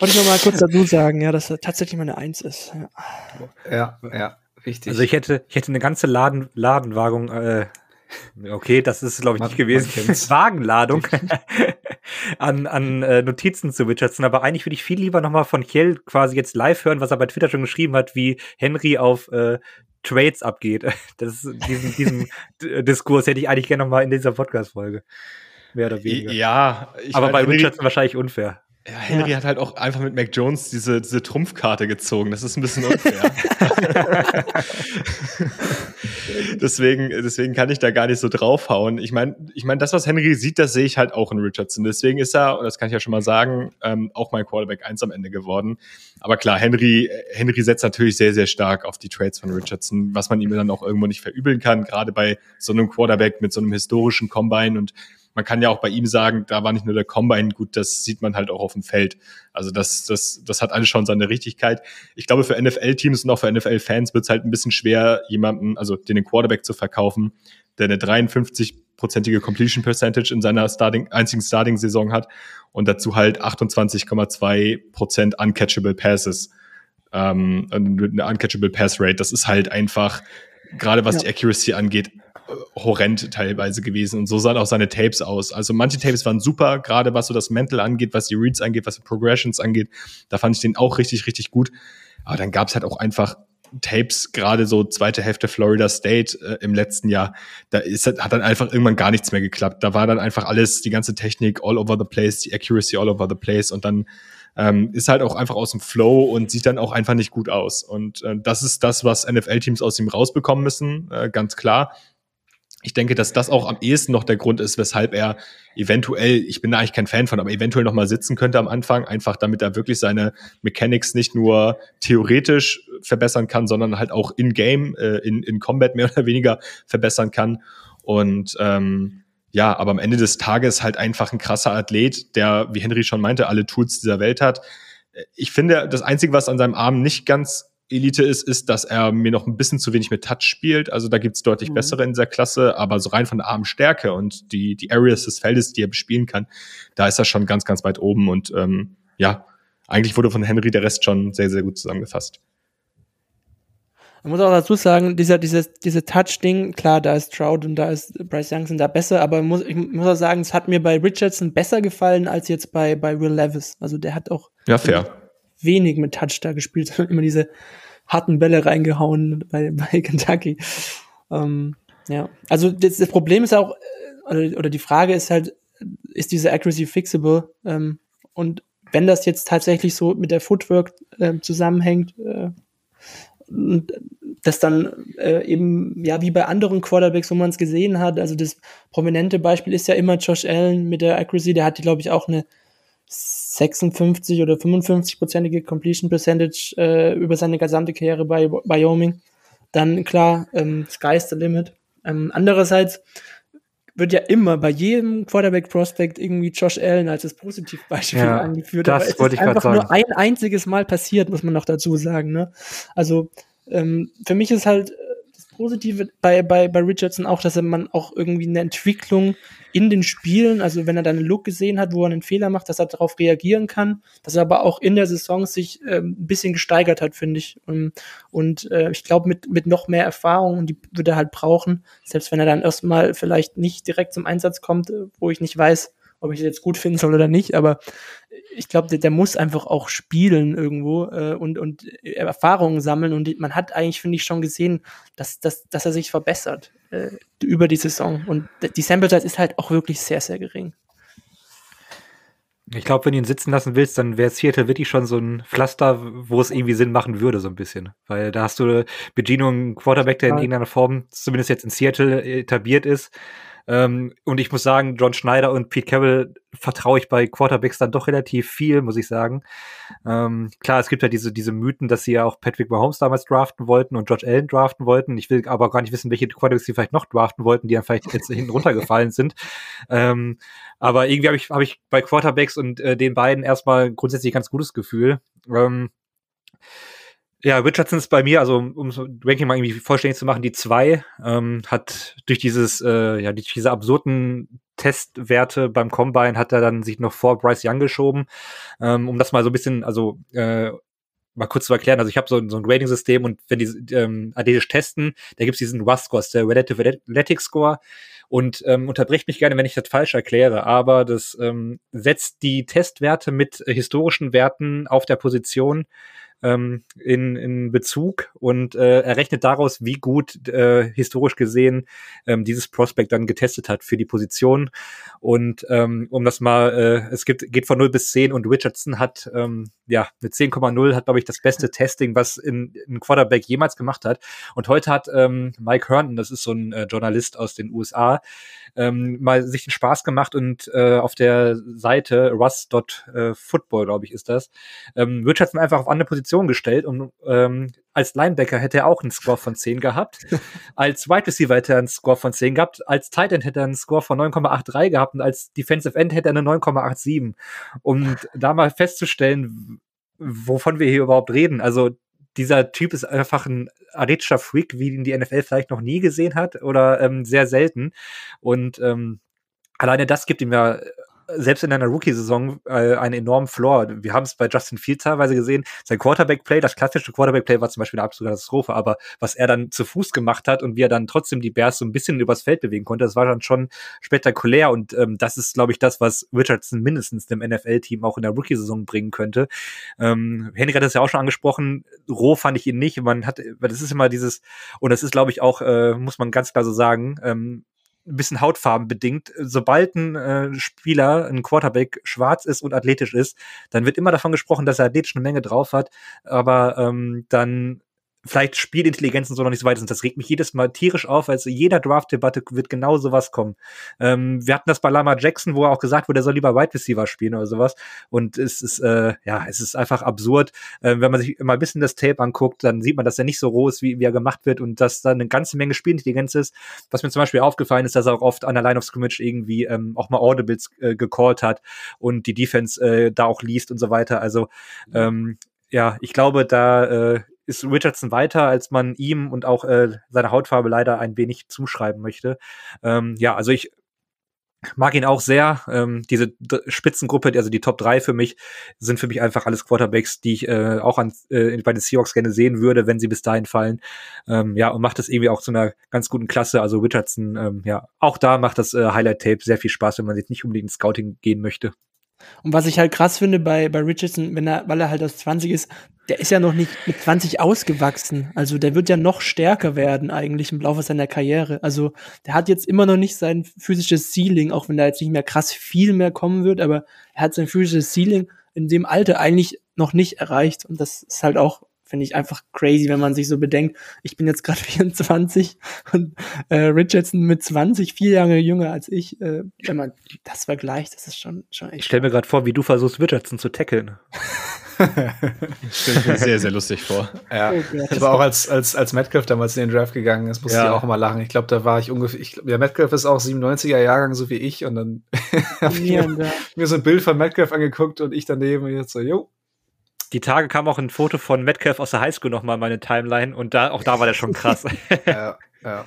Speaker 4: Wollte ich noch mal kurz dazu sagen, ja, dass er tatsächlich meine Eins ist.
Speaker 3: Ja, ja, ja richtig.
Speaker 6: Also ich hätte, ich hätte eine ganze Laden, Ladenwagung, äh, okay, das ist glaube ich nicht gewesen. Wagenladung <laughs> an, an äh, Notizen zu Richardson, aber eigentlich würde ich viel lieber nochmal von Kjell quasi jetzt live hören, was er bei Twitter schon geschrieben hat, wie Henry auf äh, Trades abgeht. <laughs> Das, diesen, diesen Diskurs hätte ich eigentlich gerne nochmal in dieser Podcast-Folge. Mehr oder weniger.
Speaker 5: Ja,
Speaker 6: aber bei Richardson wahrscheinlich unfair.
Speaker 5: Ja, Henry ja. hat halt auch einfach mit Mac Jones diese, diese Trumpfkarte gezogen. Das ist ein bisschen unfair. <laughs> deswegen, deswegen kann ich da gar nicht so draufhauen. Ich meine, ich mein, das, was Henry sieht, das sehe ich halt auch in Richardson. Deswegen ist er, und das kann ich ja schon mal sagen, ähm, auch mein Quarterback 1 am Ende geworden. Aber klar, Henry, Henry setzt natürlich sehr, sehr stark auf die Trades von Richardson, was man ihm dann auch irgendwo nicht verübeln kann, gerade bei so einem Quarterback mit so einem historischen Combine und man kann ja auch bei ihm sagen, da war nicht nur der Combine gut, das sieht man halt auch auf dem Feld. Also das, das, das hat alles schon seine Richtigkeit. Ich glaube, für NFL-Teams und auch für NFL-Fans wird es halt ein bisschen schwer, jemanden, also den Quarterback zu verkaufen, der eine 53-prozentige Completion Percentage in seiner Starting, einzigen Starting-Saison hat und dazu halt 28,2 Prozent uncatchable Passes. Ähm, eine uncatchable Pass Rate. Das ist halt einfach, gerade was ja. die Accuracy angeht, horrend teilweise gewesen. Und so sahen auch seine Tapes aus. Also manche Tapes waren super, gerade was so das Mental angeht, was die Reads angeht, was die Progressions angeht. Da fand ich den auch richtig, richtig gut. Aber dann gab es halt auch einfach Tapes, gerade so zweite Hälfte Florida State äh, im letzten Jahr, da ist, hat dann einfach irgendwann gar nichts mehr geklappt. Da war dann einfach alles, die ganze Technik all over the place, die Accuracy all over the place und dann ähm, ist halt auch einfach aus dem Flow und sieht dann auch einfach nicht gut aus. Und äh, das ist das, was NFL-Teams aus ihm rausbekommen müssen, äh, ganz klar ich denke, dass das auch am ehesten noch der Grund ist, weshalb er eventuell, ich bin da eigentlich kein Fan von, aber eventuell noch mal sitzen könnte am Anfang, einfach damit er wirklich seine Mechanics nicht nur theoretisch verbessern kann, sondern halt auch in Game, äh, in, in Combat mehr <laughs> oder weniger verbessern kann. Und ähm, ja, aber am Ende des Tages halt einfach ein krasser Athlet, der, wie Henry schon meinte, alle Tools dieser Welt hat. Ich finde, das Einzige, was an seinem Arm nicht ganz Elite ist, ist, dass er mir noch ein bisschen zu wenig mit Touch spielt. Also da gibt's deutlich mhm. bessere in dieser Klasse, aber so rein von der Armstärke und die, die Areas des Feldes, die er bespielen kann, da ist er schon ganz, ganz weit oben. Und ähm, ja, eigentlich wurde von Henry der Rest schon sehr, sehr gut zusammengefasst.
Speaker 4: Man muss auch dazu sagen, dieser, dieses, diese Touch-Ding, klar, da ist Trout und da ist Bryce Young sind da besser, aber muss, ich muss auch sagen, es hat mir bei Richardson besser gefallen als jetzt bei, bei Will Levis. Also der hat auch
Speaker 5: ja, fair.
Speaker 4: Wenig mit Touch da gespielt, <laughs> immer diese harten Bälle reingehauen bei, <laughs> bei Kentucky. Ähm, ja, also das, das Problem ist auch, äh, oder, oder die Frage ist halt, ist diese Accuracy fixable? Ähm, und wenn das jetzt tatsächlich so mit der Footwork äh, zusammenhängt, äh, und das dann äh, eben, ja, wie bei anderen Quarterbacks, wo man es gesehen hat, also das prominente Beispiel ist ja immer Josh Allen mit der Accuracy, der hatte, glaube ich, auch eine 56 oder 55-prozentige Completion Percentage äh, über seine gesamte Karriere bei Wyoming. Dann klar, ähm, sky's the limit. Ähm, andererseits wird ja immer bei jedem Quarterback-Prospect irgendwie Josh Allen als das Positivbeispiel ja, angeführt.
Speaker 6: Das wollte ich einfach sagen. nur
Speaker 4: ein einziges Mal passiert, muss man noch dazu sagen. Ne? Also ähm, für mich ist halt Positive bei, bei, bei Richardson auch, dass er man auch irgendwie eine Entwicklung in den Spielen, also wenn er dann einen Look gesehen hat, wo er einen Fehler macht, dass er darauf reagieren kann, dass er aber auch in der Saison sich ähm, ein bisschen gesteigert hat, finde ich. Und, und äh, ich glaube, mit, mit noch mehr Erfahrung, die würde er halt brauchen, selbst wenn er dann erstmal vielleicht nicht direkt zum Einsatz kommt, äh, wo ich nicht weiß, ob ich das jetzt gut finden soll oder nicht, aber ich glaube, der, der, muss einfach auch spielen irgendwo äh, und, und Erfahrungen sammeln und man hat eigentlich, finde ich, schon gesehen, dass, dass, dass er sich verbessert äh, über die Saison und die Sample Size ist halt auch wirklich sehr, sehr gering.
Speaker 6: Ich glaube, wenn du ihn sitzen lassen willst, dann wäre Seattle wirklich schon so ein Pflaster, wo es irgendwie Sinn machen würde, so ein bisschen. Weil da hast du Begino, einen Quarterback, der in irgendeiner Form, zumindest jetzt in Seattle, etabliert ist ähm, und ich muss sagen, John Schneider und Pete Carroll vertraue ich bei Quarterbacks dann doch relativ viel, muss ich sagen. Ähm, klar, es gibt ja diese, diese Mythen, dass sie ja auch Patrick Mahomes damals draften wollten und George Allen draften wollten. Ich will aber gar nicht wissen, welche Quarterbacks sie vielleicht noch draften wollten, die dann vielleicht jetzt <laughs> hinten runtergefallen sind. Ähm, aber irgendwie habe ich, hab ich bei Quarterbacks und äh, den beiden erstmal grundsätzlich ganz gutes Gefühl. Ähm, ja, Richardson ist bei mir, also um so Ranking mal irgendwie vollständig zu machen, die zwei ähm, hat durch dieses, äh, ja, durch diese absurden Testwerte beim Combine hat er dann sich noch vor Bryce Young geschoben, ähm, um das mal so ein bisschen, also äh, mal kurz zu erklären, also ich habe so, so ein Grading-System und wenn die ähm, athletisch testen, da gibt's diesen RUS-Score, der Relative Athletic Score. Und ähm, unterbrecht mich gerne, wenn ich das falsch erkläre, aber das ähm, setzt die Testwerte mit äh, historischen Werten auf der Position ähm, in, in Bezug und äh, errechnet daraus, wie gut äh, historisch gesehen ähm, dieses Prospect dann getestet hat für die Position. Und ähm, um das mal, äh, es gibt, geht von 0 bis 10 und Richardson hat ähm, ja eine 10,0 hat, glaube ich, das beste <laughs> Testing, was in, ein Quarterback jemals gemacht hat. Und heute hat ähm, Mike Herndon, das ist so ein äh, Journalist aus den USA, ähm, mal sich den Spaß gemacht und äh, auf der Seite rust.football, glaube ich, ist das, ähm, Richardson einfach auf andere Positionen gestellt und ähm, als Linebacker hätte er auch einen Score von 10 gehabt. <laughs> als Wide Receiver hätte er einen Score von 10 gehabt. Als Tight End hätte er einen Score von 9,83 gehabt und als Defensive End hätte er eine 9,87. Und da mal festzustellen, wovon wir hier überhaupt reden. Also dieser Typ ist einfach ein athletischer Freak, wie ihn die NFL vielleicht noch nie gesehen hat oder ähm, sehr selten. Und ähm, alleine das gibt ihm ja selbst in einer Rookie-Saison äh, einen enormen Floor. Wir haben es bei Justin Fields teilweise gesehen. Sein Quarterback-Play, das klassische Quarterback-Play war zum Beispiel eine absolute Katastrophe, aber was er dann zu Fuß gemacht hat und wie er dann trotzdem die Bears so ein bisschen übers Feld bewegen konnte, das war dann schon spektakulär und ähm, das ist, glaube ich, das, was Richardson mindestens dem NFL-Team auch in der Rookie-Saison bringen könnte. Ähm, Henry hat das ja auch schon angesprochen. Roh fand ich ihn nicht. Man hat, das ist immer dieses, und das ist, glaube ich, auch, äh, muss man ganz klar so sagen, ähm, ein bisschen Hautfarben bedingt. Sobald ein äh, Spieler, ein Quarterback schwarz ist und athletisch ist, dann wird immer davon gesprochen, dass er athletisch eine Menge drauf hat, aber ähm, dann vielleicht Spielintelligenz und so noch nicht so weit sind. Das regt mich jedes Mal tierisch auf, weil jeder Draft-Debatte wird genau sowas kommen. Ähm, wir hatten das bei Lama Jackson, wo er auch gesagt wurde, er soll lieber Wide Receiver spielen oder sowas. Und es ist, äh, ja, es ist einfach absurd. Äh, wenn man sich mal ein bisschen das Tape anguckt, dann sieht man, dass er nicht so roh ist, wie, wie er gemacht wird und dass da eine ganze Menge Spielintelligenz ist. Was mir zum Beispiel aufgefallen ist, dass er auch oft an der Line of Scrimmage irgendwie ähm, auch mal Audibles äh, gecallt hat und die Defense äh, da auch liest und so weiter. Also ähm, ja, ich glaube, da äh, ist Richardson weiter, als man ihm und auch äh, seiner Hautfarbe leider ein wenig zuschreiben möchte. Ähm, ja, also ich mag ihn auch sehr. Ähm, diese Spitzengruppe, also die Top 3 für mich, sind für mich einfach alles Quarterbacks, die ich äh, auch an, äh, bei den Seahawks gerne sehen würde, wenn sie bis dahin fallen. Ähm, ja, und macht das irgendwie auch zu einer ganz guten Klasse. Also Richardson, ähm, ja, auch da macht das äh, Highlight-Tape sehr viel Spaß, wenn man jetzt nicht unbedingt ins Scouting gehen möchte.
Speaker 4: Und was ich halt krass finde bei, bei Richardson, wenn er, weil er halt aus 20 ist, der ist ja noch nicht mit 20 ausgewachsen. Also der wird ja noch stärker werden eigentlich im Laufe seiner Karriere. Also der hat jetzt immer noch nicht sein physisches Ceiling, auch wenn da jetzt nicht mehr krass viel mehr kommen wird, aber er hat sein physisches Ceiling in dem Alter eigentlich noch nicht erreicht. Und das ist halt auch finde ich einfach crazy, wenn man sich so bedenkt, ich bin jetzt gerade <laughs> 24 und äh, Richardson mit 20, vier Jahre jünger als ich. Äh, wenn man das vergleicht, das ist schon, schon echt.
Speaker 6: Ich stelle mir gerade vor, wie du versuchst, Richardson zu tackeln.
Speaker 5: Stelle ich mir sehr, sehr lustig vor. <laughs>
Speaker 3: Ja.
Speaker 4: Oh Gott.
Speaker 3: Ich war auch als, als, als Metcalf damals in den Draft gegangen, das musste
Speaker 6: Ja.
Speaker 3: ich auch immer lachen. Ich glaube, da war ich ungefähr, ich, ja, Metcalf ist auch 97er Jahrgang, so wie ich, und dann <laughs> habe ich mir, mir so ein Bild von Metcalf angeguckt und ich daneben und jetzt so, jo,
Speaker 6: Die Tage kam auch ein Foto von Metcalf aus der Highschool nochmal in meine Timeline und da, auch da war der schon krass. <laughs>
Speaker 3: ja, <laughs> ja.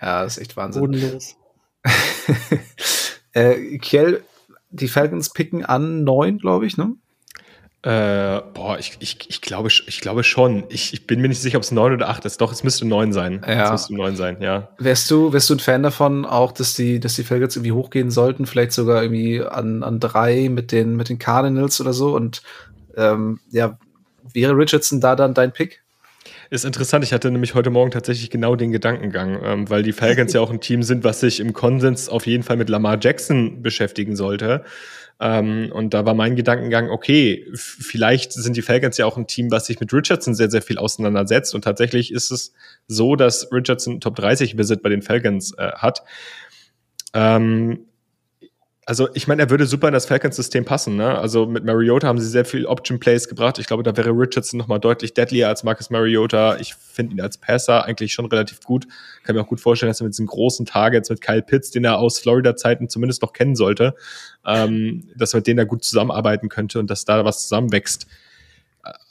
Speaker 3: Ja, das ist echt Wahnsinn.
Speaker 4: Bodenlos. <laughs>
Speaker 3: äh, Kiel, die Falcons picken an neun, glaube ich, ne?
Speaker 5: Äh, boah, ich, ich, ich, glaube, ich glaube schon. Ich, ich bin mir nicht sicher, ob es neun oder acht ist. Doch, es müsste neun sein.
Speaker 3: Ja.
Speaker 5: Es müsste neun sein, ja.
Speaker 3: Wärst du, wärst du ein Fan davon, auch, dass die, dass die Falcons irgendwie hochgehen sollten, vielleicht sogar irgendwie an, an drei mit den, mit den Cardinals oder so? Und ähm, ja, wäre Richardson da dann dein Pick?
Speaker 5: Ist interessant, ich hatte nämlich heute Morgen tatsächlich genau den Gedankengang, ähm, weil die Falcons ja auch ein Team sind, was sich im Konsens auf jeden Fall mit Lamar Jackson beschäftigen sollte. Ähm, und da war mein Gedankengang, okay, vielleicht sind die Falcons ja auch ein Team, was sich mit Richardson sehr, sehr viel auseinandersetzt. Und tatsächlich ist es so, dass Richardson Top 30 Visit bei den Falcons äh, hat. Ähm, also ich meine, er würde super in das Falcons-System passen. Ne? Also mit Mariota haben sie sehr viel Option-Plays gebracht. Ich glaube, da wäre Richardson noch mal deutlich deadlier als Marcus Mariota. Ich finde ihn als Passer eigentlich schon relativ gut. Kann mir auch gut vorstellen, dass er mit diesen großen Targets mit Kyle Pitts, den er aus Florida-Zeiten zumindest noch kennen sollte, ähm, dass er mit denen da gut zusammenarbeiten könnte und dass da was zusammenwächst.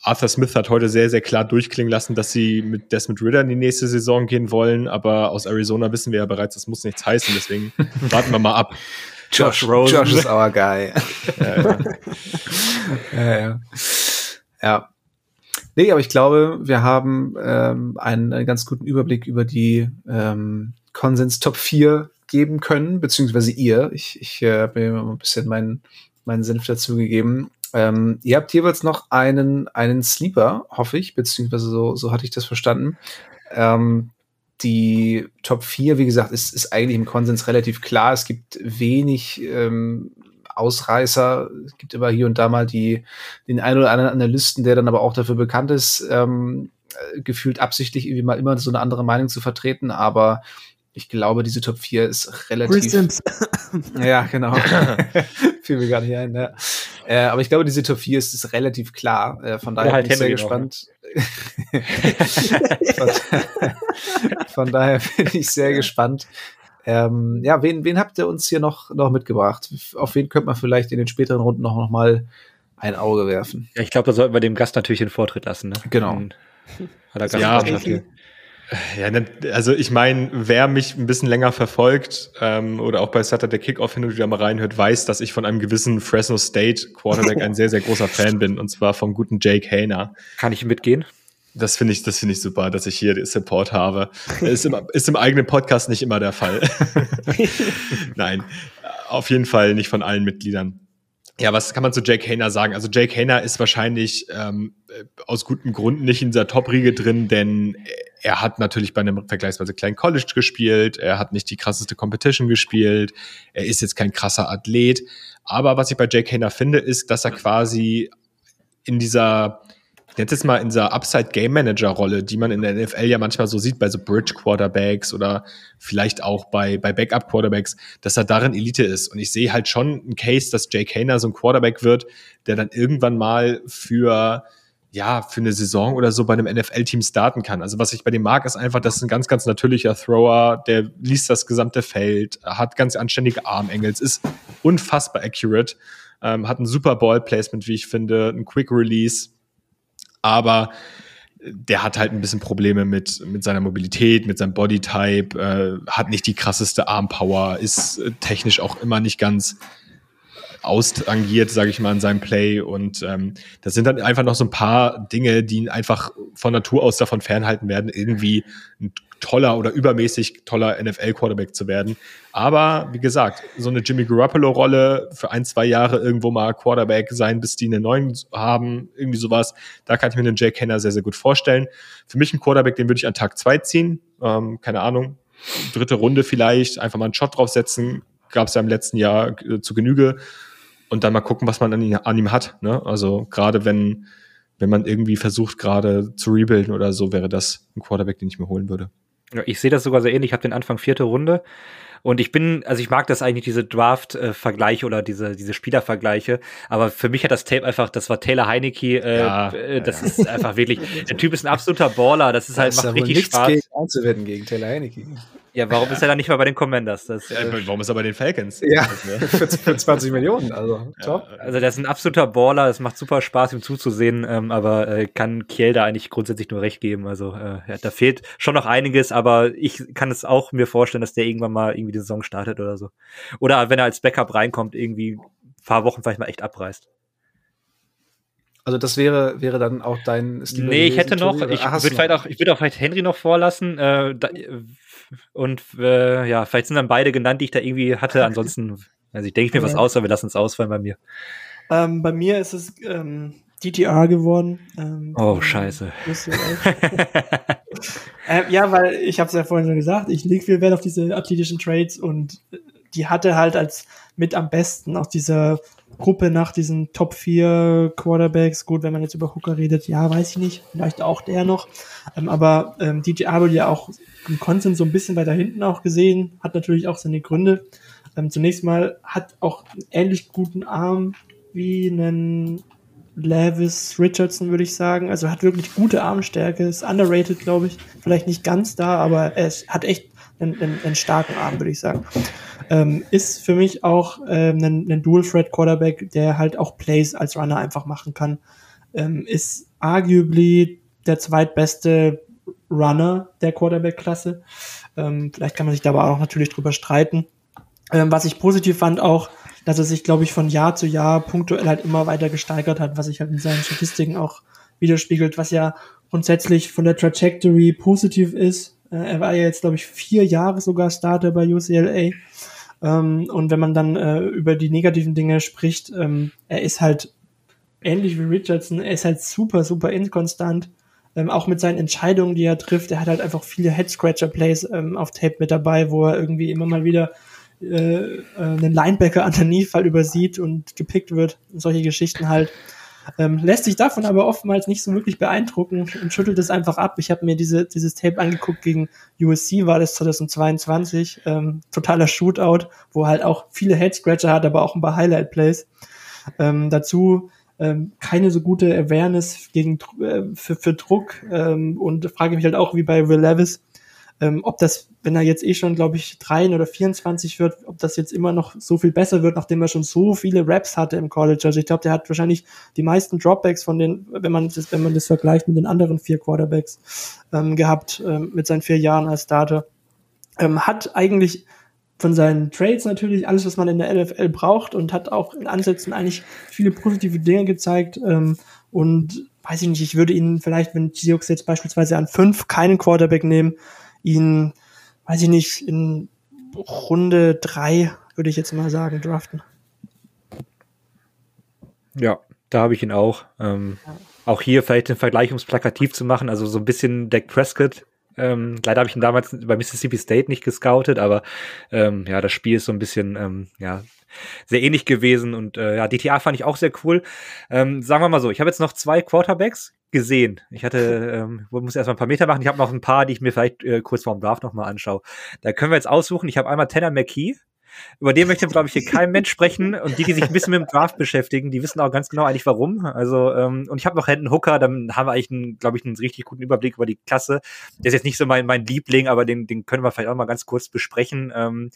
Speaker 5: Arthur Smith hat heute sehr, sehr klar durchklingen lassen, dass sie mit Desmond Ritter in die nächste Saison gehen wollen, aber aus Arizona wissen wir ja bereits, das muss nichts heißen, deswegen warten wir mal ab. <laughs>
Speaker 3: Josh,
Speaker 6: Rosen.
Speaker 3: Josh ist our guy. <laughs>
Speaker 5: Ja, ja.
Speaker 3: ja, ja. Ja. Nee, aber ich glaube, wir haben ähm, einen, einen ganz guten Überblick über die ähm, Konsens Top 4 geben können, beziehungsweise ihr. Ich, ich äh, habe mir mal ein bisschen meinen meinen Senf dazu gegeben. Ähm, ihr habt jeweils noch einen, einen Sleeper, hoffe ich, beziehungsweise so, so hatte ich das verstanden. Ähm, die Top 4, wie gesagt, ist, ist eigentlich im Konsens relativ klar. Es gibt wenig ähm, Ausreißer. Es gibt immer hier und da mal die, den einen oder anderen Analysten, der dann aber auch dafür bekannt ist, ähm, äh, gefühlt absichtlich irgendwie mal immer so eine andere Meinung zu vertreten. Aber ich glaube, diese Top 4 ist
Speaker 4: Chris
Speaker 3: relativ.
Speaker 4: Sims.
Speaker 3: Ja, genau. <laughs> <laughs> Fiel mir gar nicht ein. Ja. Äh, aber ich glaube, diese Top 4 ist, ist relativ klar. Äh, von daher
Speaker 6: Oder halt
Speaker 3: bin ich sehr
Speaker 6: Henry noch, ne?
Speaker 3: Von, <laughs> von daher bin ich sehr gespannt. Ähm, ja, wen, wen habt ihr uns hier noch, noch mitgebracht? Auf wen könnte man vielleicht in den späteren Runden noch, noch mal ein Auge werfen?
Speaker 6: Ja, ich glaube, da sollten wir dem Gast natürlich den Vortritt lassen. Ne?
Speaker 3: Genau.
Speaker 6: Hat er
Speaker 5: Ja. Ja, also ich meine, wer mich ein bisschen länger verfolgt ähm, oder auch bei Saturday Kickoff hin und wieder mal reinhört, weiß, dass ich von einem gewissen Fresno State Quarterback ein sehr, sehr großer Fan bin und zwar vom guten Jake Hayner.
Speaker 6: Kann ich mitgehen?
Speaker 5: Das finde ich, das finde ich super, dass ich hier Support habe. Ist im, ist im eigenen Podcast nicht immer der Fall. <laughs> Nein, auf jeden Fall nicht von allen Mitgliedern. Ja, was kann man zu Jake Hayner sagen? Also Jake Hayner ist wahrscheinlich ähm, äh, aus gutem Grund nicht in dieser Top-Riege drin, denn er hat natürlich bei einem vergleichsweise kleinen College gespielt, er hat nicht die krasseste Competition gespielt, er ist jetzt kein krasser Athlet. Aber was ich bei Jake Hayner finde, ist, dass er quasi in dieser ich nenne es jetzt mal in dieser Upside Game Manager Rolle, die man in der NFL ja manchmal so sieht bei so Bridge Quarterbacks oder vielleicht auch bei, bei Backup Quarterbacks, dass er darin Elite ist. Und ich sehe halt schon einen Case, dass Jake Hayner so ein Quarterback wird, der dann irgendwann mal für ja, für eine Saison oder so bei einem NFL-Team starten kann. Also was ich bei dem mag, ist einfach, das ist ein ganz, ganz natürlicher Thrower, der liest das gesamte Feld, hat ganz anständige Armengels, ist unfassbar accurate, ähm, hat ein super Ball-Placement, wie ich finde, ein Quick Release, aber der hat halt ein bisschen Probleme mit, mit seiner Mobilität, mit seinem Bodytype, äh, hat nicht die krasseste Armpower, ist äh, technisch auch immer nicht ganz austangiert, sage ich mal, in seinem Play. Und ähm, das sind dann einfach noch so ein paar Dinge, die ihn einfach von Natur aus davon fernhalten werden, irgendwie ein toller oder übermäßig toller NFL-Quarterback zu werden. Aber wie gesagt, so eine Jimmy Garoppolo-Rolle für ein, zwei Jahre irgendwo mal Quarterback sein, bis die einen neuen haben, irgendwie sowas, da kann ich mir einen Jake Henner sehr, sehr gut vorstellen. Für mich ein Quarterback, den würde ich an Tag zwei ziehen. Ähm, keine Ahnung, dritte Runde vielleicht, einfach mal einen Shot draufsetzen. Gab es ja im letzten Jahr äh, zu Genüge. Und dann mal gucken, was man an, ihn, an ihm hat. Ne? Also gerade wenn wenn man irgendwie versucht, gerade zu rebuilden oder so, wäre das ein Quarterback, den ich mir holen würde.
Speaker 6: Ja, ich sehe das sogar sehr ähnlich. Ich habe den Anfang vierte Runde. Und ich bin, also ich mag das eigentlich, diese Draft-Vergleiche oder diese, diese Spielervergleiche. Aber für mich hat das Tape einfach, das war Taylor Heineke, äh,
Speaker 5: Ja,
Speaker 6: äh, das
Speaker 5: ja.
Speaker 6: ist einfach wirklich, der Typ ist ein absoluter Baller, das ist halt,
Speaker 3: Da ist
Speaker 6: macht
Speaker 3: aber
Speaker 6: richtig
Speaker 3: nichts
Speaker 6: Spaß.
Speaker 3: gegen einzuwenden gegen Taylor Heineke.
Speaker 6: Ja, warum ist er dann nicht mal bei den Commanders? Das,
Speaker 5: Ja,
Speaker 6: äh,
Speaker 5: warum ist er bei den Falcons?
Speaker 3: Ja, <laughs> für, für 20 Millionen, also top.
Speaker 6: also der ist ein absoluter Baller, es macht super Spaß, ihm zuzusehen, ähm, aber äh, kann Kiel da eigentlich grundsätzlich nur recht geben. Also äh, ja, da fehlt schon noch einiges, aber ich kann es auch mir vorstellen, dass der irgendwann mal irgendwie die Saison startet oder so. Oder wenn er als Backup reinkommt, irgendwie ein paar Wochen vielleicht mal echt abreißt.
Speaker 3: Also das wäre, wäre dann auch dein Stil
Speaker 6: Nee, ich hätte noch, ich würde vielleicht auch, ich würde auch vielleicht Henry noch vorlassen. Äh, da, und äh, ja, vielleicht sind dann beide genannt, die ich da irgendwie hatte. <laughs> Ansonsten, also ich denke ich mir was aus, aber wir lassen es ausfallen bei mir.
Speaker 4: Ähm, bei mir ist es ähm, DTR geworden. Ähm,
Speaker 6: Oh, <laughs>
Speaker 4: ähm,
Speaker 6: scheiße.
Speaker 4: UCLA. äh, ja, weil ich habe es ja vorhin schon gesagt, ich lege viel Wert auf diese athletischen Trades und äh, die hatte halt als mit am besten aus dieser Gruppe nach diesen Top 4 Quarterbacks. Gut, wenn man jetzt über Hooker redet, ja, weiß ich nicht, vielleicht auch der noch. Ähm, aber ähm, DJ wurde ja auch im Konsens so ein bisschen weiter hinten auch gesehen, hat natürlich auch seine Gründe. Ähm, zunächst mal hat auch einen ähnlich guten Arm wie einen Lavis Richardson, würde ich sagen. Also hat wirklich gute Armstärke, ist underrated, glaube ich. Vielleicht nicht ganz da, aber er hat echt einen, einen, einen starken Arm, würde ich sagen. Ähm, ist für mich auch ähm, ein, ein Dual-Threat-Quarterback, der halt auch Plays als Runner einfach machen kann. Ähm, ist arguably der zweitbeste Runner der Quarterback-Klasse. Ähm, vielleicht kann man sich da aber auch natürlich drüber streiten. Ähm, was ich positiv fand auch, dass er sich, glaube ich, von Jahr zu Jahr punktuell halt immer weiter gesteigert hat, was sich halt in seinen Statistiken auch widerspiegelt, was ja grundsätzlich von der Trajectory positiv ist. Äh, er war ja jetzt, glaube ich, vier Jahre sogar Starter bei UCLA. Ähm, und wenn man dann äh, über die negativen Dinge spricht, ähm, er ist halt ähnlich wie Richardson, er ist halt super, super inkonstant. Ähm, auch mit seinen Entscheidungen, die er trifft. Er hat halt einfach viele Head-Scratcher-Plays ähm, auf Tape mit dabei, wo er irgendwie immer mal wieder äh, äh, einen Linebacker <laughs> underneath halt übersieht und gepickt wird. Solche Geschichten halt. Ähm, lässt sich davon aber oftmals nicht so wirklich beeindrucken und schüttelt es einfach ab. Ich habe mir diese, dieses Tape angeguckt gegen USC, war das 2022, ähm, totaler Shootout, wo halt auch viele Head-Scratcher hat, aber auch ein paar Highlight-Plays. Ähm, dazu ähm, keine so gute Awareness gegen, äh, für, für Druck ähm, und frage mich halt auch wie bei Will Levis, ähm, ob das, wenn er jetzt eh schon, glaube ich, 3 oder 24 wird, ob das jetzt immer noch so viel besser wird, nachdem er schon so viele Raps hatte im College. Also ich glaube, der hat wahrscheinlich die meisten Dropbacks von den, wenn man das, wenn man das vergleicht mit den anderen vier Quarterbacks ähm, gehabt ähm, mit seinen vier Jahren als Starter. Ähm, hat eigentlich von seinen Trades natürlich alles, was man in der LFL braucht und hat auch in Ansätzen eigentlich viele positive Dinge gezeigt. Ähm, und weiß ich nicht, ich würde ihn vielleicht, wenn Seahawks jetzt beispielsweise an fünf keinen Quarterback nehmen, ihn, weiß ich nicht, in Runde drei, würde ich jetzt mal sagen, draften.
Speaker 6: Ja, da habe ich ihn auch. Ähm, Auch hier vielleicht den Vergleich, um es plakativ zu machen, also so ein bisschen Dak Prescott. Ähm, leider habe ich ihn damals bei Mississippi State nicht gescoutet, aber ähm, ja, das Spiel ist so ein bisschen ähm, ja, sehr ähnlich gewesen und äh, ja, DTA fand ich auch sehr cool. Ähm, sagen wir mal so, ich habe jetzt noch zwei Quarterbacks gesehen. Ich hatte, <laughs> ähm, muss erst mal ein paar Meter machen. Ich habe noch ein paar, die ich mir vielleicht äh, kurz vorm Draft noch mal anschaue. Da können wir jetzt aussuchen. Ich habe einmal Tanner McKee. Über den möchte, glaube ich, hier kein Mensch sprechen. Und die, die sich ein bisschen mit dem Draft beschäftigen, die wissen auch ganz genau eigentlich warum. Also, ähm, und ich habe noch Hendon Hooker, dann haben wir eigentlich, glaube ich, einen richtig guten Überblick über die Klasse. Der ist jetzt nicht so mein, mein Liebling, aber den, den können wir vielleicht auch mal ganz kurz besprechen. Ähm,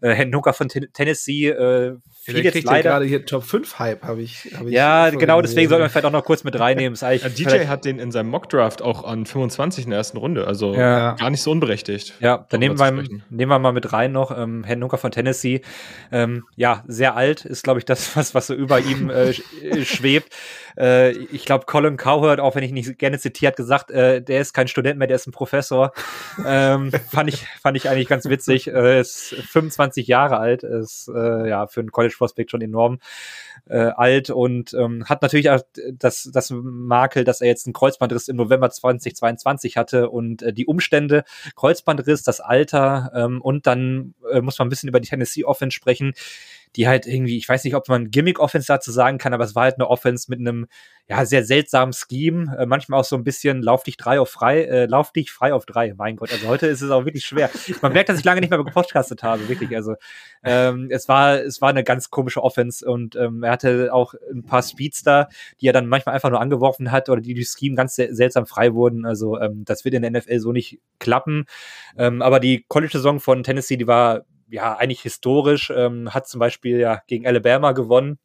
Speaker 6: äh, Hendon Hooker von Ten Tennessee, äh, viel jetzt leider.
Speaker 3: gerade hier Top 5 Hype, habe ich, hab ich.
Speaker 6: Ja, genau, deswegen sollten wir vielleicht auch noch kurz mit reinnehmen. Ist eigentlich
Speaker 5: Ja, DJ hat den in seinem Mockdraft auch an 25 in der ersten Runde, also
Speaker 6: Ja.
Speaker 5: gar nicht so unberechtigt.
Speaker 6: Ja, dann nehmen wir, nehmen wir mal mit rein noch ähm, Herrn Hooker von Tennessee. Ähm, ja, sehr alt ist, glaube ich, das, <laughs> was, was so über ihm äh, äh, schwebt. Äh, ich glaube, Colin Cowherd, auch wenn ich nicht gerne zitiert, gesagt, äh, der ist kein Student mehr, der ist ein Professor. ähm, <laughs> fand, ich, fand ich eigentlich ganz witzig. Äh, ist 25 Jahre alt, ist äh, ja für einen College Prospect schon enorm äh, alt und ähm, hat natürlich auch das, das Makel, dass er jetzt einen Kreuzbandriss im November 2022 hatte und äh, die Umstände, Kreuzbandriss, das Alter ähm, und dann äh, muss man ein bisschen über die Tennessee Offense sprechen. die halt irgendwie, ich weiß nicht, ob man Gimmick-Offense dazu sagen kann, aber es war halt eine Offense mit einem ja, sehr seltsamen Scheme. Äh, manchmal auch so ein bisschen lauf dich drei auf frei, äh, lauf dich frei auf drei. Mein Gott, also heute ist es auch wirklich schwer. Man merkt, dass ich lange nicht mehr gepodcastet habe, wirklich. Also ähm, es war, es war eine ganz komische Offense und ähm, er hatte auch ein paar Speedster, die er dann manchmal einfach nur angeworfen hat oder die durch Scheme ganz sel seltsam frei wurden. Also ähm, das wird in der NFL so nicht klappen. Ähm, aber die College-Saison von Tennessee, die war ja eigentlich historisch, ähm, hat zum Beispiel ja gegen Alabama gewonnen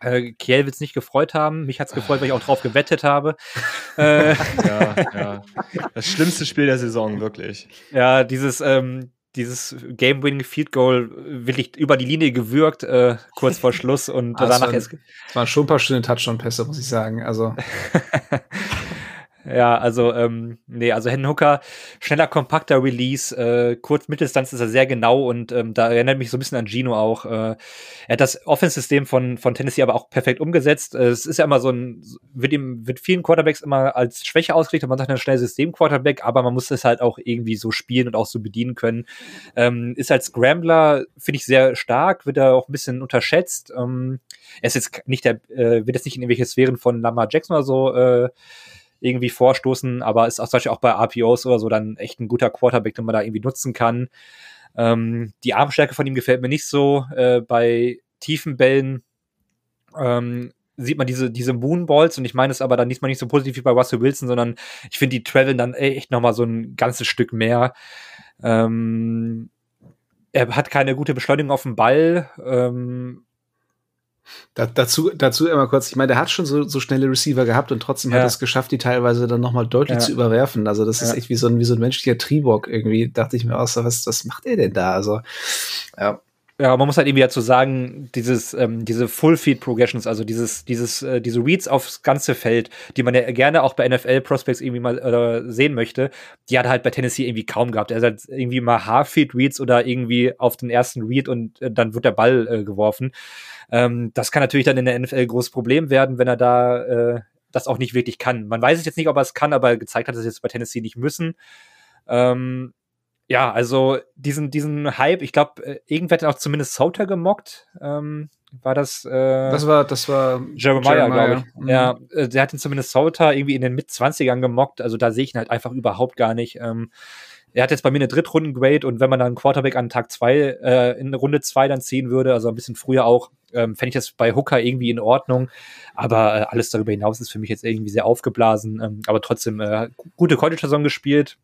Speaker 6: äh, Kiel wird es nicht gefreut haben. Mich hat es gefreut, weil ich auch drauf gewettet habe. <laughs>
Speaker 5: äh, ja, ja. Das schlimmste Spiel der Saison, wirklich.
Speaker 6: Ja, dieses, ähm, dieses Game-Winning Field Goal wirklich über die Linie gewürgt, äh, kurz vor Schluss und
Speaker 3: ah, <laughs>
Speaker 6: danach
Speaker 3: es waren schon ein paar schöne Touchdown-Pässe, muss ich sagen. Also. <laughs>
Speaker 6: Ja, also, ähm, nee, also Hen Hooker, schneller, kompakter Release, äh, kurz Mitteldistanz ist er sehr genau und ähm, da erinnert mich so ein bisschen an Gino auch. Äh, er hat das Offense-System von, von Tennessee aber auch perfekt umgesetzt. Äh, es ist ja immer so ein, wird ihm, wird vielen Quarterbacks immer als Schwäche ausgelegt und man sagt ein schnell System-Quarterback, aber man muss es halt auch irgendwie so spielen und auch so bedienen können. Ähm, ist als Scrambler, finde ich, sehr stark, wird er auch ein bisschen unterschätzt. Ähm, er ist jetzt nicht der, äh, wird jetzt nicht in irgendwelche Sphären von Lamar Jackson oder so, äh, irgendwie vorstoßen, aber ist auch zum Beispiel auch bei RPOs oder so dann echt ein guter Quarterback, den man da irgendwie nutzen kann. Ähm, die Armstärke von ihm gefällt mir nicht so. Äh, bei tiefen Bällen ähm, sieht man diese, diese Moonballs und ich meine es aber dann diesmal nicht so positiv wie bei Russell Wilson, sondern ich finde, die traveln dann echt nochmal so ein ganzes Stück mehr. Ähm, er hat keine gute Beschleunigung auf dem Ball. Ähm,
Speaker 3: da, dazu, dazu immer kurz, ich meine, der hat schon so, so schnelle Receiver gehabt und trotzdem ja. hat er es geschafft, die teilweise dann nochmal deutlich ja. zu überwerfen. Also das ja. ist echt wie so ein, wie so ein menschlicher Tribok irgendwie, dachte ich mir auch so, was, was macht er denn da? Also, ja.
Speaker 6: Ja, man muss halt irgendwie dazu sagen, dieses, ähm, diese Full-Feed-Progressions, also dieses, dieses, äh, diese Reads aufs ganze Feld, die man ja gerne auch bei NFL-Prospects irgendwie mal äh, sehen möchte, die hat er halt bei Tennessee irgendwie kaum gehabt. Er hat halt irgendwie mal Half-Feed-Reads oder irgendwie auf den ersten Read und äh, dann wird der Ball äh, geworfen. Ähm, das kann natürlich dann in der NFL großes Problem werden, wenn er da äh, das auch nicht wirklich kann. Man weiß es jetzt nicht, ob er es kann, aber gezeigt hat es jetzt bei Tennessee nicht müssen. Ähm, ja, also diesen, diesen Hype, ich glaube, äh, irgendwer hat auch zumindest Sauter gemockt. Ähm, war das? Äh,
Speaker 3: das war, das war
Speaker 6: Jeremiah, Jeremiah. glaube ich. Mhm. Ja, äh, der hat ihn zumindest Sauter irgendwie in den Mit-20ern gemockt. Also da sehe ich ihn halt einfach überhaupt gar nicht. Ähm, er hat jetzt bei mir eine Drittrunden-Grade und wenn man dann einen Quarterback an Tag zwei äh, in Runde zwei dann ziehen würde, also ein bisschen früher auch, ähm, fände ich das bei Hooker irgendwie in Ordnung. Aber äh, alles darüber hinaus ist für mich jetzt irgendwie sehr aufgeblasen. Ähm, aber trotzdem äh, gute College-Saison gespielt.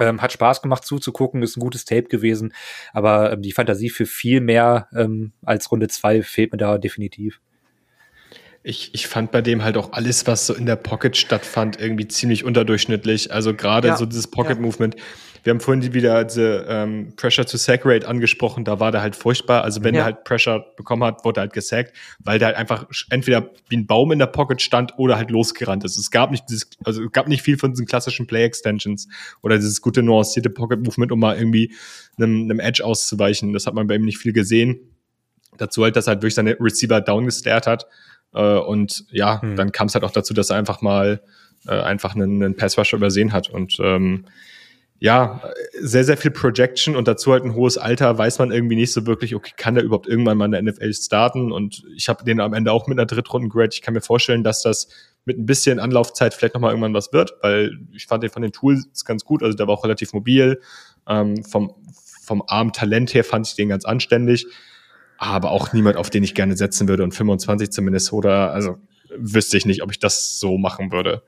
Speaker 6: Ähm, hat Spaß gemacht zuzugucken, ist ein gutes Tape gewesen, aber ähm, die Fantasie für viel mehr ähm, als Runde zwei fehlt mir da definitiv.
Speaker 5: Ich, ich fand bei dem halt auch alles, was so in der Pocket stattfand, irgendwie ziemlich unterdurchschnittlich. Also gerade ja, so dieses Pocket ja. Wir haben vorhin wieder diese ähm, Pressure to Sack Rate angesprochen, da war der halt furchtbar. Also wenn ja. der halt Pressure bekommen hat, wurde er halt gesackt, weil der halt einfach entweder wie ein Baum in der Pocket stand oder halt losgerannt ist. Es gab nicht dieses, also es gab nicht viel von diesen klassischen Play Extensions oder dieses gute nuancierte Pocket Movement, um mal irgendwie einem, einem Edge auszuweichen. Das hat man bei ihm nicht viel gesehen. Dazu halt, dass er halt durch seine Receiver downgestared hat. Äh, und ja, hm. dann kam es halt auch dazu, dass er einfach mal äh, einfach einen, einen Pass-Rusher übersehen hat. Und ähm, ja, sehr, sehr viel Projection und dazu halt ein hohes Alter, weiß man irgendwie nicht so wirklich, okay, kann der überhaupt irgendwann mal in der NFL starten? Und ich habe den am Ende auch mit einer Drittrunden-Grade. Ich kann mir vorstellen, dass das mit ein bisschen Anlaufzeit vielleicht nochmal irgendwann was wird, weil ich fand den von den Tools ganz gut, also der war auch relativ mobil. Ähm, vom, vom Arm-Talent her fand ich den ganz anständig, aber auch niemand, auf den ich gerne setzen würde. Und 25 zu Minnesota, also wüsste ich nicht, ob ich das so machen würde.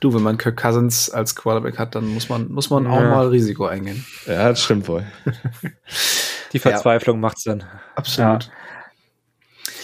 Speaker 3: Du, wenn man Kirk Cousins als Quarterback hat, dann muss man, muss man ja. auch mal Risiko eingehen.
Speaker 5: Ja, das stimmt wohl. <laughs>
Speaker 6: Die Verzweiflung ja. macht's dann.
Speaker 3: Absolut. Ja.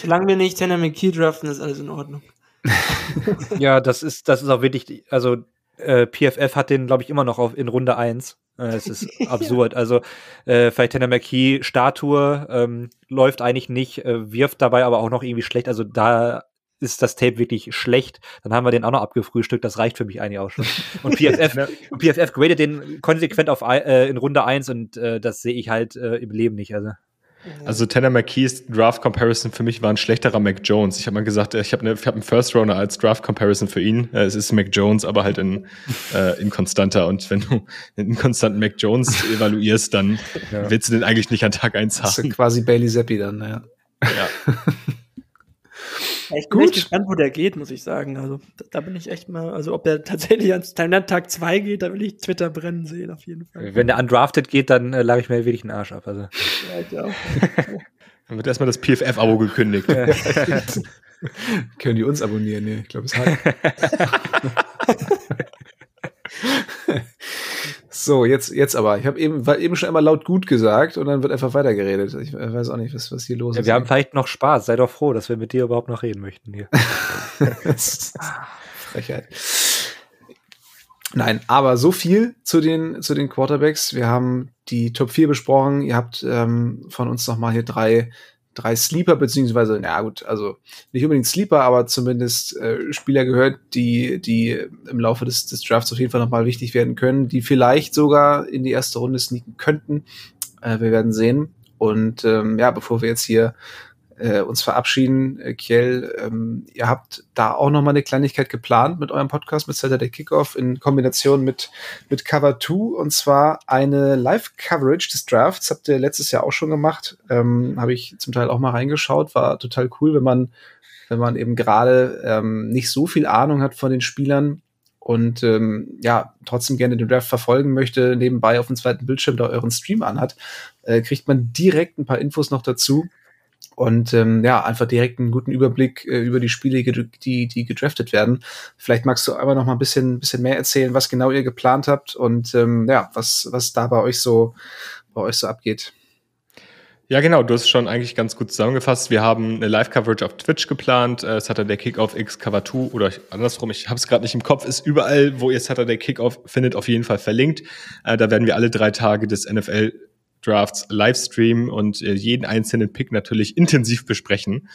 Speaker 4: Solange wir nicht Tanner McKee draften, ist alles in Ordnung. <laughs>
Speaker 6: ja, das ist, das ist auch wirklich, also äh, PFF hat den, glaube ich, immer noch auf, in Runde 1. Äh, es ist <laughs> absurd. Also äh, vielleicht Tanner McKee, Statue, ähm, läuft eigentlich nicht, äh, wirft dabei aber auch noch irgendwie schlecht. Also da ist das Tape wirklich schlecht, dann haben wir den auch noch abgefrühstückt. Das reicht für mich eigentlich auch schon. Und PFF, PFF gradet den konsequent auf äh, in Runde 1 und äh, das sehe ich halt äh, im Leben nicht. Also.
Speaker 5: Also Tanner McKees Draft Comparison für mich war ein schlechterer Mac Jones. Ich habe mal gesagt, ich habe ne, hab einen First Runner als Draft Comparison für ihn. Äh, es ist Mac Jones, aber halt in <laughs> äh, inkonstanter. Und wenn du einen inkonstanten Mac Jones evaluierst, dann ja. willst du den eigentlich nicht an Tag 1 haben. Das ist
Speaker 3: quasi Bailey Zappi dann, ja.
Speaker 4: Ja. <laughs> ich bin Gut. echt gespannt, wo der geht, muss ich sagen. Also da, da bin ich echt mal, also ob der tatsächlich an Tag 2 geht, da will ich Twitter brennen sehen, auf jeden Fall.
Speaker 6: Wenn der undrafted geht, dann äh, lag ich mir wirklich einen Arsch ab. Also. Ja, ich
Speaker 5: auch. <laughs> dann wird erstmal das PFF-Abo gekündigt. <laughs>
Speaker 3: Können die uns abonnieren? Nee, ich glaube, es hat. <laughs> So, jetzt, jetzt aber. Ich habe eben, war eben schon einmal laut gut gesagt und dann wird einfach weitergeredet. Ich weiß auch nicht, was, was hier los
Speaker 6: ja,
Speaker 3: ist.
Speaker 6: Wir haben vielleicht noch Spaß. Sei doch froh, dass wir mit dir überhaupt noch reden möchten hier. <laughs>
Speaker 3: Frechheit. Nein, aber so viel zu den, zu den Quarterbacks. Wir haben die Top 4 besprochen. Ihr habt ähm, von uns nochmal hier drei drei Sleeper, beziehungsweise, na gut, also nicht unbedingt Sleeper, aber zumindest äh, Spieler gehört, die, die im Laufe des, des Drafts auf jeden Fall nochmal wichtig werden können, die vielleicht sogar in die erste Runde sneaken könnten. Äh, wir werden sehen. Und ähm, ja, bevor wir jetzt hier äh, uns verabschieden. Äh, Kiel, ähm, ihr habt da auch noch mal eine Kleinigkeit geplant mit eurem Podcast, mit Saturday Kickoff in Kombination mit, mit Cover 2 und zwar eine Live-Coverage des Drafts. Habt ihr letztes Jahr auch schon gemacht. Ähm, Habe ich zum Teil auch mal reingeschaut. War total cool, wenn man, wenn man eben gerade ähm, nicht so viel Ahnung hat von den Spielern und ähm, ja, trotzdem gerne den Draft verfolgen möchte, nebenbei auf dem zweiten Bildschirm da euren Stream anhat, äh, kriegt man direkt ein paar Infos noch dazu und ähm, ja, einfach direkt einen guten Überblick äh, über die Spiele, die, die gedraftet werden. Vielleicht magst du aber noch mal ein bisschen, bisschen mehr erzählen, was genau ihr geplant habt und ähm, ja, was, was da bei euch so, bei euch so abgeht.
Speaker 5: Ja, genau, du hast schon eigentlich ganz gut zusammengefasst. Wir haben eine Live-Coverage auf Twitch geplant. Äh, Saturday Kickoff X Cover 2 oder andersrum, ich habe es gerade nicht im Kopf, ist überall, wo ihr Saturday Kickoff findet, auf jeden Fall verlinkt. Äh, da werden wir alle drei Tage des NFL Drafts Livestream und äh, jeden einzelnen Pick natürlich intensiv besprechen,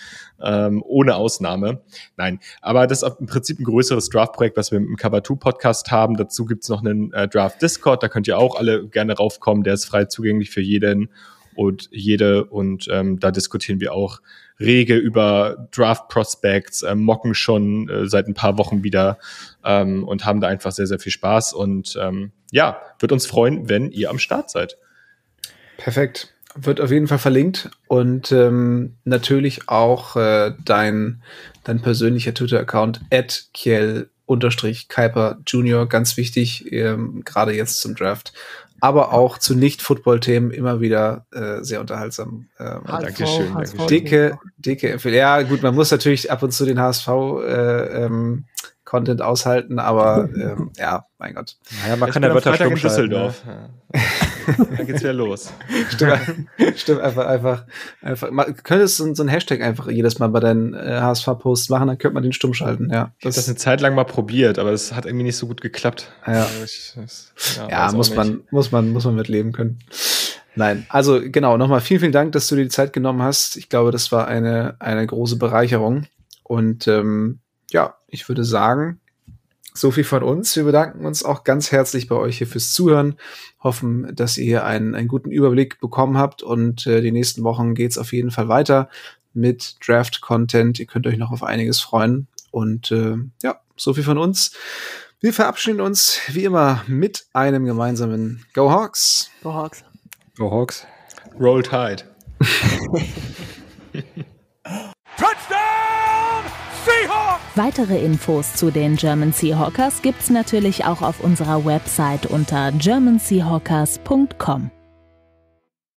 Speaker 5: ähm, ohne Ausnahme. Nein, aber das ist im Prinzip ein größeres Draft-Projekt, was wir im Cover 2 Podcast haben. Dazu gibt's noch einen äh, Draft Discord, da könnt ihr auch alle gerne raufkommen. Der ist frei zugänglich für jeden und jede und ähm, da diskutieren wir auch rege über Draft Prospects, äh, mocken schon äh, seit ein paar Wochen wieder ähm, und haben da einfach sehr, sehr viel Spaß und ähm, ja, wird uns freuen, wenn ihr am Start seid.
Speaker 3: Perfekt. Wird auf jeden Fall verlinkt und ähm, natürlich auch äh, dein, dein persönlicher Twitter-Account at Kiel unterstrich Kuiper Junior, ganz wichtig, ähm, gerade jetzt zum Draft. Aber auch zu Nicht-Football-Themen immer wieder äh, sehr unterhaltsam. Ähm, HSV, Dankeschön. HSV, dicke, dicke Empfehlung. Ja, gut, man muss natürlich ab und zu den HSV äh, ähm, Content aushalten, aber <laughs> ähm, ja, mein Gott.
Speaker 5: Naja, man ich kann ja Wörter stumm in Düsseldorf. Ne? <laughs> Dann geht's wieder los.
Speaker 3: Stimmt, stimmt einfach, einfach, einfach. Man könnte so, so ein Hashtag einfach jedes Mal bei deinen äh, HSV-Posts machen, dann könnte man den stumm schalten, ja.
Speaker 5: Ich habe das eine Zeit lang mal probiert, aber es hat irgendwie nicht so gut geklappt.
Speaker 3: Ja, also ich, das, ja, ja muss man, muss man, muss man mit leben können. Nein, also genau, nochmal vielen, vielen Dank, dass du dir die Zeit genommen hast. Ich glaube, das war eine, eine große Bereicherung. Und ähm, ja, ich würde sagen, so viel von uns. Wir bedanken uns auch ganz herzlich bei euch hier fürs Zuhören. Hoffen, dass ihr hier einen, einen guten Überblick bekommen habt und äh, die nächsten Wochen geht's auf jeden Fall weiter mit Draft-Content. Ihr könnt euch noch auf einiges freuen. Und äh, ja, so viel von uns. Wir verabschieden uns wie immer mit einem gemeinsamen Go Hawks.
Speaker 4: Go Hawks.
Speaker 5: Go Hawks. Roll Tide. <laughs>
Speaker 1: Weitere Infos zu den German Seahawkers gibt's natürlich auch auf unserer Website unter germanseahawkers.com.